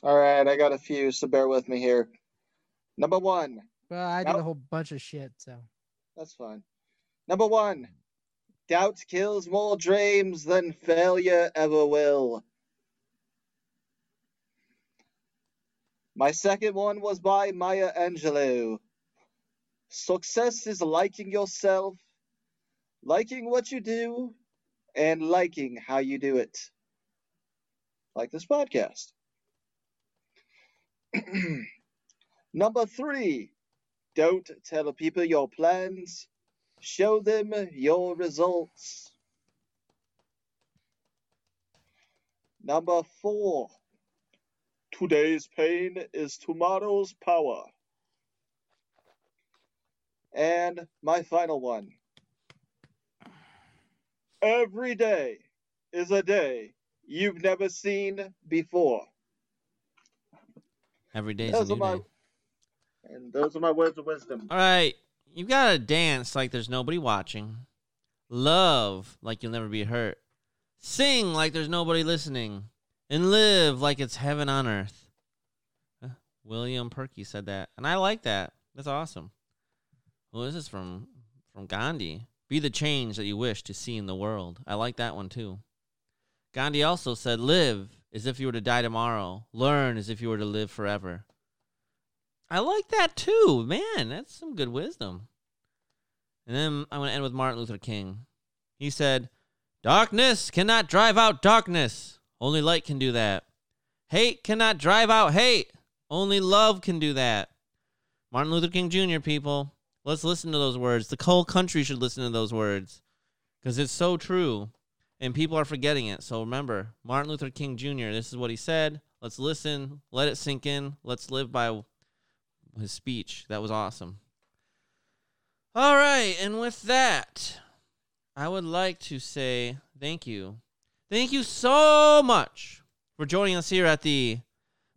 All right, I got a few, so bear with me here. Number one, Well, I did a whole bunch of shit, so that's fine. Number one, doubt kills more dreams than failure ever will. My second one was by Maya Angelou. Success is liking yourself, liking what you do, and liking how you do it. Like this podcast. Number three, don't tell people your plans, show them your results. Number four, today's pain is tomorrow's power. And my final one, every day is a day you've never seen before. Every day is a new are my day. and those are my words of wisdom. All right, you gotta dance like there's nobody watching. Love like you'll never be hurt. Sing like there's nobody listening. And live like it's heaven on earth. Uh, William Purkey said that, and I like that. That's awesome. Well, this is from from Gandhi. Be the change that you wish to see in the world. I like that one too. Gandhi also said, "Live as if you were to die tomorrow. Learn as if you were to live forever." I like that too, man. That's some good wisdom. And then I'm going to end with Martin Luther King. He said, Darkness cannot drive out darkness. Only light can do that. Hate cannot drive out hate. Only love can do that. Martin Luther King Jr., people, let's listen to those words. The whole country should listen to those words because it's so true and people are forgetting it. So remember, Martin Luther King Jr., this is what he said. Let's listen, let it sink in. Let's live by his speech. That was awesome. All right, and with that, I would like to say thank you. Thank you so much for joining us here at the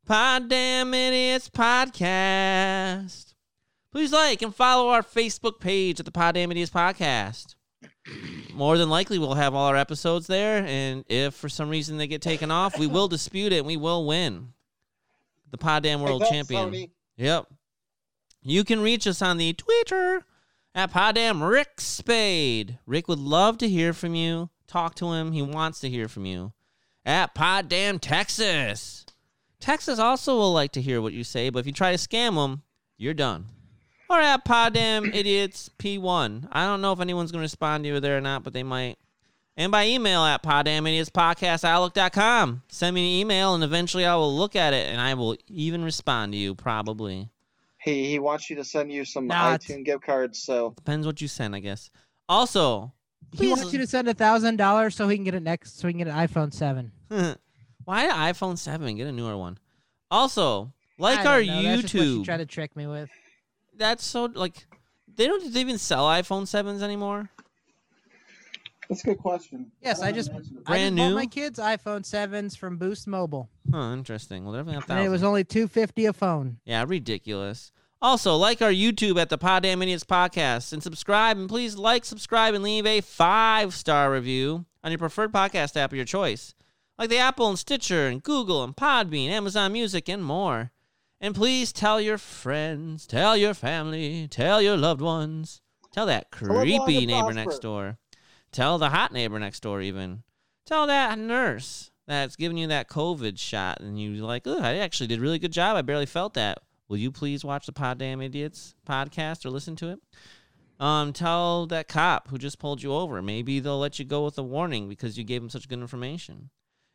Poddamn Idiotz Podcast. Please like and follow our Facebook page at the Poddamn Idiotz Podcast. More than likely, we'll have all our episodes there, and if for some reason they get taken off, we will dispute it and we will win. The Pod Damn World that, Champion. Sony. Yep. You can reach us on the Twitter at Poddamn Ric Spade. Ric would love to hear from you. Talk to him. He wants to hear from you. At Pod Poddamn Texas. Texas also will like to hear what you say, but if you try to scam them, you're done. Or at Poddamn Idiotz P1. I don't know if anyone's going to respond to you there or not, but they might. and by email at poddamnidioutspodcastoutlook.com. Send me an email, and eventually I will look at it, and I will even respond to you, probably. He he wants you to send you some Not. iTunes gift cards. So Depends what you send, I guess. Also, He wants you to send a thousand dollars so he can get it next, so he can get an iPhone seven. Why an iPhone 7? Get a newer one. Also, like I our don't know, That's just what you YouTube. try to trick me with. That's so like they don't even sell iPhone 7s anymore. that's a good question. Yes, I just- Brand I just new? bought my kids iPhone sevens from Boost Mobile, Huh, interesting. Well, they're definitely a and thousand. it was only two fifty a phone. Yeah, ridiculous. Also, like our YouTube at the Poddamn Idiotz Podcast and subscribe. And please like, subscribe, and leave a five star review on your preferred podcast app of your choice, like the Apple and Stitcher and Google and Podbean, Amazon Music, and more. And please tell your friends, tell your family, tell your loved ones, tell that creepy neighbor next door, tell the hot neighbor next door, even tell that nurse that's giving you that COVID shot, and you like, oh, I actually did a really good job. I barely felt that. Will you please watch the Poddamn Idiotz podcast or listen to it? Um, tell that cop who just pulled you over. Maybe they'll let you go with a warning because you gave them such good information.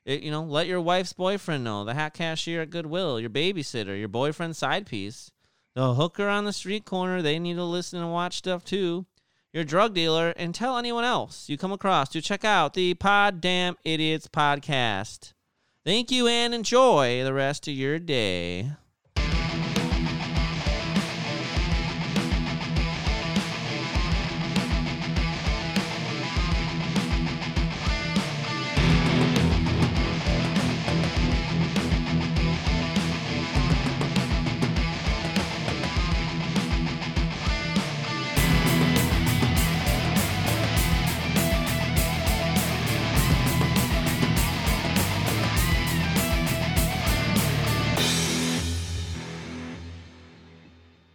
It, you know, let your wife's boyfriend know, the hat cashier at Goodwill, your babysitter, your boyfriend's side piece, the hooker on the street corner. They need to listen and watch stuff too. Your drug dealer, and tell anyone else you come across to check out the Poddamn Idiotz podcast. Thank you and enjoy the rest of your day.